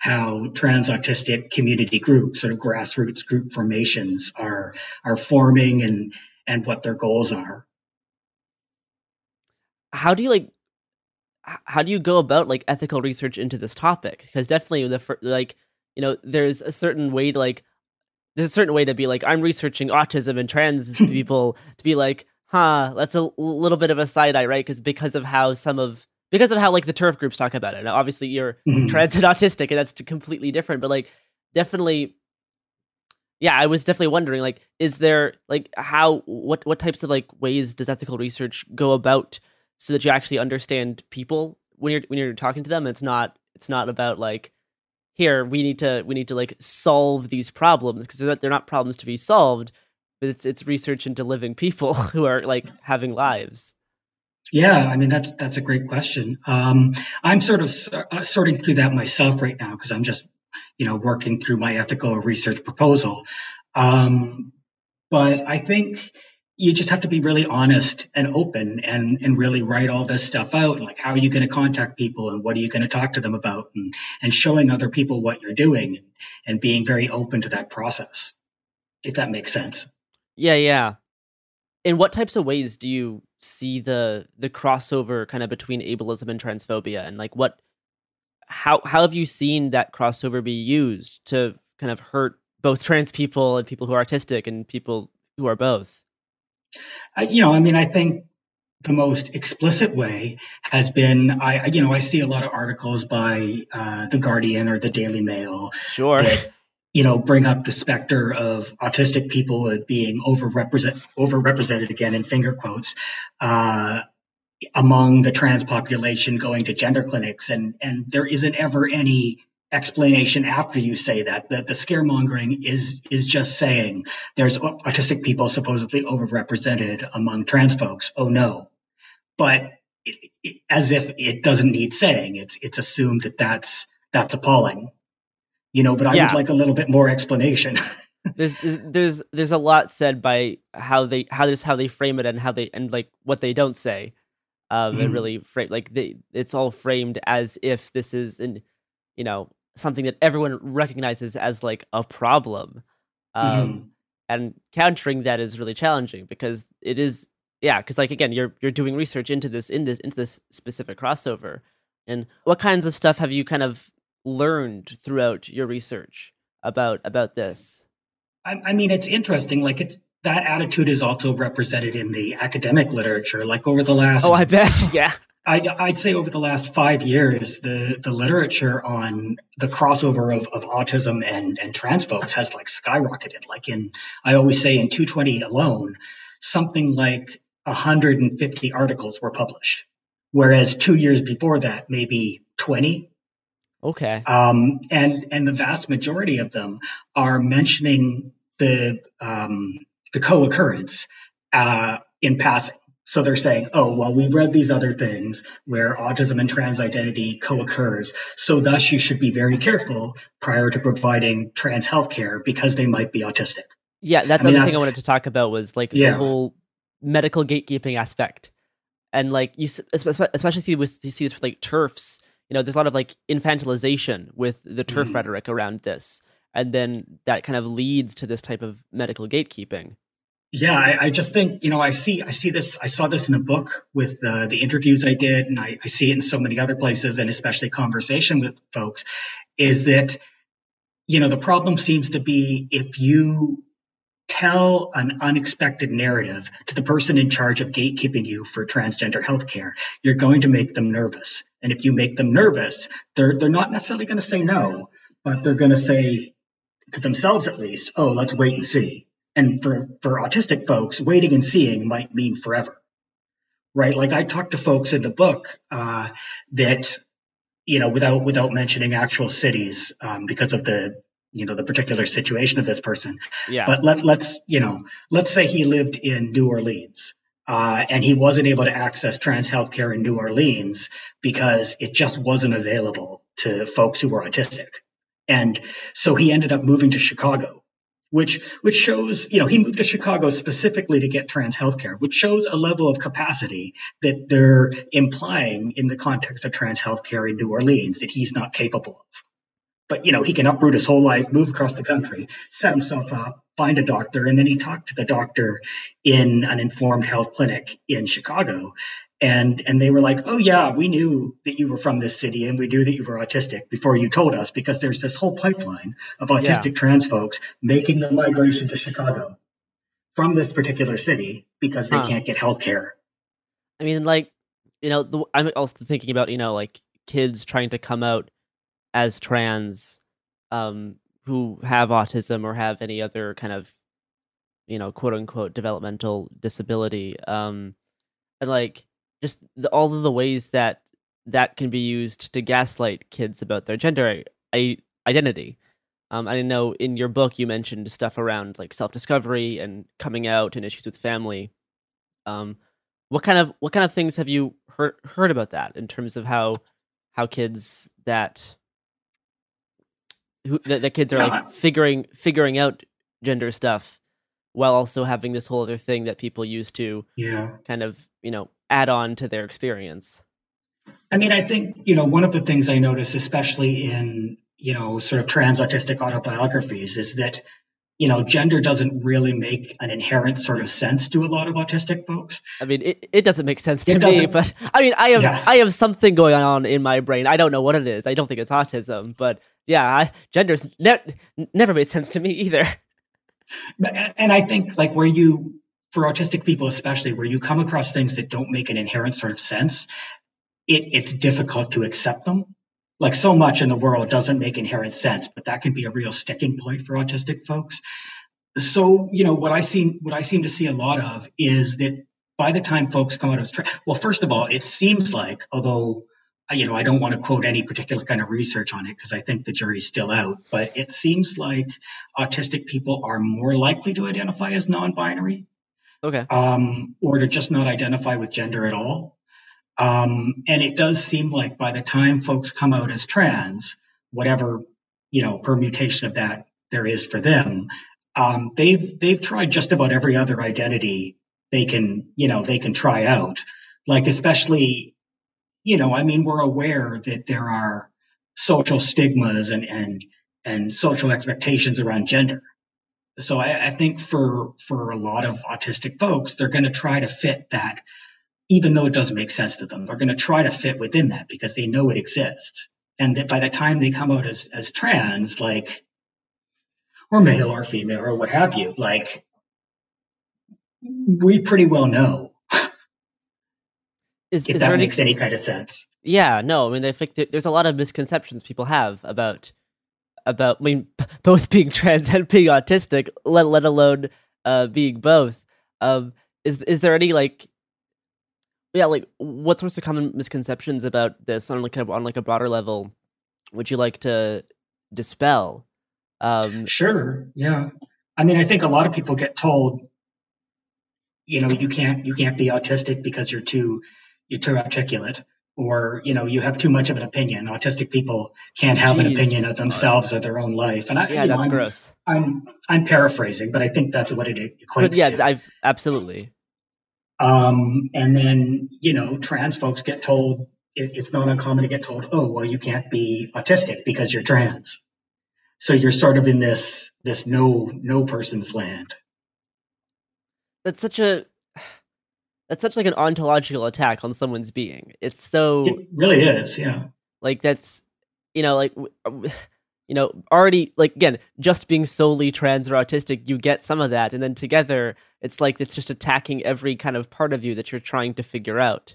Speaker 12: how trans autistic community groups, sort of grassroots group formations, are are forming and and what their goals are.
Speaker 11: How do you like? How do you go about like ethical research into this topic? Because definitely the like you know there's a certain way to like there's a certain way to be like I'm researching autism and trans people to be like huh that's a little bit of a side eye right because because of how some of because of how like the TERF groups talk about it. Now obviously you're
Speaker 12: Mhm.
Speaker 11: trans and autistic and that's completely different but like definitely yeah i was definitely wondering like is there like how what what types of like ways does ethical research go about so that you actually understand people? When you're when you're talking to them it's not it's not about like here we need to we need to like solve these problems because they're not, they're not problems to be solved but it's it's research into living people who are like having lives
Speaker 12: Yeah, I mean that's that's a great question. Um, I'm sort of uh, sorting through that myself right now because I'm just, you know, working through my ethical research proposal. Um, but I think, you just have to be really honest and open and and really write all this stuff out like how are you going to contact people and what are you going to talk to them about and and showing other people what you're doing and, and being very open to that process if that makes sense
Speaker 11: yeah yeah in what types of ways do you see the the crossover kind of between ableism and transphobia and like what how how have you seen that crossover be used to kind of hurt both trans people and people who are artistic and people who are both
Speaker 12: I, you know, I mean, I think the most explicit way has been I, you know, I see a lot of articles by uh, the Guardian or the Daily Mail.
Speaker 11: Sure.
Speaker 12: That, you know, bring up the specter of autistic people being overrepresent, overrepresented again in finger quotes, uh, among the trans population going to gender clinics, and and there isn't ever any explanation after you say that. That the scaremongering is is just saying there's autistic people supposedly overrepresented among trans folks. Oh no. But it, it, as if it doesn't need saying. It's it's assumed that that's that's appalling you know but i yeah. would like a little bit more explanation
Speaker 11: there's, there's there's a lot said by how they how there's how they frame it and how they and like what they don't say um mm-hmm. and really frame like they it's all framed as if this is an you know something that everyone recognizes as like a problem. Um, mm-hmm. And countering that is really challenging because it is, yeah, because like again, you're you're doing research into this in this into this specific crossover, and what kinds of stuff have you kind of learned throughout your research about about this?
Speaker 12: I, I mean, it's interesting. Like it's that attitude is also represented in the academic literature. Like over the last,
Speaker 11: oh, I bet, yeah,
Speaker 12: I'd, I'd, say over the last five years, the, the literature on the crossover of, of autism and, and trans folks has like skyrocketed. Like in, I always say in 220 alone, something like 150 articles were published. Whereas two years before that, maybe 20.
Speaker 11: Okay.
Speaker 12: Um, and, and the vast majority of them are mentioning the, um, the co-occurrence, uh, in passing. So they're saying, oh, well, we read these other things where autism and trans identity co-occurs. So thus you should be very careful prior to providing trans healthcare because they might be autistic.
Speaker 11: Yeah, that's I mean, the other thing I wanted to talk about was like yeah. the whole medical gatekeeping aspect. And like you especially see with you see this with like TERFs, you know, there's a lot of like infantilization with the TERF mm. rhetoric around this. And then that kind of leads to this type of medical gatekeeping.
Speaker 12: Yeah, I, I, just think you know I see I see this I saw this in a book with uh, the interviews I did, and I, I see it in so many other places, and especially conversation with folks, is that you know the problem seems to be if you tell an unexpected narrative to the person in charge of gatekeeping you for transgender healthcare, you're going to make them nervous, and if you make them nervous, they're they're not necessarily going to say no, but they're going to say to themselves at least, oh, let's wait and see. And for, for autistic folks, waiting and seeing might mean forever, right? Like I talked to folks in the book uh, that, you know, without without mentioning actual cities um, because of the you know the particular situation of this person.
Speaker 11: Yeah.
Speaker 12: But let let's you know let's say he lived in New Orleans. Uh, and he wasn't able to access trans healthcare in New Orleans because it just wasn't available to folks who were autistic. And so he ended up moving to Chicago which which shows you know he moved to Chicago specifically to get trans healthcare, which shows a level of capacity that they're implying in the context of trans healthcare in New Orleans that he's not capable of. But you know he can uproot his whole life, move across the country, set himself up, find a doctor, and then he talked to the doctor in an informed health clinic in Chicago, and and they were like, "Oh yeah, we knew that you were from this city, and we knew that you were autistic before you told us, because there's this whole pipeline of autistic yeah. trans folks making the migration to Chicago from this particular city because they huh. can't get health care."
Speaker 11: I mean, like you know, the, I'm also thinking about you know like kids trying to come out as trans, um, who have autism or have any other kind of you know quote unquote developmental disability, um, and like just the, all of the ways that that can be used to gaslight kids about their gender I- identity. Um, I know in your book you mentioned stuff around like self discovery and coming out and issues with family. Um, what kind of what kind of things have you heard heard about that in terms of how how kids that who that, that kids are like figuring figuring out gender stuff while also having this whole other thing that people use to
Speaker 12: yeah.
Speaker 11: kind of you know add on to their experience.
Speaker 12: I mean i think you know one of the things i notice especially in you know sort of trans autistic autobiographies is that you know gender doesn't really make an inherent sort of sense to a lot of autistic folks.
Speaker 11: I mean it, it doesn't make sense to me but i mean i have yeah. i have something going on in my brain. I don't know what it is. I don't think it's autism but yeah I, gender's ne- never made sense to me either
Speaker 12: and I think like where you, for autistic people especially, where you come across things that don't make an inherent sort of sense, it, it's difficult to accept them. Like so much in the world doesn't make inherent sense, but that can be a real sticking point for autistic folks. So, you know, what I seem what I seem to see a lot of is that by the time folks come out of well, first of all, it seems like although you know, I don't want to quote any particular kind of research on it because I think the jury's still out, but it seems like autistic people are more likely to identify as non-binary.
Speaker 11: Okay.
Speaker 12: Um, or to just not identify with gender at all. Um, and it does seem like by the time folks come out as trans, whatever, you know, permutation of that there is for them, um, they've, they've tried just about every other identity they can, you know, they can try out. Like, especially you know, I mean, we're aware that there are social stigmas and and and social expectations around gender. So I, I think for for a lot of autistic folks, they're going to try to fit that, even though it doesn't make sense to them. They're going to try to fit within that because they know it exists, and that by the time they come out as as trans, like or male or female or what have you, like we pretty well know
Speaker 11: is,
Speaker 12: if
Speaker 11: is
Speaker 12: that makes
Speaker 11: any,
Speaker 12: any kind of sense.
Speaker 11: Yeah, no, I mean, I think there's a lot of misconceptions people have about about. I mean, both being trans and being autistic, let let alone uh, being both. Um, is is there any like, yeah, like what sorts of common misconceptions about this on like a, on like a broader level would you like to dispel? Um,
Speaker 12: sure. Yeah. I mean, I think a lot of people get told, you know, you can't you can't be autistic because you're too you're too articulate or you know you have too much of an opinion. Autistic people can't have Jeez. an opinion of themselves or their own life. And I,
Speaker 11: yeah that's
Speaker 12: I'm,
Speaker 11: gross.
Speaker 12: I'm I'm paraphrasing but I think that's what it equates
Speaker 11: but yeah
Speaker 12: to.
Speaker 11: I've absolutely.
Speaker 12: Um and then you know trans folks get told it, it's not uncommon to get told oh well you can't be autistic because you're trans. So you're sort of in this this no no person's land.
Speaker 11: That's such a that's such like an ontological attack on someone's being. It's so
Speaker 12: it really is, yeah.
Speaker 11: Like that's you know like you know already like again just being solely trans or autistic you get some of that and then together it's like it's just attacking every kind of part of you that you're trying to figure out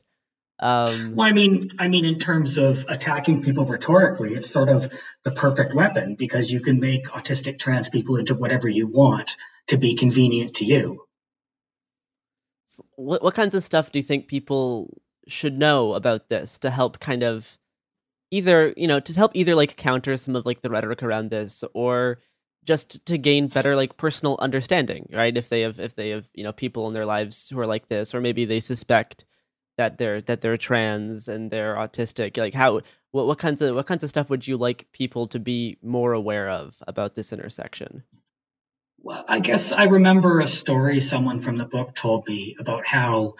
Speaker 11: um
Speaker 12: well i mean i mean in terms of attacking people rhetorically it's sort of the perfect weapon because you can make autistic trans people into whatever you want to be convenient to you
Speaker 11: what what kinds of stuff do you think people should know about this to help kind of either you know to help either like counter some of like the rhetoric around this or just to gain better like personal understanding right? If they have if they have you know people in their lives who are like this or maybe they suspect that they're that they're trans and they're autistic like how what, what kinds of what kinds of stuff would you like people to be more aware of about this intersection
Speaker 12: well, I guess I remember a story someone from the book told me about how,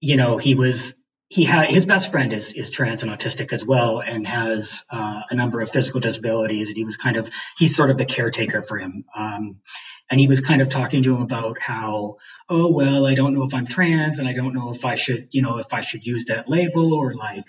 Speaker 12: you know, he was he had his best friend is is trans and autistic as well, and has uh, a number of physical disabilities, and he was kind of he's sort of the caretaker for him. Um, and he was kind of talking to him about how, oh well, I don't know if I'm trans, and I don't know if I should, you know, if I should use that label or like,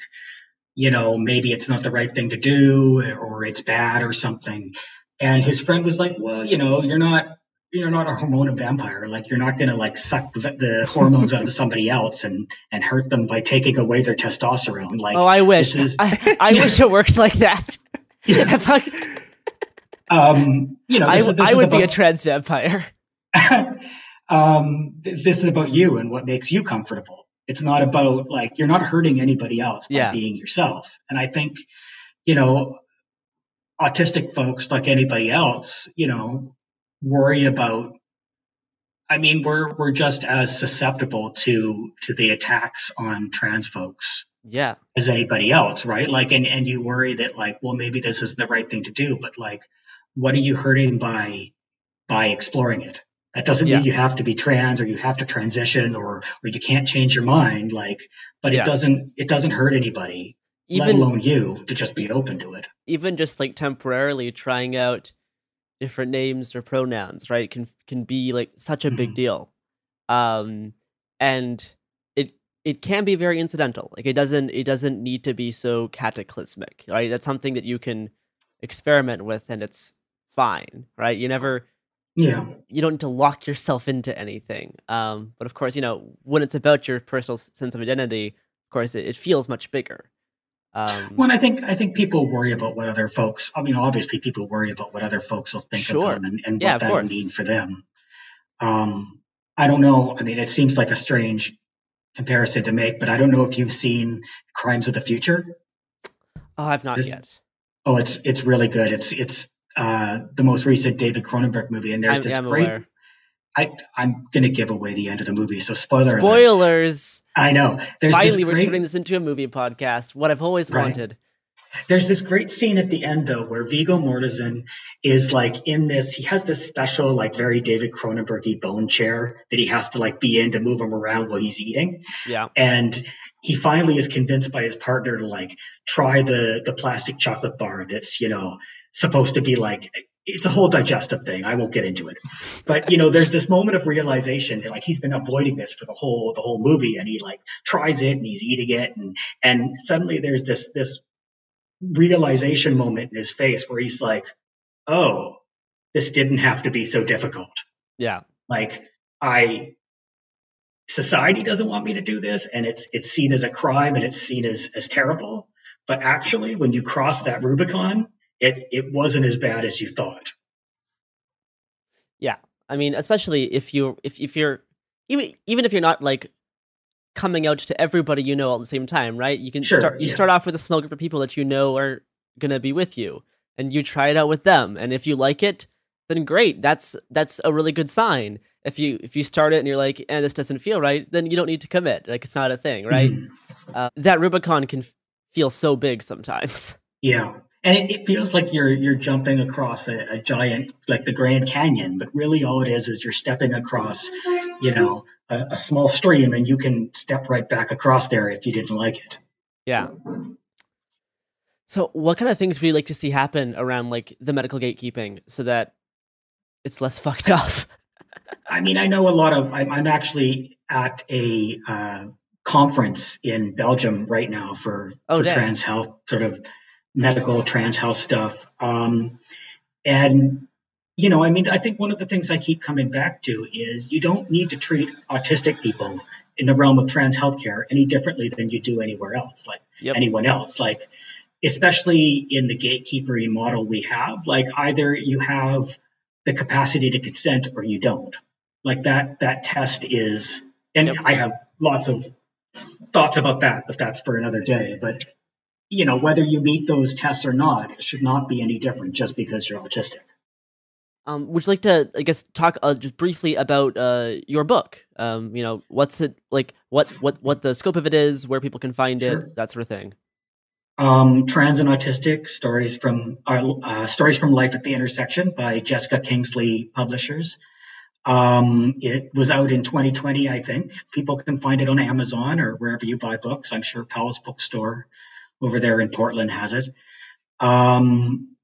Speaker 12: you know, maybe it's not the right thing to do, or it's bad or something. And his friend was like, well, you know, you're not you're not a hormone vampire. Like you're not going to like suck the, the hormones out of somebody else and and hurt them by taking away their testosterone. Like
Speaker 11: oh, I wish is, I, I wish it worked like that.
Speaker 12: Yeah. um, you know,
Speaker 11: this, I, this I would about, be a trans vampire.
Speaker 12: um, this is about you and what makes you comfortable. It's not about like you're not hurting anybody else by
Speaker 11: yeah.
Speaker 12: being yourself. And I think, you know, autistic folks like anybody else, you know, worry about I mean, we're we're just as susceptible to to the attacks on trans folks,
Speaker 11: yeah,
Speaker 12: as anybody else, right? Like, and and you worry that like, well, maybe this isn't the right thing to do, but like, what are you hurting by by exploring it? That doesn't
Speaker 11: Yeah.
Speaker 12: mean you have to be trans or you have to transition or or you can't change your mind. Like, but
Speaker 11: Yeah.
Speaker 12: it doesn't it doesn't hurt anybody, let
Speaker 11: Even-
Speaker 12: alone you, to just be open to it.
Speaker 11: even just like temporarily trying out different names or pronouns right can can be like such a big deal. Um and it it can be very incidental. Like it doesn't it doesn't need to be so cataclysmic right? That's something that you can experiment with and it's fine right? You never
Speaker 12: Yeah.
Speaker 11: you don't need to lock yourself into anything. Um but of course you know when it's about your personal sense of identity of course it, it feels much bigger um
Speaker 12: Well, I think I think people worry about what other folks. I mean, obviously, people worry about what other folks will think
Speaker 11: Sure.
Speaker 12: of them and, and
Speaker 11: Yeah,
Speaker 12: what that will mean for them. Um, I don't know. I mean, it seems like a strange comparison to make, but I don't know if you've seen Crimes of the Future.
Speaker 11: oh i've not
Speaker 12: This-
Speaker 11: yet
Speaker 12: Oh, it's it's really good. It's it's uh, the most recent David Cronenberg movie, and there's
Speaker 11: I'm-
Speaker 12: this
Speaker 11: I'm
Speaker 12: great.
Speaker 11: aware.
Speaker 12: I I'm gonna give away the end of the movie, so spoiler. alert.
Speaker 11: Spoilers.
Speaker 12: I know. There's
Speaker 11: Finally, we're turning this into a movie podcast. What I've always
Speaker 12: Right.
Speaker 11: wanted.
Speaker 12: There's this great scene at the end though where Viggo Mortensen is like in this. He has this special, like very David Cronenbergy bone chair that he has to like be in to move him around while he's eating.
Speaker 11: Yeah.
Speaker 12: And he finally is convinced by his partner to like try the the plastic chocolate bar that's you know supposed to be like it's a whole digestive thing. I won't get into it, but you know, there's this moment of realization. that, Like he's been avoiding this for the whole the whole movie, and he like tries it and he's eating it, and and suddenly there's this this realization moment in his face where he's like, "Oh, this didn't have to be so difficult."
Speaker 11: Yeah.
Speaker 12: Like I society doesn't want me to do this and it's it's seen as a crime and it's seen as as terrible but actually when you cross that rubicon it it wasn't as bad as you thought
Speaker 11: Yeah. I mean, especially if you if if you're even even if you're not like coming out to everybody you know all at the same time, right? You can
Speaker 12: Sure,
Speaker 11: start you
Speaker 12: yeah.
Speaker 11: start off with a small group of people that you know are gonna be with you, and you try it out with them. And if you like it, then great. That's that's a really good sign. If you if you start it and you're like, and this doesn't feel right, then you don't need to commit. Like it's not a thing, right? Uh, that Rubicon can f- feel so big sometimes.
Speaker 12: yeah and it, it feels like you're you're jumping across a, a giant like the grand canyon but really all it is is you're stepping across you know a, a small stream and you can step right back across there if you didn't like it
Speaker 11: Yeah. So, what kind of things would you like to see happen around like the medical gatekeeping so that it's less fucked up?
Speaker 12: I mean, I know a lot of. I'm, I'm actually at a uh, conference in Belgium right now for
Speaker 11: Oh,
Speaker 12: for trans health, sort of medical trans health stuff. Um, and you know, I mean, I think one of the things I keep coming back to is you don't need to treat autistic people in the realm of trans healthcare any differently than you do anywhere else, like
Speaker 11: Yep.
Speaker 12: anyone else. Like, especially in the gatekeepery model we have, like either you have the capacity to consent or you don't. Like that that test is and I have lots of thoughts about that, but that's for another day. But you know, whether you meet those tests or not, it should not be any different just because you're autistic.
Speaker 11: Um, would you like to, I guess, talk uh, just briefly about uh, your book? Um, you know, what's it like? What what what the scope of it is? Where people can find
Speaker 12: Sure.
Speaker 11: it? That sort of thing.
Speaker 12: Um, Trans and Autistic Stories from uh, uh, Stories from Life at the Intersection by Jessica Kingsley Publishers. Um, it was out in 2020, I think. People can find it on Amazon or wherever you buy books. I'm sure Powell's Bookstore over there in Portland has it. Um,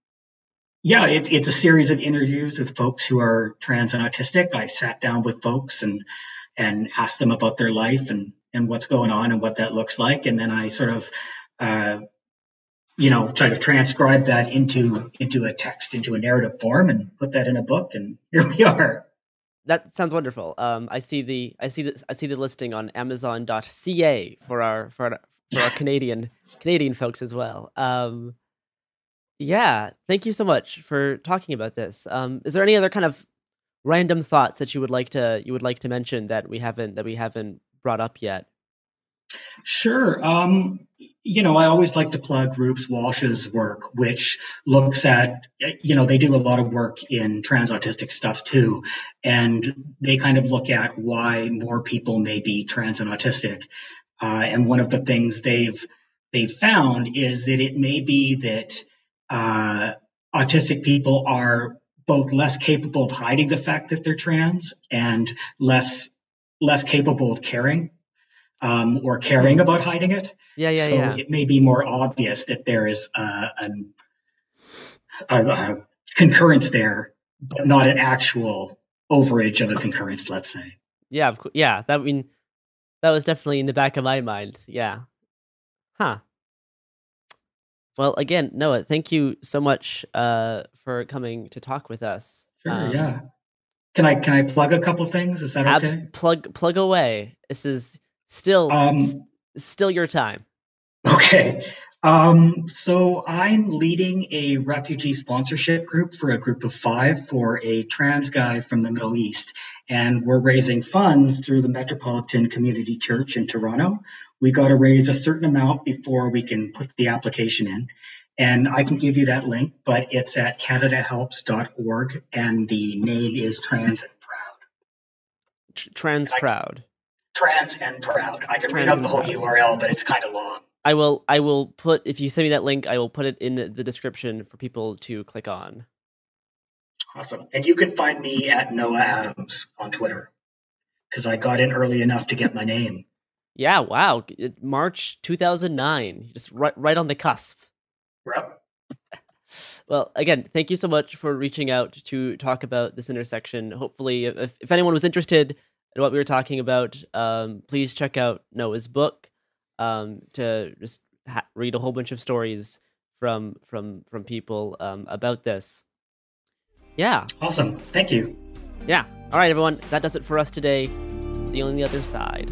Speaker 12: yeah, it's it's a series of interviews with folks who are trans and autistic. I sat down with folks and and asked them about their life and and what's going on and what that looks like, and then I sort of uh, you know try to transcribe that into into a text, into a narrative form, and put that in a book. And here we are.
Speaker 11: That sounds wonderful. Um, I see the I see the I see the listing on Amazon.ca for our for our, for our Canadian Canadian folks as well. Um, yeah, thank you so much for talking about this. Um, is there any other kind of random thoughts that you would like to you would like to mention that we haven't that we haven't brought up yet?
Speaker 12: Sure. Um, you know, I always like to plug Reubs Walsh's work, which looks at, you know, they do a lot of work in trans autistic stuff too. And they kind of look at why more people may be trans and autistic. Uh, and one of the things they've, they've found is that it may be that, uh, autistic people are both less capable of hiding the fact that they're trans and less less capable of caring um, or caring about hiding it.
Speaker 11: Yeah, yeah,
Speaker 12: so
Speaker 11: yeah.
Speaker 12: it may be more obvious that there is uh, an, a, a concurrence there, but not an actual overage of a concurrence. Let's say.
Speaker 11: Yeah, of course. Yeah, that I mean, that was definitely in the back of my mind. Yeah. Huh. Well, again, Noah, thank you so much uh, for coming to talk with us.
Speaker 12: Sure.
Speaker 11: Um,
Speaker 12: yeah. Can I can I plug a couple things? Is that okay?
Speaker 11: Plug plug away. This is still
Speaker 12: Um,
Speaker 11: s- still your time.
Speaker 12: Okay. Um, so I'm leading a refugee sponsorship group for a group of five for a trans guy from the Middle East. And we're raising funds through the Metropolitan Community Church in Toronto. We got to raise a certain amount before we can put the application in. And I can give you that link, but it's at canadahelps.org and the name is Trans and Proud.
Speaker 11: Trans proud.
Speaker 12: Trans and Proud. I can read out the whole
Speaker 11: Proud.
Speaker 12: URL, but it's kind of long.
Speaker 11: I will I will put if you send me that link, I will put it in the description for people to click on.
Speaker 12: Awesome. And you can find me at Noah Adams on Twitter because I got in early enough to get my name.
Speaker 11: Yeah, wow. March 2009. Just right right on the cusp.
Speaker 12: Yep.
Speaker 11: Well, again, thank you so much for reaching out to talk about this intersection. Hopefully, if, if anyone was interested in what we were talking about, um, please check out Noah's book um, to just ha- read a whole bunch of stories from from from people um, about this. Yeah.
Speaker 12: Awesome. Thank you.
Speaker 11: Yeah. All right, everyone. That does it for us today. See you on the other side.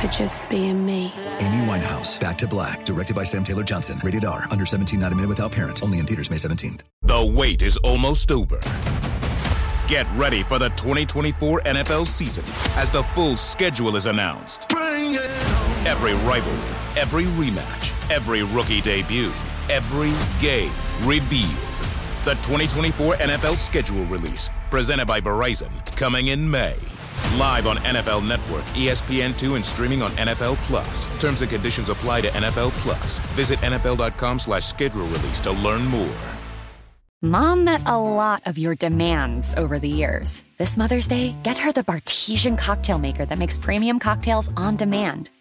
Speaker 3: for just being me.
Speaker 4: Amy Winehouse, Back to Black, directed by Sam Taylor Johnson. Rated R, under 17, not a minute without parent. Only in theaters May 17th.
Speaker 5: The wait is almost over. Get ready for the 2024 NFL season as the full schedule is announced. Every rivalry, every rematch, every rookie debut, every game revealed. The 2024 NFL schedule release, presented by Verizon, coming in May. Live on NFL Network, E ESPN2, and streaming on NFL Plus. Terms and conditions apply to NFL Plus. Visit NFL.com slash schedule release to learn more.
Speaker 6: Mom met a lot of your demands over the years. This Mother's Day, get her the Bartesian cocktail maker that makes premium cocktails on demand.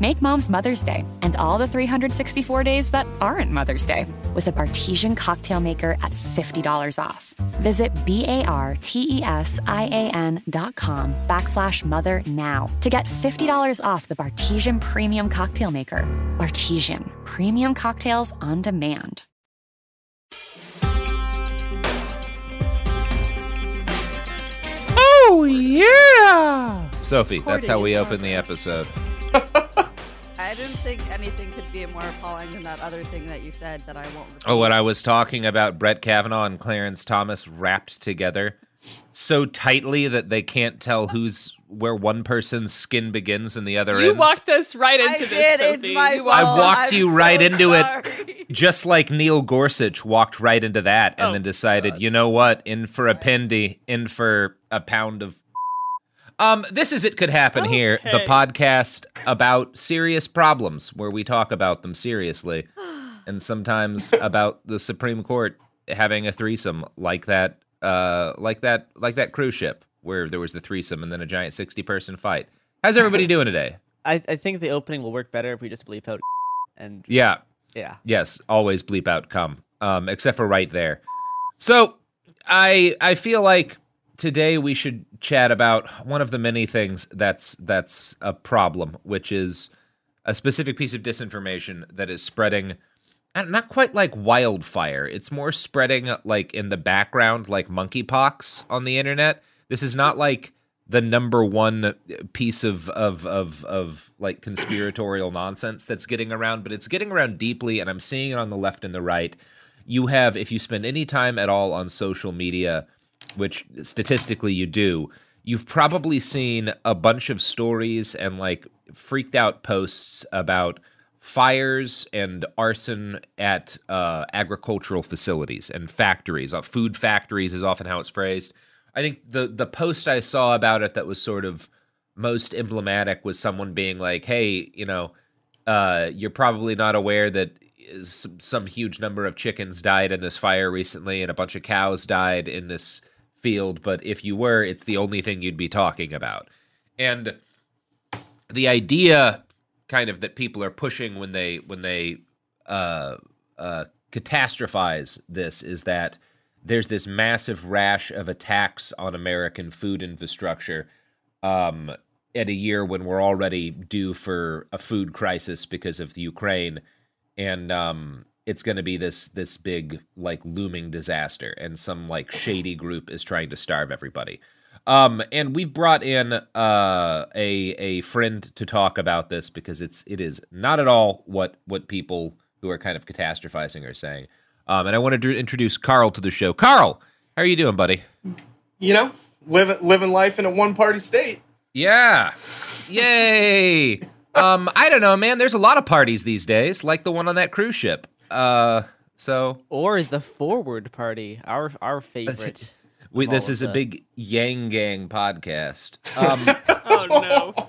Speaker 6: Make mom's Mother's Day and all the 364 days that aren't Mother's Day with a Bartesian cocktail maker at $50 off. Visit B A R T E S I A N dot com backslash mother now to get $50 off the Bartesian Premium Cocktail Maker. Bartesian, premium cocktails on demand.
Speaker 1: Oh, yeah! Sophie, that's how we open the episode.
Speaker 13: I didn't think anything could be more appalling than that other thing that you said that I won't. Oh, repeat.
Speaker 1: Oh, when I was talking about Brett Kavanaugh and Clarence Thomas wrapped together so tightly that they can't tell who's where one person's skin begins and the other ends.
Speaker 10: You
Speaker 1: ends.
Speaker 10: walked us right into this,
Speaker 13: did, it's
Speaker 10: Sophie.
Speaker 13: my
Speaker 1: I
Speaker 10: walked-
Speaker 1: walked
Speaker 13: I'm
Speaker 1: you right
Speaker 13: so
Speaker 1: into
Speaker 13: sorry.
Speaker 1: it, just like Neil Gorsuch walked right into that, and
Speaker 10: Oh,
Speaker 1: then decided, you know what, in for a pindy, in for a pound of. Um, this is it could happen here, the podcast about serious problems where we talk about them seriously, and sometimes about the Supreme Court having a threesome like that, uh, like that, like that cruise ship where there was the threesome and then a giant sixty-person fight. How's everybody doing today?
Speaker 11: I, I think the opening will work better if we just bleep out and
Speaker 1: Yeah.
Speaker 11: yeah.
Speaker 1: Yes, always bleep out come. Um, except for right there. So I I feel like today we should chat about one of the many things that's that's a problem, which is a specific piece of disinformation that is spreading not quite like wildfire. It's more spreading like in the background, like monkeypox on the internet. This is not like the number one piece of of of of like conspiratorial nonsense that's getting around, but it's getting around deeply, and I'm seeing it on the left and the right. You have, if you spend any time at all on social media, which statistically you do, you've probably seen a bunch of stories and like freaked out posts about fires and arson at uh, agricultural facilities and factories. Uh, food factories is often how it's phrased. I think the the post I saw about it that was sort of most emblematic was someone being like, "Hey, you know, uh, you're probably not aware that some, some huge number of chickens died in this fire recently, and a bunch of cows died in this field. But if you were, it's the only thing you'd be talking about." And the idea, kind of, that people are pushing when they when they uh, uh, catastrophize this is that there's this massive rash of attacks on American food infrastructure um, at a year when we're already due for a food crisis because of the Ukraine, and um, it's going to be this this big like looming disaster, and some like shady group is trying to starve everybody. Um, and we've brought in uh, a a friend to talk about this because it's it is not at all what what people who are kind of catastrophizing are saying. Um, and I wanted to introduce Carl to the show. Carl, how are you doing, buddy?
Speaker 14: You know, living living life in a one party state.
Speaker 1: Yeah. Yay. um, I don't know, man. There's a lot of parties these days, like the one on that cruise ship. Uh, so
Speaker 11: or the forward party, our our favorite.
Speaker 1: we, this is a big Yang Gang podcast. Um,
Speaker 10: oh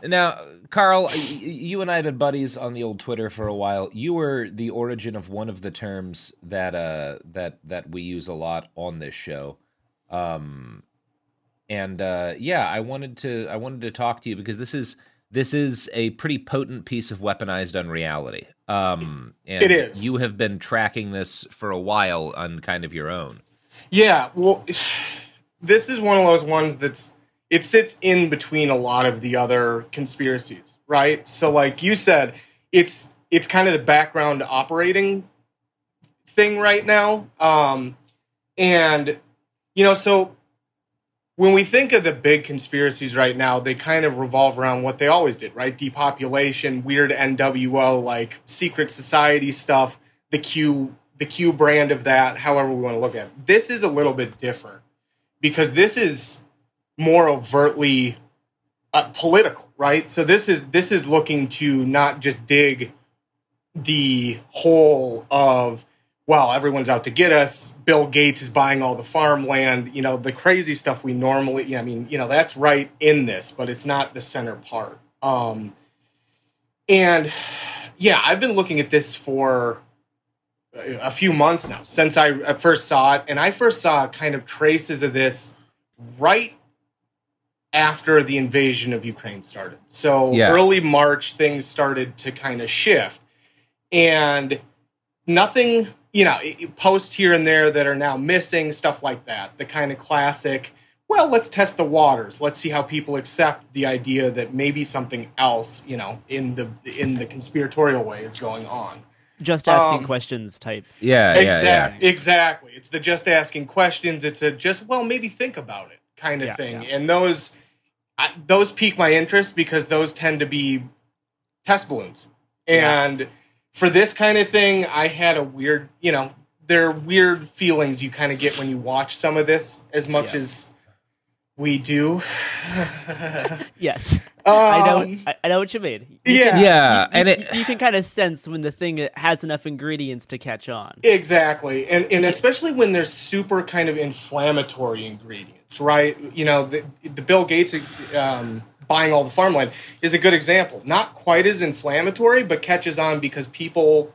Speaker 10: no.
Speaker 1: Now, Carl, you and I have been buddies on the old Twitter for a while. You were the origin of one of the terms that uh that that we use a lot on this show. Um and uh yeah, I wanted to I wanted to talk to you because this is this is a pretty potent piece of weaponized unreality. Um and
Speaker 14: It is.
Speaker 1: you have been tracking this for a while on kind of your own.
Speaker 14: Yeah, well, this is one of those ones that's it sits in between a lot of the other conspiracies, right? So, like you said, it's it's kind of the background operating thing right now, um, and you know, so when we think of the big conspiracies right now, they kind of revolve around what they always did, right? Depopulation, weird NWO, like secret society stuff, the Q, the Q brand of that, however we want to look at it. This is a little bit different because this is more overtly uh, political, right? So this is this is looking to not just dig the hole of well, everyone's out to get us. Bill Gates is buying all the farmland. You know, the crazy stuff we normally, I mean, you know, that's right in this, but it's not the center part. Um, and yeah, I've been looking at this for a few months now since I first saw it. And I first saw kind of traces of this right after the invasion of Ukraine started. So
Speaker 1: Yeah.
Speaker 14: early March, things started to kind of shift. And nothing, you know, i- i- posts here and there that are now missing, stuff like that. The kind of classic, well, let's test the waters. Let's see how people accept the idea that maybe something else, you know, in the in the conspiratorial way is going on.
Speaker 11: Just asking
Speaker 14: Um,
Speaker 11: questions type.
Speaker 1: Yeah,
Speaker 14: exactly. Exactly. It's the just asking questions. It's a just well, maybe think about it. kind of
Speaker 11: Yeah,
Speaker 14: thing,
Speaker 11: yeah.
Speaker 14: and those I, those pique my interest because those tend to be test balloons. And for this kind of thing, I had a weird, you know, there are weird feelings you kind of get when you watch some of this as much
Speaker 11: Yeah.
Speaker 14: as we do.
Speaker 11: Yes, I know.
Speaker 14: Um,
Speaker 11: I, I know what you mean.
Speaker 14: yeah.
Speaker 1: Yeah,
Speaker 11: you,
Speaker 1: and
Speaker 11: you-
Speaker 1: it-
Speaker 11: you can kind of sense when the thing has enough ingredients to catch on.
Speaker 14: Exactly, and and especially when there's super kind of inflammatory ingredients, right? You know, the, the Bill Gates um, buying all the farmland is a good example. Not quite as inflammatory, but catches on because people,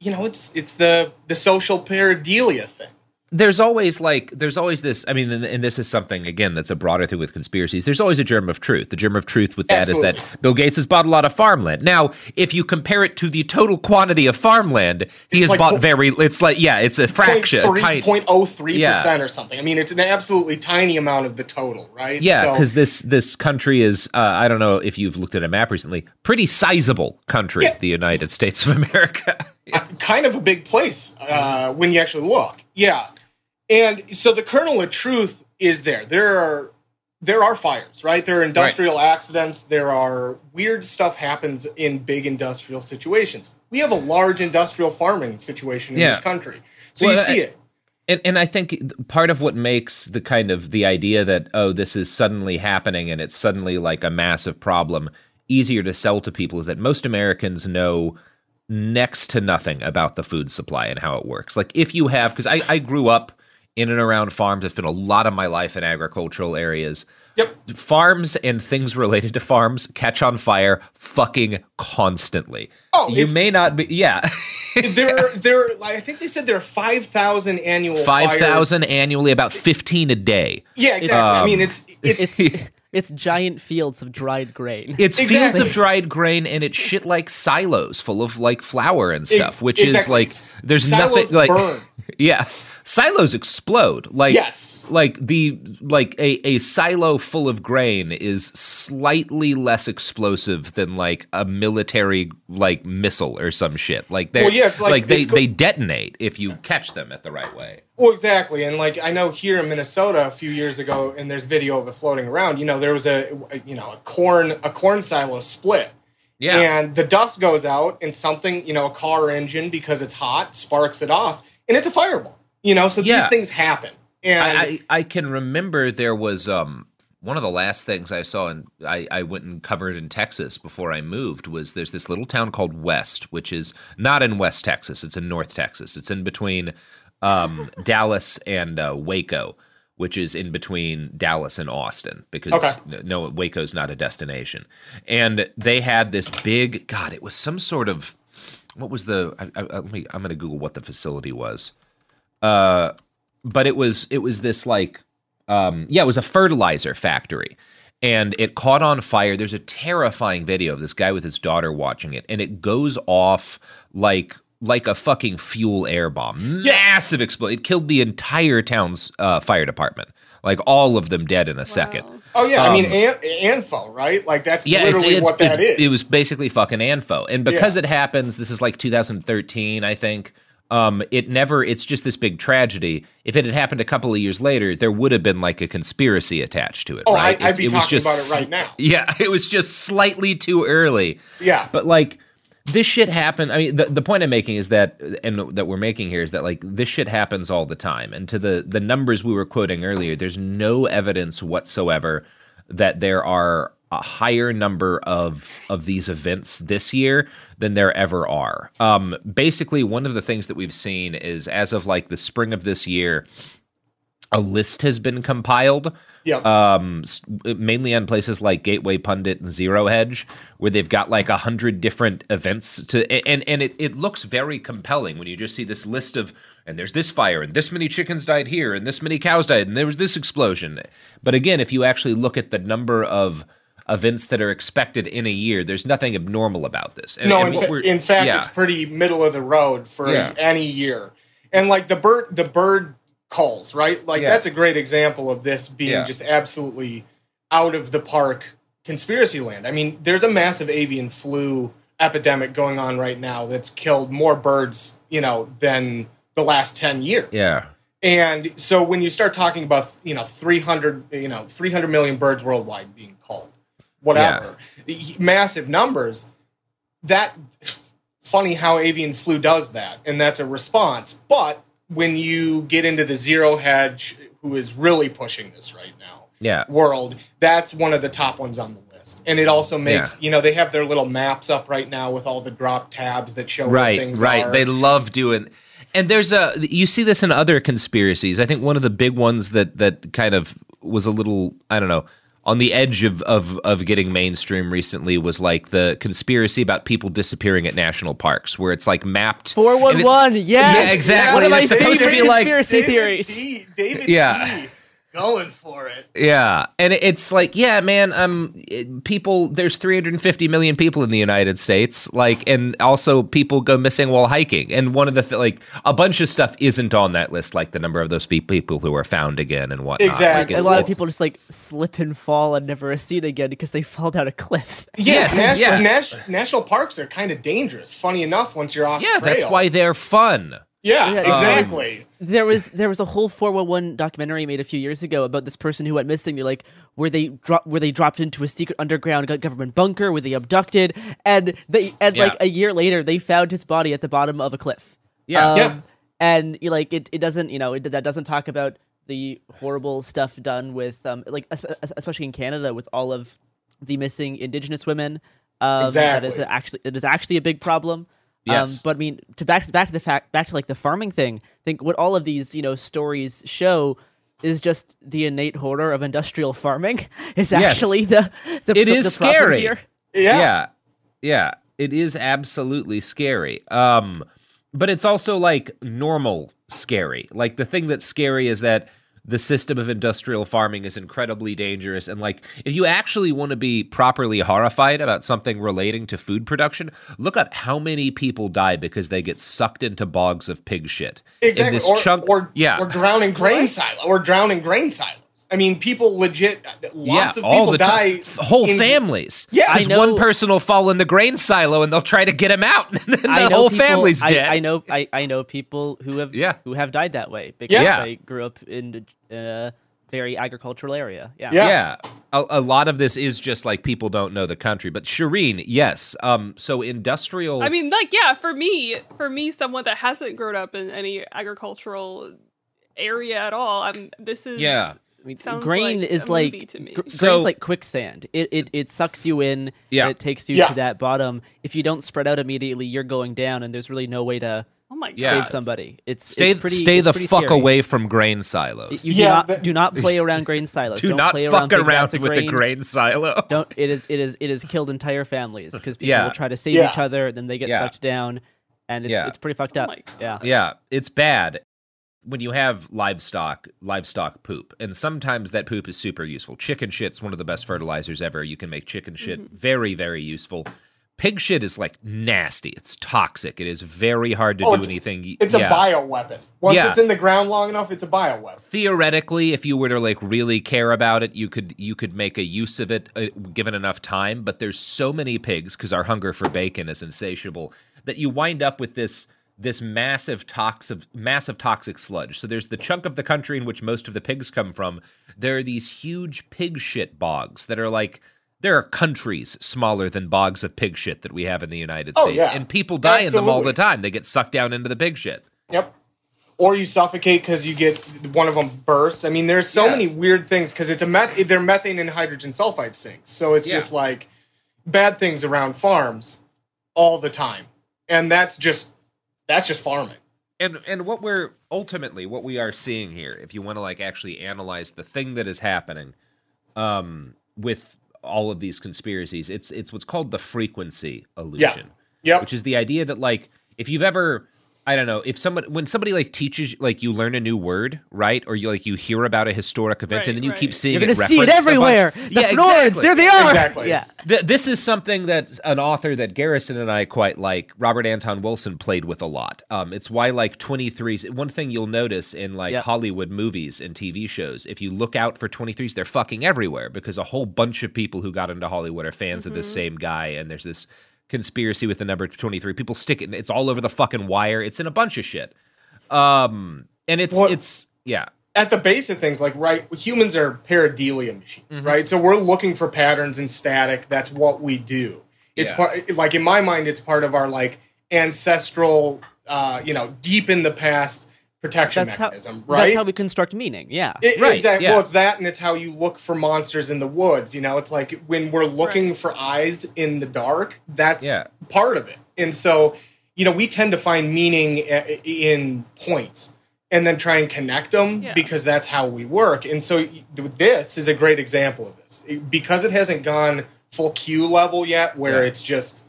Speaker 14: you know, it's it's the the social pareidolia thing.
Speaker 1: There's always like there's always this i mean and, and this is something again that's a broader thing with conspiracies there's always a germ of truth the germ of truth with that is
Speaker 14: Absolutely.
Speaker 1: that bill gates has bought a lot of farmland now if you compare it to the total quantity of farmland he
Speaker 14: It's
Speaker 1: has
Speaker 14: like
Speaker 1: bought
Speaker 14: po-
Speaker 1: very it's like yeah it's a fraction a tiny-
Speaker 14: Point oh three
Speaker 1: Yeah.
Speaker 14: percent or something. I mean, it's an absolutely tiny amount of the total, right?
Speaker 1: yeah
Speaker 14: So-
Speaker 1: because this this country is uh, i don't know if you've looked at a map recently pretty sizable country
Speaker 14: Yeah.
Speaker 1: the united states of america
Speaker 14: kind of a big place uh, when you actually look. Yeah, and so the kernel of truth is there. There are there are fires, right? There are industrial accidents. There are weird stuff happens in big industrial situations. We have a large industrial farming situation in
Speaker 1: Yeah.
Speaker 14: this country, so
Speaker 1: Well,
Speaker 14: you see
Speaker 1: I-
Speaker 14: it.
Speaker 1: And, and I think part of what makes the kind of the idea that oh this is suddenly happening and it's suddenly like a massive problem easier to sell to people is that most Americans know next to nothing about the food supply and how it works. Like if you have because I, I grew up in and around farms. I've spent a lot of my life in agricultural areas.
Speaker 14: Yep.
Speaker 1: Farms and things related to farms catch on fire fucking constantly.
Speaker 14: Oh,
Speaker 1: you may not be yeah.
Speaker 14: there, there. Like, I think they said there are five thousand annual
Speaker 1: Five
Speaker 14: fires.
Speaker 1: annually, about fifteen a day.
Speaker 14: Yeah, exactly. I
Speaker 1: Um,
Speaker 14: mean, it's it's
Speaker 11: It's giant fields of dried grain.
Speaker 1: It's fields of dried grain, and it's shit like silos full of like flour and stuff,
Speaker 14: Ex-
Speaker 1: which is like there's
Speaker 14: Silos
Speaker 1: nothing like
Speaker 14: burn.
Speaker 1: yeah, silos explode. Like
Speaker 14: Yes.
Speaker 1: like the like a a silo full of grain is slightly less explosive than like a military like missile or some shit. Like they
Speaker 14: Well, yeah, it's like-
Speaker 1: they
Speaker 14: go-
Speaker 1: they detonate if you catch them at the right way.
Speaker 14: Well, exactly, and like I know here in Minnesota a few years ago, and there's video of it floating around. You know, there was a, a you know a corn a corn silo split.
Speaker 1: Yeah.
Speaker 14: And the dust goes out, and something you know a car engine because it's hot sparks it off, and it's a fireball. You know, so
Speaker 1: Yeah.
Speaker 14: these things happen. And
Speaker 1: I, I I can remember there was um one of the last things I saw and I, I went and covered in Texas before I moved was there's this little town called West, which is not in West Texas, it's in North Texas. It's in between um, Dallas and uh, Waco, which is in between Dallas and Austin because
Speaker 14: Okay.
Speaker 1: no Waco's not a destination. And they had this big God, it was some sort of what was the I, I, let me I'm going to Google what the facility was. Uh but it was it was this like um yeah it was a fertilizer factory. And it caught on fire. There's a terrifying video of this guy with his daughter watching it. And it goes off like like a fucking fuel air bomb. Massive explosion it killed the entire town's uh, fire department. Like all of them dead in a second.
Speaker 14: Oh yeah, I mean
Speaker 1: Um,
Speaker 14: an, ANFO, right? Like that's
Speaker 1: yeah, it's,
Speaker 14: literally
Speaker 1: it's,
Speaker 14: what that
Speaker 1: it's-
Speaker 14: is.
Speaker 1: It was basically fucking ANFO, and because
Speaker 14: Yeah.
Speaker 1: it happens, this is like 2013, I think. Um, it never. It's just this big tragedy. If it had happened a couple of years later, there would have been like a conspiracy attached to it.
Speaker 14: Oh,
Speaker 1: right?
Speaker 14: I- I'd
Speaker 1: it,
Speaker 14: be
Speaker 1: it
Speaker 14: talking
Speaker 1: just
Speaker 14: about it right now.
Speaker 1: Yeah, it was just slightly too early.
Speaker 14: Yeah.
Speaker 1: but like this shit happened. I mean, the, the point I'm making is that, and that we're making here is that like this shit happens all the time. And to the the numbers we were quoting earlier, there's no evidence whatsoever that there are a higher number of of these events this year than there ever are. Um, basically, one of the things that we've seen is as of like the spring of this year, a list has been compiled.
Speaker 14: Yep.
Speaker 1: Um, mainly on places like Gateway Pundit and Zero Hedge, where they've got like a hundred different events to, and and it it looks very compelling when you just see this list of, and there's this fire, and this many chickens died here, and this many cows died, and there was this explosion. But again, if you actually look at the number of events that are expected in a year, there's nothing abnormal about this. And-
Speaker 14: no,
Speaker 1: and
Speaker 14: in, fa- in fact,
Speaker 1: yeah.
Speaker 14: it's pretty middle of the road for
Speaker 1: Yeah.
Speaker 14: any year. And like the bird, the bird calls, right? Like
Speaker 1: Yeah.
Speaker 14: that's a great example of this being just absolutely out of the park conspiracy land. I mean, there's a massive avian flu epidemic going on right now that's killed more birds, you know, than the last 10 years.
Speaker 1: yeah.
Speaker 14: And so when you start talking about you know 300 you know 300 million birds worldwide being culled, whatever, massive numbers, that funny how avian flu does that, and that's a response. But when you get into the zero hedge, who is really pushing this right now,
Speaker 1: Yeah.
Speaker 14: world, that's one of the top ones on the list. And it also makes
Speaker 1: Yeah.
Speaker 14: you know they have their little maps up right now with all the drop tabs that show
Speaker 1: right
Speaker 14: things
Speaker 1: right
Speaker 14: are.
Speaker 1: they love doing and there's a you see this in other conspiracies i think one of the big ones that that kind of was a little i don't know on the edge of of of getting mainstream recently was like the conspiracy about people disappearing at national parks where it's like mapped
Speaker 11: Four one
Speaker 1: and
Speaker 11: one.
Speaker 1: it's-
Speaker 11: Yes.
Speaker 1: yeah exactly
Speaker 11: One of
Speaker 1: and
Speaker 11: my
Speaker 1: it's supposed to
Speaker 11: favorite
Speaker 1: be like
Speaker 11: conspiracy
Speaker 14: David
Speaker 11: theories.
Speaker 14: B, David
Speaker 1: Yeah.
Speaker 14: B going for it.
Speaker 1: Yeah, and it's like, yeah, man. Um, it- people. There's 350 million people in the United States. Like, and also people go missing while hiking. And one of the th- like a bunch of stuff isn't on that list, like the number of those people who are found again and whatnot. Like,
Speaker 11: a
Speaker 1: it's-
Speaker 11: lot of people just like slip and fall and never are seen again because they fall down a cliff.
Speaker 14: Yeah, nas-
Speaker 1: yeah.
Speaker 14: nas- national parks are kind of dangerous. Funny enough, once you're off
Speaker 1: Yeah,
Speaker 14: trail.
Speaker 1: that's why they're fun.
Speaker 14: Yeah,
Speaker 11: Yeah,
Speaker 14: exactly.
Speaker 11: There was there was a whole 411 documentary made a few years ago about this person who went missing. They like were they drop where they dropped into a secret underground government bunker where they abducted and they and like a year later they found his body at the bottom of a cliff.
Speaker 1: Yeah.
Speaker 11: Um,
Speaker 1: Yeah.
Speaker 11: And you like it, it doesn't you know it, that doesn't talk about the horrible stuff done with um like especially in Canada with all of the missing Indigenous women. Um, That is actually it is actually a big problem.
Speaker 1: Yes.
Speaker 11: Um, but I mean, to back to back to the fact back to like the farming thing. I think what all of these you know stories show is just the innate horror of industrial farming is
Speaker 1: Yes.
Speaker 11: actually the the
Speaker 1: It
Speaker 11: the,
Speaker 1: is
Speaker 11: the problem
Speaker 1: scary.
Speaker 11: here.
Speaker 1: yeah, yeah. It is absolutely scary. Um, but it's also like normal scary. Like the thing that's scary is that the system of industrial farming is incredibly dangerous. And like, if you actually want to be properly horrified about something relating to food production, look up how many people die because they get sucked into bogs of pig shit. In
Speaker 14: Exactly.
Speaker 1: this
Speaker 14: Or,
Speaker 1: chunk,
Speaker 14: or,
Speaker 1: yeah,
Speaker 14: or drowning grain silo or drowning grain silos. I mean, people legit. Lots
Speaker 1: yeah,
Speaker 14: of
Speaker 1: all
Speaker 14: people
Speaker 1: the
Speaker 14: die.
Speaker 1: time. Whole
Speaker 14: in-
Speaker 1: families.
Speaker 14: Yeah.
Speaker 1: because
Speaker 14: I
Speaker 1: one person will fall in the grain silo and they'll try to get him out, and then the whole
Speaker 11: people-
Speaker 1: family's
Speaker 11: I,
Speaker 1: dead.
Speaker 11: I know I, I know people who have
Speaker 1: Yeah.
Speaker 11: who have died that way because
Speaker 1: Yeah.
Speaker 11: I grew up in a very agricultural area. Yeah.
Speaker 1: Yeah. A, a lot of this is just like people don't know the country. But Shireen, yes. Um, so industrial.
Speaker 10: I mean, like, yeah, for me, for me, someone that hasn't grown up in any agricultural area at all, I'm. This is
Speaker 1: Yeah.
Speaker 11: I mean,
Speaker 10: sounds
Speaker 11: grain
Speaker 10: like
Speaker 11: is like
Speaker 10: movie to me.
Speaker 11: gr-
Speaker 1: So-
Speaker 11: grain's like quicksand. It, it it sucks you in.
Speaker 1: Yeah.
Speaker 11: and it takes you
Speaker 1: Yeah.
Speaker 11: to that bottom. If you don't spread out immediately, you're going down, and there's really no way to
Speaker 10: oh my
Speaker 1: Yeah.
Speaker 11: save somebody. It's
Speaker 1: stay
Speaker 11: it's pretty,
Speaker 1: stay
Speaker 11: it's
Speaker 1: the
Speaker 11: pretty
Speaker 1: fuck
Speaker 11: scary.
Speaker 1: away from grain silos.
Speaker 11: You do not do not play around grain silos.
Speaker 1: Do
Speaker 11: Don't
Speaker 1: not
Speaker 11: play
Speaker 1: fuck
Speaker 11: around, big
Speaker 1: around
Speaker 11: vats of
Speaker 1: with grain silo.
Speaker 11: Don't. It is. It is. It has killed entire families because people
Speaker 1: Yeah.
Speaker 11: will try to save
Speaker 1: Yeah.
Speaker 11: each other, then they get
Speaker 1: Yeah.
Speaker 11: sucked down, and it's
Speaker 1: Yeah.
Speaker 11: it's pretty fucked oh up. yeah.
Speaker 1: Yeah, it's bad when you have livestock, livestock poop, and sometimes that poop is super useful. Chicken shit's one of the best fertilizers ever. You can make chicken shit
Speaker 11: Mm-hmm.
Speaker 1: very, very useful. Pig shit is like nasty. It's toxic. It is very hard to
Speaker 14: Oh,
Speaker 1: do
Speaker 14: it's-
Speaker 1: anything.
Speaker 14: It's
Speaker 1: yeah.
Speaker 14: a bioweapon. Once
Speaker 1: Yeah.
Speaker 14: it's in the ground long enough, it's a bioweapon.
Speaker 1: theoretically if you were to like really care about it you could you could make a use of it uh, given enough time but there's so many pigs because our hunger for bacon is insatiable that you wind up with this this massive toxic massive toxic sludge so there's the chunk of the country in which most of the pigs come from there are these huge pig shit bogs that are like there are countries smaller than bogs of pig shit that we have in the United
Speaker 14: Oh,
Speaker 1: States
Speaker 14: yeah.
Speaker 1: and people die in them all the time they get sucked down into the pig shit
Speaker 14: Yep. Or you suffocate because you get one of them bursts. I mean, there's so
Speaker 1: Yeah.
Speaker 14: many weird things because it's a meth. They're methane and hydrogen sulfide sinks, so it's
Speaker 1: Yeah.
Speaker 14: just like bad things around farms all the time, and that's just that's just farming.
Speaker 1: and and what we're ultimately what we are seeing here if you want to like actually analyze the thing that is happening um with all of these conspiracies it's it's what's called the frequency illusion Yeah.
Speaker 14: Yep.
Speaker 1: which is the idea that like if you've ever I don't know if somebody when somebody like teaches like you learn a new word right or you like you hear about a historic event and then you keep seeing
Speaker 11: You're
Speaker 1: it
Speaker 11: gonna see it
Speaker 1: referenced a bunch-
Speaker 11: everywhere. The
Speaker 1: yeah,
Speaker 11: Fnords,
Speaker 1: exactly.
Speaker 11: there they are. Exactly. Yeah.
Speaker 1: Th- this is something that an author that Garrison and I quite like, Robert Anton Wilson, played with a lot. Um, it's why like 23s. One thing you'll notice in like Hollywood movies and TV shows, if you look out for 23s, they're fucking everywhere because a whole bunch of people who got into Hollywood are fans of this same guy, and there's this conspiracy with the number 23. People stick it. It's all over the fucking wire. It's in a bunch of shit. Um, and it's
Speaker 14: What-
Speaker 1: it's Yeah.
Speaker 14: at the base of things, like right, humans are pareidolia machines,
Speaker 1: Mm-hmm.
Speaker 14: right? So we're looking for patterns in static. That's what we do. It's
Speaker 1: Yeah.
Speaker 14: part, like in my mind, it's part of our like ancestral, uh, you know, deep in the past protection
Speaker 11: That's how,
Speaker 14: mechanism, right?
Speaker 11: that's how we construct meaning. Yeah.
Speaker 14: It- Exactly. Well, it's that, and it's how you look for monsters in the woods. You know, it's like when we're looking for eyes in the dark. That's
Speaker 1: Yeah.
Speaker 14: part of it. And so, you know, we tend to find meaning in points and then try and connect them
Speaker 10: Yeah.
Speaker 14: because that's how we work. And so, this is a great example of this because it hasn't gone full Q level yet, where
Speaker 1: Yeah.
Speaker 14: it's just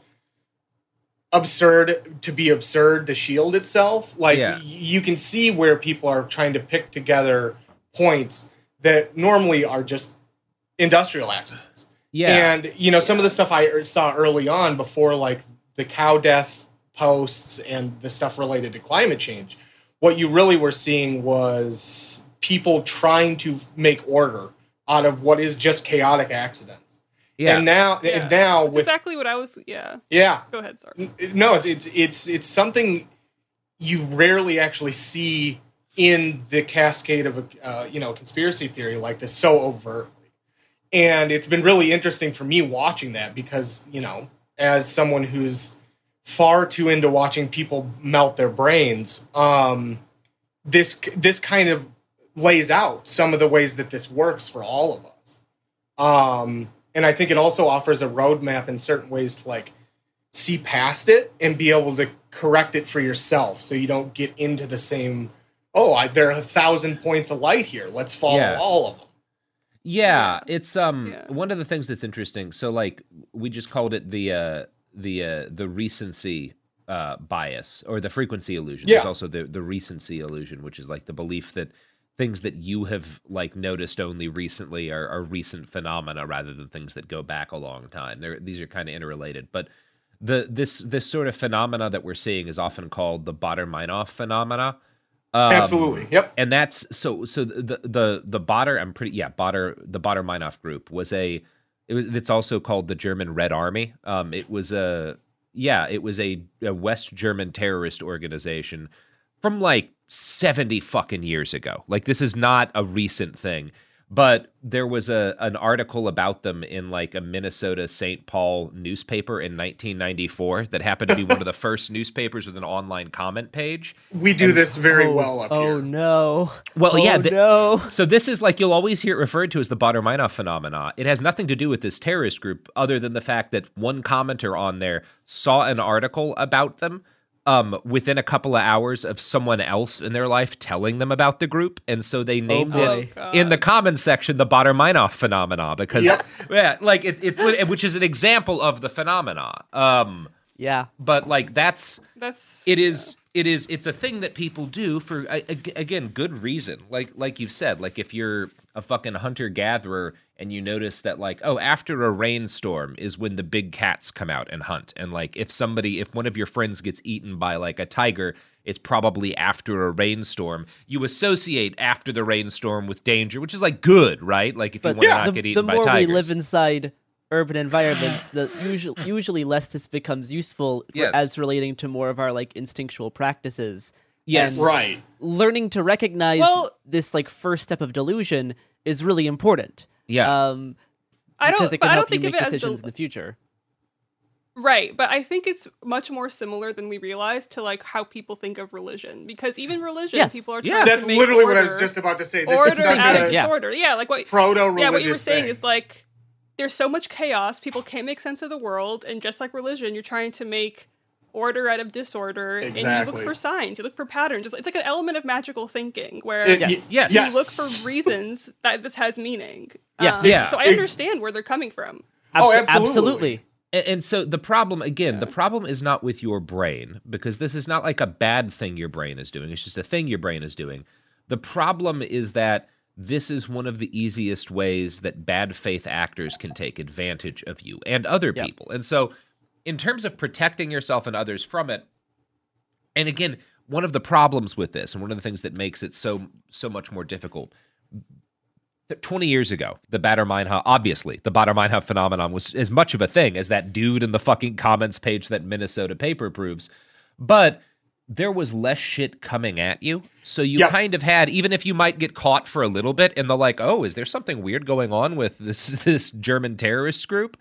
Speaker 14: absurd to be absurd the shield itself like
Speaker 1: Yeah.
Speaker 14: you can see where people are trying to pick together points that normally are just industrial accidents
Speaker 1: Yeah.
Speaker 14: and you know some of the stuff i er- saw early on before like the cow death posts and the stuff related to climate change what you really were seeing was people trying to make order out of what is just chaotic accidents
Speaker 1: Yeah.
Speaker 14: and now
Speaker 10: Yeah.
Speaker 14: and now
Speaker 10: That's
Speaker 14: with
Speaker 10: exactly what I was. Yeah.
Speaker 14: yeah
Speaker 10: Go ahead. Sorry.
Speaker 14: No it's, it's it's it's something you rarely actually see in the cascade of a uh, you know conspiracy theory like this so overtly and it's been really interesting for me watching that because you know as someone who's far too into watching people melt their brains um this this kind of lays out some of the ways that this works for all of us um and i think it also offers a roadmap in certain ways to like see past it and be able to correct it for yourself so you don't get into the same oh I, there are a thousand points of light here let's follow
Speaker 1: Yeah.
Speaker 14: all of them
Speaker 1: Yeah, it's um one of the things that's interesting. So like we just called it the uh the uh the recency uh bias or the frequency illusion.
Speaker 14: Yeah.
Speaker 1: There's also the the recency illusion, which is like the belief that things that you have like noticed only recently are, are recent phenomena rather than things that go back a long time. They're, these are kind of interrelated, but the this this sort of phenomena that we're seeing is often called the Baader-Meinhof phenomena. Um,
Speaker 14: Absolutely. Yep.
Speaker 1: And that's so so the the the Baader I'm pretty yeah Baader the Baader Meinhof group was a it was it's also called the German Red Army. Um, it was a yeah it was a, a West German terrorist organization from like 70 fucking years ago. Like this is not a recent thing. But there was a an article about them in like a Minnesota St. Paul newspaper in 1994 that happened to be one of the first newspapers with an online comment page.
Speaker 14: we do
Speaker 1: And-
Speaker 14: this very
Speaker 11: oh,
Speaker 14: well up
Speaker 11: oh
Speaker 14: here Oh
Speaker 11: no.
Speaker 1: Well, yeah.
Speaker 11: Oh, no.
Speaker 1: So this is like you'll always hear it referred to as the Baader-Meinhof phenomena. It has nothing to do with this terrorist group, other than the fact that one commenter on there saw an article about them um, within a couple of hours of someone else in their life telling them about the group, and so they named it
Speaker 11: boy.
Speaker 1: in the comments section the Baader-Meinhof phenomena because
Speaker 14: Yep.
Speaker 1: yeah, like it, it's lit- which is an example of the phenomena. Um,
Speaker 11: Yeah.
Speaker 1: but like that's
Speaker 10: That's
Speaker 1: it is it is it's a thing that people do for a- a- again good reason like like you've said like if you're a fucking hunter gatherer and you notice that like oh after a rainstorm is when the big cats come out and hunt and like if somebody if one of your friends gets eaten by like a tiger it's probably after a rainstorm you associate after the rainstorm with danger which is like good right like if you want to not
Speaker 11: the,
Speaker 1: get
Speaker 11: the
Speaker 1: eaten by
Speaker 11: more
Speaker 1: tigers
Speaker 11: we live inside urban environments, the usually usually less this becomes useful
Speaker 1: Yes.
Speaker 11: as relating to more of our like instinctual practices.
Speaker 1: Yes.
Speaker 11: And
Speaker 14: right
Speaker 11: learning to recognize
Speaker 10: Well-
Speaker 11: this like first step of delusion is really important.
Speaker 1: Yeah
Speaker 11: Um,
Speaker 10: I don't.
Speaker 11: because it
Speaker 10: but
Speaker 11: can
Speaker 10: I
Speaker 11: help
Speaker 10: don't
Speaker 11: you
Speaker 10: think
Speaker 11: make
Speaker 10: of it as
Speaker 11: decisions
Speaker 10: del-
Speaker 11: in the future.
Speaker 10: Right, but I think it's much more similar than we realize to like how people think of religion. Because even religion,
Speaker 11: Yes.
Speaker 10: people are
Speaker 1: Yeah.
Speaker 10: trying
Speaker 14: that's
Speaker 10: to make order.
Speaker 14: That's literally what i was just about to say this
Speaker 10: order
Speaker 14: is such
Speaker 10: out of
Speaker 14: a
Speaker 11: Yeah.
Speaker 10: disorder. Yeah, like what
Speaker 14: proto-religious
Speaker 10: yeah, what you were saying
Speaker 14: thing.
Speaker 10: is like there's so much chaos, people can't make sense of the world, and just like religion, you're trying to make order out of disorder, and you look for signs, you look for patterns. It's like an element of magical thinking where
Speaker 14: It-
Speaker 11: Yes.
Speaker 1: yes
Speaker 10: you look for reasons that this has meaning.
Speaker 11: Yes.
Speaker 10: Um,
Speaker 1: Yeah.
Speaker 10: So I
Speaker 14: Ex-
Speaker 10: understand where they're coming from.
Speaker 14: Oh,
Speaker 11: Abso-
Speaker 14: absolutely.
Speaker 11: absolutely.
Speaker 1: And, and so the problem again, the problem is not with your brain because this is not like a bad thing your brain is doing. It's just a thing your brain is doing. The problem is that this is one of the easiest ways that bad faith actors can take advantage of you and other
Speaker 11: Yep.
Speaker 1: people. And so in terms of protecting yourself and others from it, and again, one of the problems with this and one of the things that makes it so so much more difficult that 20 years ago, the Baader Meinhof, obviously, the Baader Meinhof phenomenon was as much of a thing as that dude in the fucking comments page that Minnesota paper proves. But there was less shit coming at you. So you
Speaker 14: Yep.
Speaker 1: kind of had, even if you might get caught for a little bit in the like, oh, is there something weird going on with this this German terrorist group?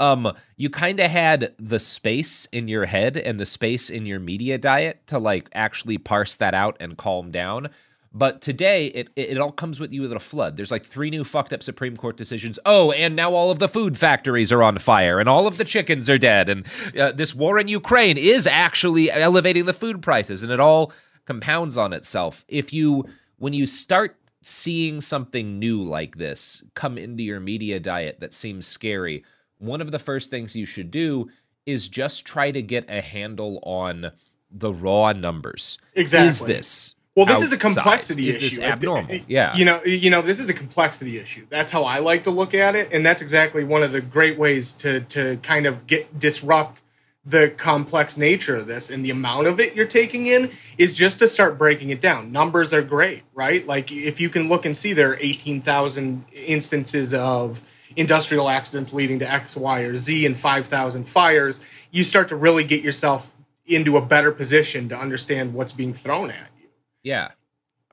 Speaker 1: Um, you kind of had the space in your head and the space in your media diet to like actually parse that out and calm down. But today, it, it all comes with you with a flood. There's like three new fucked up Supreme Court decisions. Oh, and now all of the food factories are on fire, and all of the chickens are dead, and uh, this war in Ukraine is actually elevating the food prices, and it all compounds on itself. If you when you start seeing something new like this come into your media diet that seems scary, one of the first things you should do is just try to get a handle on the raw numbers.
Speaker 14: Exactly.
Speaker 1: Is this
Speaker 14: Well, this is a
Speaker 1: outsized?
Speaker 14: complexity
Speaker 1: Is
Speaker 14: issue.
Speaker 1: this abnormal? Yeah.
Speaker 14: You know, you know, this is a complexity issue. That's how I like to look at it, and that's exactly one of the great ways to to kind of get disrupt the complex nature of this and the amount of it you're taking in is just to start breaking it down. Numbers are great, right? Like if you can look and see there are 18,000 instances of industrial accidents leading to X, Y, or Z and 5,000 fires, you start to really get yourself into a better position to understand what's being thrown at you.
Speaker 1: Yeah.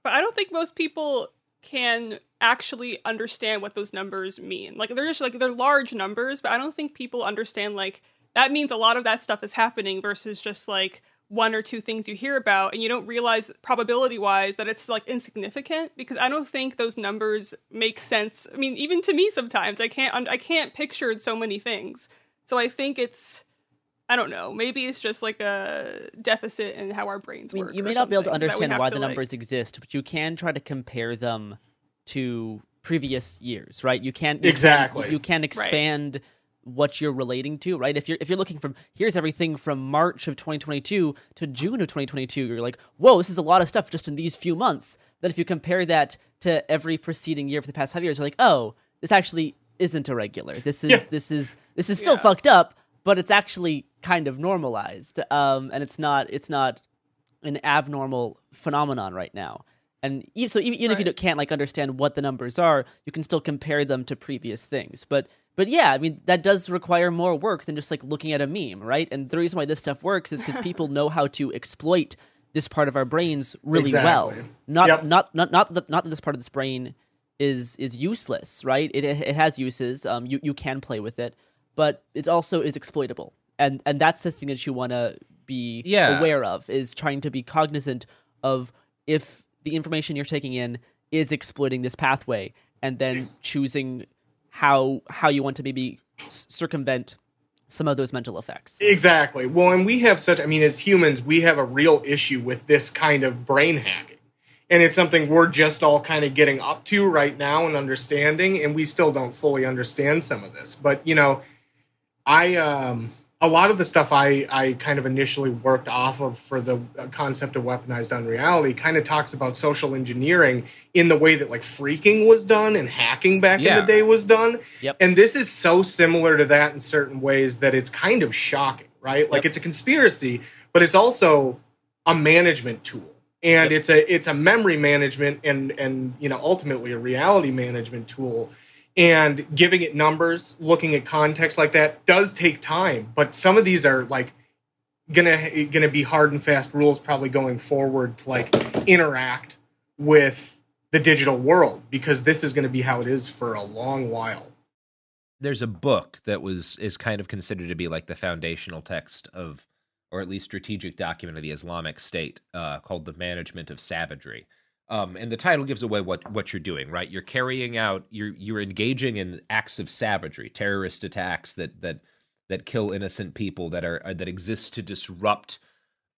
Speaker 10: But I don't think most people can actually understand what those numbers mean. Like they're just like they're large numbers, but I don't think people understand like that means a lot of that stuff is happening versus just like one or two things you hear about and you don't realize probability wise that it's like insignificant because I don't think those numbers make sense. I mean, even to me sometimes I can't I can't picture so many things. So I think it's I don't know. Maybe it's just like a deficit in how our brains
Speaker 11: I mean,
Speaker 10: work.
Speaker 11: you may not be able to
Speaker 10: something that we
Speaker 11: understand why
Speaker 10: to,
Speaker 11: the
Speaker 10: like-
Speaker 11: numbers exist, but you can try to compare them to previous years, right? You can you can-
Speaker 14: Exactly.
Speaker 11: you can
Speaker 14: Right.
Speaker 11: What you're relating to, right? If you're if you're looking from here's everything from March of 2022 to June of 2022, you're like, whoa, this is a lot of stuff just in these few months. Then if you compare that to every preceding year for the past five years, you're like, oh, this actually isn't irregular. This is
Speaker 14: Yeah.
Speaker 11: this is this is still fucked up, but it's actually kind of normalized. Um, and it's not it's not an abnormal phenomenon right now. And so even, even if you can't like understand what the numbers are, you can still compare them to previous things. But but yeah, I mean that does require more work than just like looking at a meme, right? And the reason why this stuff works is because people know how to exploit this part of our brains really well. Not
Speaker 14: Yep.
Speaker 11: not not not that not that this part of this brain is is useless, right? It it has uses. Um, you you can play with it, but it also is exploitable, and and that's the thing that you want to be
Speaker 1: Yeah.
Speaker 11: aware of is trying to be cognizant of if the information you're taking in is exploiting this pathway, and then choosing how how you want to maybe circumvent some of those mental effects.
Speaker 14: Exactly. Well, and we have such, I mean, as humans, we have a real issue with this kind of brain hacking. And it's something we're just all kind of getting up to right now and understanding, and we still don't fully understand some of this. But, you know, I, um, a lot of the stuff I, I kind of initially worked off of for the uh, concept of weaponized unreality kind of talks about social engineering in the way that like phreaking was done and hacking back in the day was done.
Speaker 11: Yep.
Speaker 14: And this is so similar to that in certain ways that it's kind of shocking, right? Like
Speaker 11: Yep.
Speaker 14: it's a conspiracy, but it's also a management tool. And it's a it's a memory management and and you know ultimately a reality management tool. And giving it numbers, looking at context like that does take time, but some of these are like gonna gonna be hard and fast rules probably going forward to like interact with the digital world because this is going to be how it is for a long while.
Speaker 1: there's a book that was is kind of considered to be like the foundational text of or at least strategic document of the Islamic State uh, called the Management of Savagery. Um, and the title gives away what what you're doing, right? You're carrying out, you're you're engaging in acts of savagery, terrorist attacks that that that kill innocent people that are uh, that exist to disrupt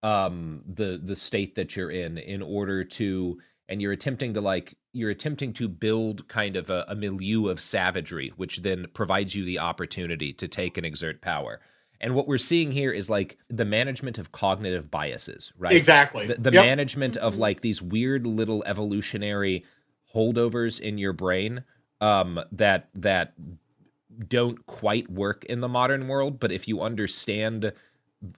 Speaker 1: um, the the state that you're in in order to and you're attempting to like you're attempting to build kind of a, a milieu of savagery which then provides you the opportunity to take and exert power and what we're seeing here is like the management of cognitive biases right
Speaker 14: Exactly.
Speaker 1: the, the
Speaker 14: Yep.
Speaker 1: management of like these weird little evolutionary holdovers in your brain um that that don't quite work in the modern world but if you understand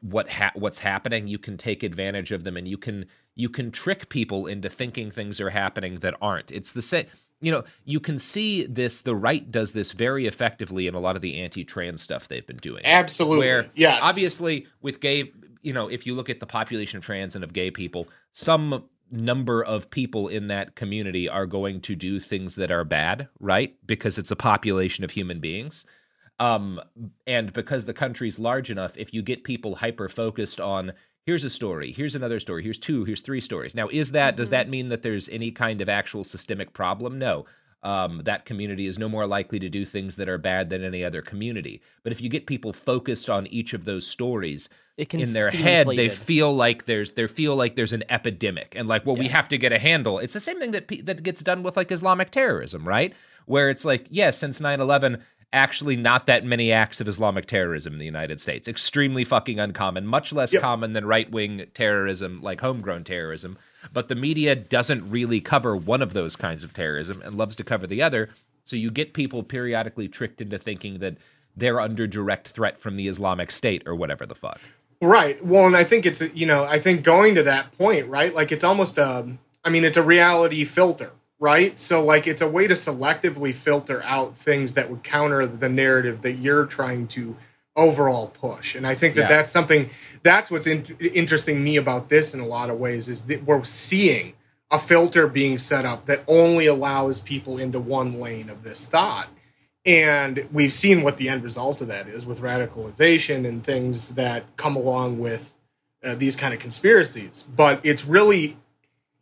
Speaker 1: what ha- what's happening you can take advantage of them and you can you can trick people into thinking things are happening that aren't it's the same you know you can see this the right does this very effectively in a lot of the anti-trans stuff they've been doing
Speaker 14: Absolutely.
Speaker 1: where
Speaker 14: Yes.
Speaker 1: obviously with gay you know, if you look at the population of trans and of gay people, some number of people in that community are going to do things that are bad, right? Because it's a population of human beings. Um, and because the country's large enough, if you get people hyper focused on here's a story, here's another story, here's two, here's three stories. Now, is that mm-hmm. does that mean that there's any kind of actual systemic problem? No. Um, that community is no more likely to do things that are bad than any other community. But if you get people focused on each of those stories in their head, inflated. they feel like there's they feel like there's an epidemic, and like, well, yeah. we have to get a handle. It's the same thing that that gets done with like Islamic terrorism, right? Where it's like, yes, yeah, since 9/11, actually not that many acts of Islamic terrorism in the United States. Extremely fucking uncommon, much less yep. common than right wing terrorism, like homegrown terrorism. But the media doesn't really cover one of those kinds of terrorism and loves to cover the other. So you get people periodically tricked into thinking that they're under direct threat from the Islamic State or whatever the fuck.
Speaker 14: Right. Well, and I think it's, you know, I think going to that point, right? Like it's almost a, I mean, it's a reality filter right? So like it's a way to selectively filter out things that would counter the narrative that you're trying to overall push. And I think that yeah. that's something that's what's in, interesting me about this in a lot of ways is that we're seeing a filter being set up that only allows people into one lane of this thought. And we've seen what the end result of that is with radicalization and things that come along with uh, these kind of conspiracies. But it's really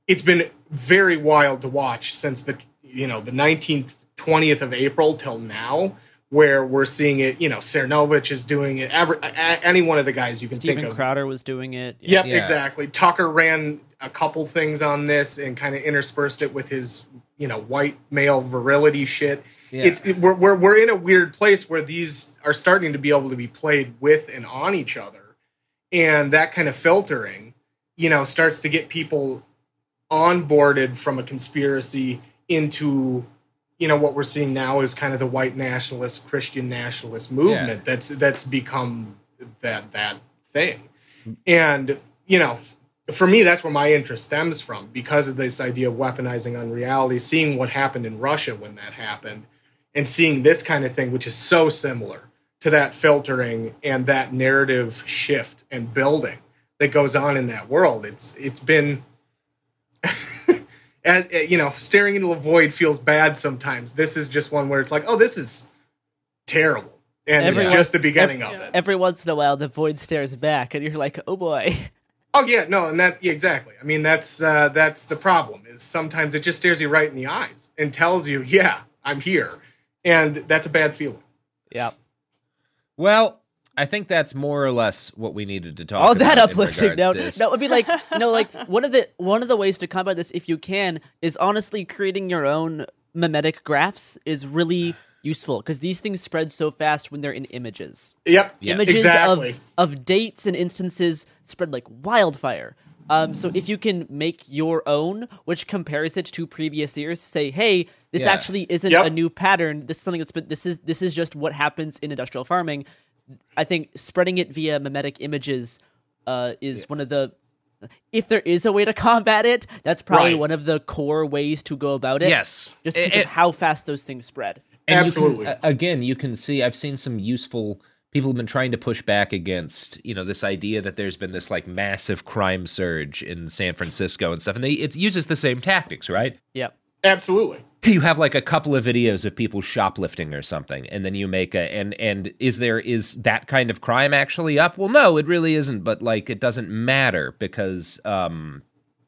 Speaker 14: it's been very wild to watch since the you know the 19th 20th of april till now where we're seeing it you know Cernovich is doing it every, any one of the guys you can
Speaker 11: Steven
Speaker 14: think of.
Speaker 11: Crowder was doing it.
Speaker 14: Yep yeah. exactly. Tucker ran a couple things on this and kind of interspersed it with his you know white male virility shit. Yeah. it's it, we're, we're, we're in a weird place where these are starting to be able to be played with and on each other. And that kind of filtering you know starts to get people onboarded from a conspiracy into you know what we're seeing now is kind of the white nationalist christian nationalist movement yeah. that's that's become that that thing and you know for me that's where my interest stems from because of this idea of weaponizing unreality seeing what happened in russia when that happened and seeing this kind of thing which is so similar to that filtering and that narrative shift and building that goes on in that world it's it's been and, uh, you know, staring into a void feels bad sometimes. This is just one where it's like, oh, this is terrible, and every it's just the beginning
Speaker 11: every,
Speaker 14: of it.
Speaker 11: Every once in a while, the void stares back, and you're like, oh boy.
Speaker 14: Oh yeah, no, and that yeah, exactly. I mean, that's uh, that's the problem. Is sometimes it just stares you right in the eyes and tells you, yeah, I'm here, and that's a bad feeling.
Speaker 11: Yeah.
Speaker 1: Well, I think that's more or less what we needed to talk. About.
Speaker 11: Oh, that uplifting note. No, it would be like no, like one of the one of the ways to combat this, if you can, is honestly creating your own memetic graphs is really useful because these things spread so fast when they're in images.
Speaker 14: Yep,
Speaker 11: images
Speaker 14: exactly.
Speaker 11: of of dates and instances spread like wildfire. Um, so if you can make your own, which compares it to previous years, say, hey, this yeah. actually isn't yep. a new pattern. This is something that's been. This is this is just what happens in industrial farming. I think spreading it via memetic images uh, is yeah. one of the if there is a way to combat it, that's probably right. one of the core ways to go about it.
Speaker 1: Yes,
Speaker 11: just because of how fast those things spread.
Speaker 14: Absolutely.
Speaker 1: You can, again, you can see I've seen some useful people have been trying to push back against you know this idea that there's been this like massive crime surge in San Francisco and stuff, and they it uses the same tactics, right?
Speaker 11: Yep.
Speaker 14: Absolutely.
Speaker 1: You have like a couple of videos of people shoplifting or something, and then you make a and and is there is that kind of crime actually up? Well, no, it really isn't. But like, it doesn't matter because um,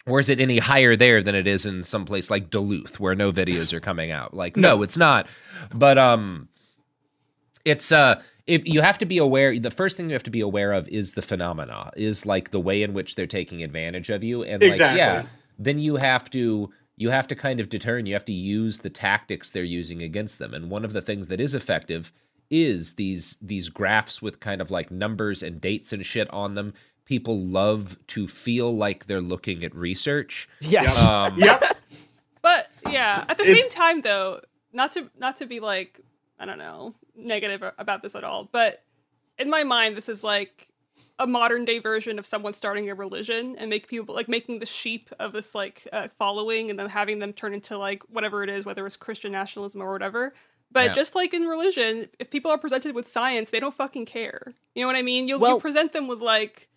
Speaker 1: or is it any higher there than it is in some place like Duluth where no videos are coming out? Like, no, it's not. But um, it's uh if you have to be aware the first thing you have to be aware of is the phenomena is like the way in which they're taking advantage of you and
Speaker 14: exactly.
Speaker 1: like yeah then you have to you have to kind of determine, you have to use the tactics they're using against them. And one of the things that is effective is these these graphs with kind of like numbers and dates and shit on them. People love to feel like they're looking at research.
Speaker 11: Yes.
Speaker 14: Um, yep.
Speaker 10: But yeah, at the it, same time though, not to not to be like I don't know negative about this at all, but in my mind, this is like a modern day version of someone starting a religion and make people like making the sheep of this like uh, following and then having them turn into like whatever it is whether it's christian nationalism or whatever but yeah. just like in religion if people are presented with science they don't fucking care you know what i mean you'll well, you present them with like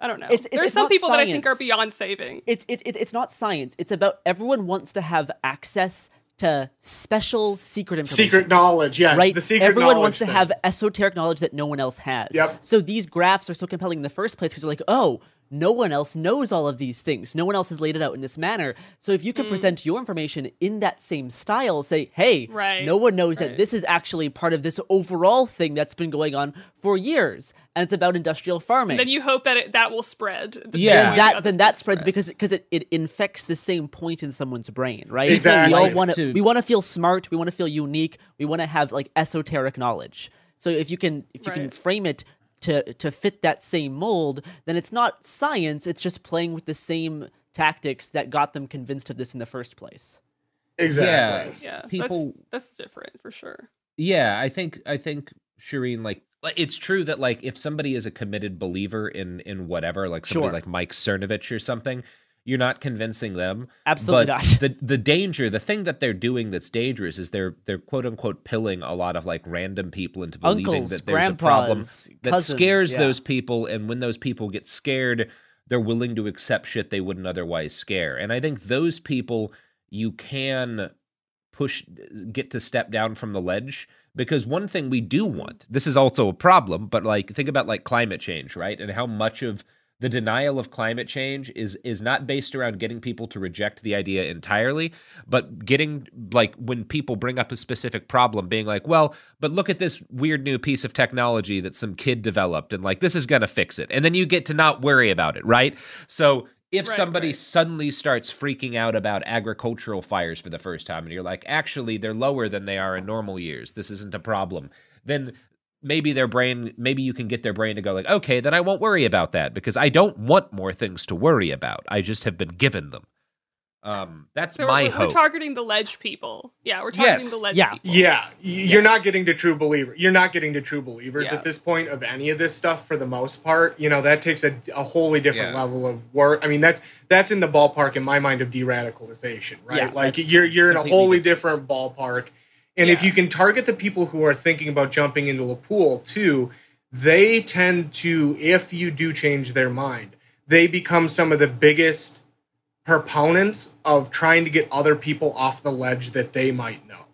Speaker 10: I don't know.
Speaker 11: It's- it's-
Speaker 10: There's
Speaker 11: it's
Speaker 10: some people that I think are beyond saving.
Speaker 11: It's it's it's it's not science. It's about everyone wants to have access to special secret information.
Speaker 14: Secret knowledge, yeah.
Speaker 11: right?
Speaker 14: The secret
Speaker 11: Everyone wants to
Speaker 14: thing.
Speaker 11: have esoteric knowledge that no one else has.
Speaker 14: Yep.
Speaker 11: So these graphs are so compelling in the first place because they're like, oh, no one else knows all of these things. No one else has laid it out in this manner. So if you
Speaker 14: Mm.
Speaker 11: can present your information in that same style, say, hey,
Speaker 10: Right,
Speaker 11: no one knows
Speaker 10: right.
Speaker 11: that this is actually part of this overall thing that's been going on for years, and it's about industrial farming.
Speaker 10: And then you hope that it, that will spread. the
Speaker 11: Yeah,
Speaker 10: way
Speaker 11: that then that spreads
Speaker 10: spread.
Speaker 11: because because it, it infects the same point in someone's brain, right?
Speaker 14: Exactly.
Speaker 11: We all want
Speaker 1: To-
Speaker 11: to we want to feel smart. We want to feel unique. We want to have like esoteric knowledge. So if you can if you can frame it to to fit that same mold, then it's not science. It's just playing with the same tactics that got them convinced of this in the first place.
Speaker 14: Exactly.
Speaker 10: Yeah,
Speaker 1: People-
Speaker 10: That's, that's different for sure.
Speaker 1: Yeah, I think I think Shireen like like, it's true that like if somebody is a committed believer in in whatever, like somebody
Speaker 11: Sure.
Speaker 1: like Mike Cernovich or something, you're not convincing them.
Speaker 11: Absolutely not.
Speaker 1: The the danger, the thing that they're doing that's dangerous is they're they're quote unquote pilling a lot of like random people into believing
Speaker 11: Uncles,
Speaker 1: that there's a problem that
Speaker 11: cousins,
Speaker 1: scares
Speaker 11: yeah.
Speaker 1: those people, and when those people get scared, they're willing to accept shit they wouldn't otherwise scare. And I think those people you can push get to step down from the ledge because one thing we do want this is also a problem but like think about like climate change right and how much of the denial of climate change is is not based around getting people to reject the idea entirely but getting like when people bring up a specific problem being like well but look at this weird new piece of technology that some kid developed and like this is going to fix it. And then you get to not worry about it right? So if
Speaker 10: Right,
Speaker 1: somody
Speaker 10: right.
Speaker 1: suddenly starts freaking out about agricultural fires for the first time and you're like actually they're lower than they are in normal years. This isn't a problem then maybe their brain maybe you can get their brain to go like okay then i won't worry about that because i don't want more things to worry about i just have been given them um that's
Speaker 10: So
Speaker 1: my
Speaker 10: we're,
Speaker 1: hope
Speaker 10: we're targeting the ledge people. Yeah, we're targeting
Speaker 1: Yes.
Speaker 10: the ledge
Speaker 11: Yeah.
Speaker 10: people.
Speaker 14: Yeah, you're not getting to true believer. You're not getting to true believers
Speaker 10: Yeah.
Speaker 14: at this point of any of this stuff for the most part. You know that takes a, a wholly different
Speaker 1: Yeah.
Speaker 14: level of work. I mean that's that's in the ballpark in my mind of de-radicalization, right?
Speaker 11: Yeah,
Speaker 14: like
Speaker 11: that's-
Speaker 14: you're you're in a
Speaker 11: completely
Speaker 14: wholly different, ballpark. And if you can target the people who are thinking about jumping into the pool too, they tend to, if you do change their mind, they become some of the biggest proponents of trying to get other people off the ledge that they might know.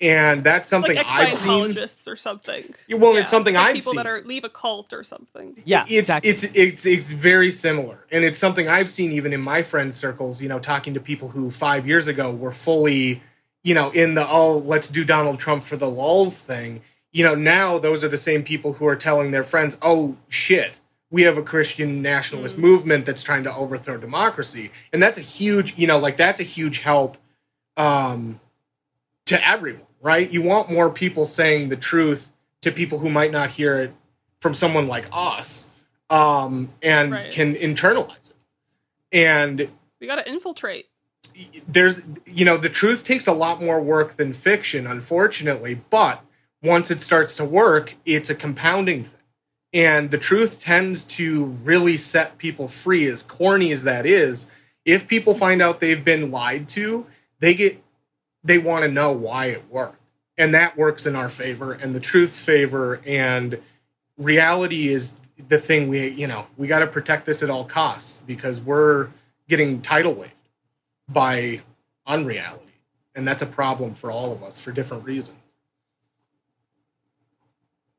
Speaker 14: And that's
Speaker 10: It's
Speaker 14: something
Speaker 10: like
Speaker 14: I've seen.
Speaker 10: ex-Scientologists or something.
Speaker 14: Yeah, well, it's something
Speaker 10: like
Speaker 14: I've
Speaker 10: people that are leave a cult or something.
Speaker 11: Yeah,
Speaker 14: it's
Speaker 11: exactly.
Speaker 14: it's it's it's very similar, and it's something I've seen even in my friend circles. You know, talking to people who five years ago were fully, you know, in the oh, let's do Donald Trump for the lulls thing. You know, now those are the same people who are telling their friends, oh shit, we have a Christian nationalist movement that's trying to overthrow democracy, and that's a huge, you know, like that's a huge help um, to everyone, right? You want more people saying the truth to people who might not hear it from someone like us um, and
Speaker 10: Right.
Speaker 14: can internalize it. And
Speaker 10: We got to infiltrate.
Speaker 14: There's, you know, the truth takes a lot more work than fiction, unfortunately. But once it starts to work, it's a compounding thing. And the truth tends to really set people free, as corny as that is. If people find out they've been lied to, they get they want to know why it worked. And that works in our favor and the truth's favor. And reality is the thing we, you know, we got to protect this at all costs because we're getting tidal waved by unreality. And that's a problem for all of us for different reasons.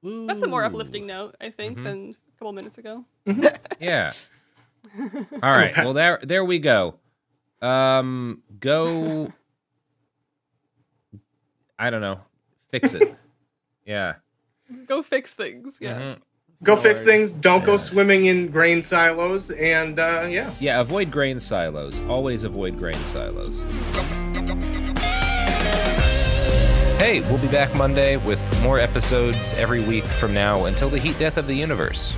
Speaker 10: That's a more uplifting note, I think,
Speaker 1: Mhm.
Speaker 10: than a couple minutes ago.
Speaker 1: yeah all right well there there we go um go i don't know fix it yeah
Speaker 10: Go fix things. Yeah.
Speaker 1: Mhm.
Speaker 14: Go fix things. Don't go swimming in grain silos. And uh, yeah.
Speaker 1: Yeah, avoid grain silos. Always avoid grain silos. Hey, we'll be back Monday with more episodes every week from now until the heat death of the universe.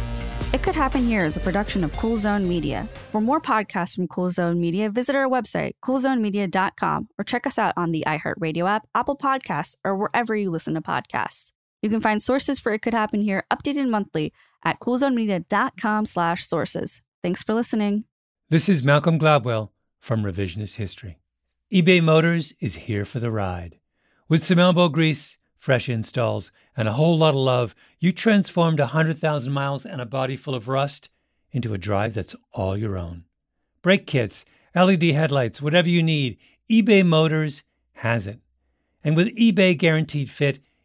Speaker 15: It Could Happen Here is a production of Cool Zone Media. For more podcasts from Cool Zone Media, visit our website, coolzonemedia.com, or check us out on the iHeartRadio app, Apple Podcasts, or wherever you listen to podcasts. You can find sources for It Could Happen Here updated monthly at coolzonemedia.com slash sources. Thanks for listening.
Speaker 16: This is Malcolm Gladwell from Revisionist History. eBay Motors is here for the ride. With some elbow grease, fresh installs, and a whole lot of love, you transformed 100,000 miles and a body full of rust into a drive that's all your own. Brake kits, LED headlights, whatever you need, eBay Motors has it. And with eBay Guaranteed Fit,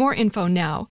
Speaker 17: more info now.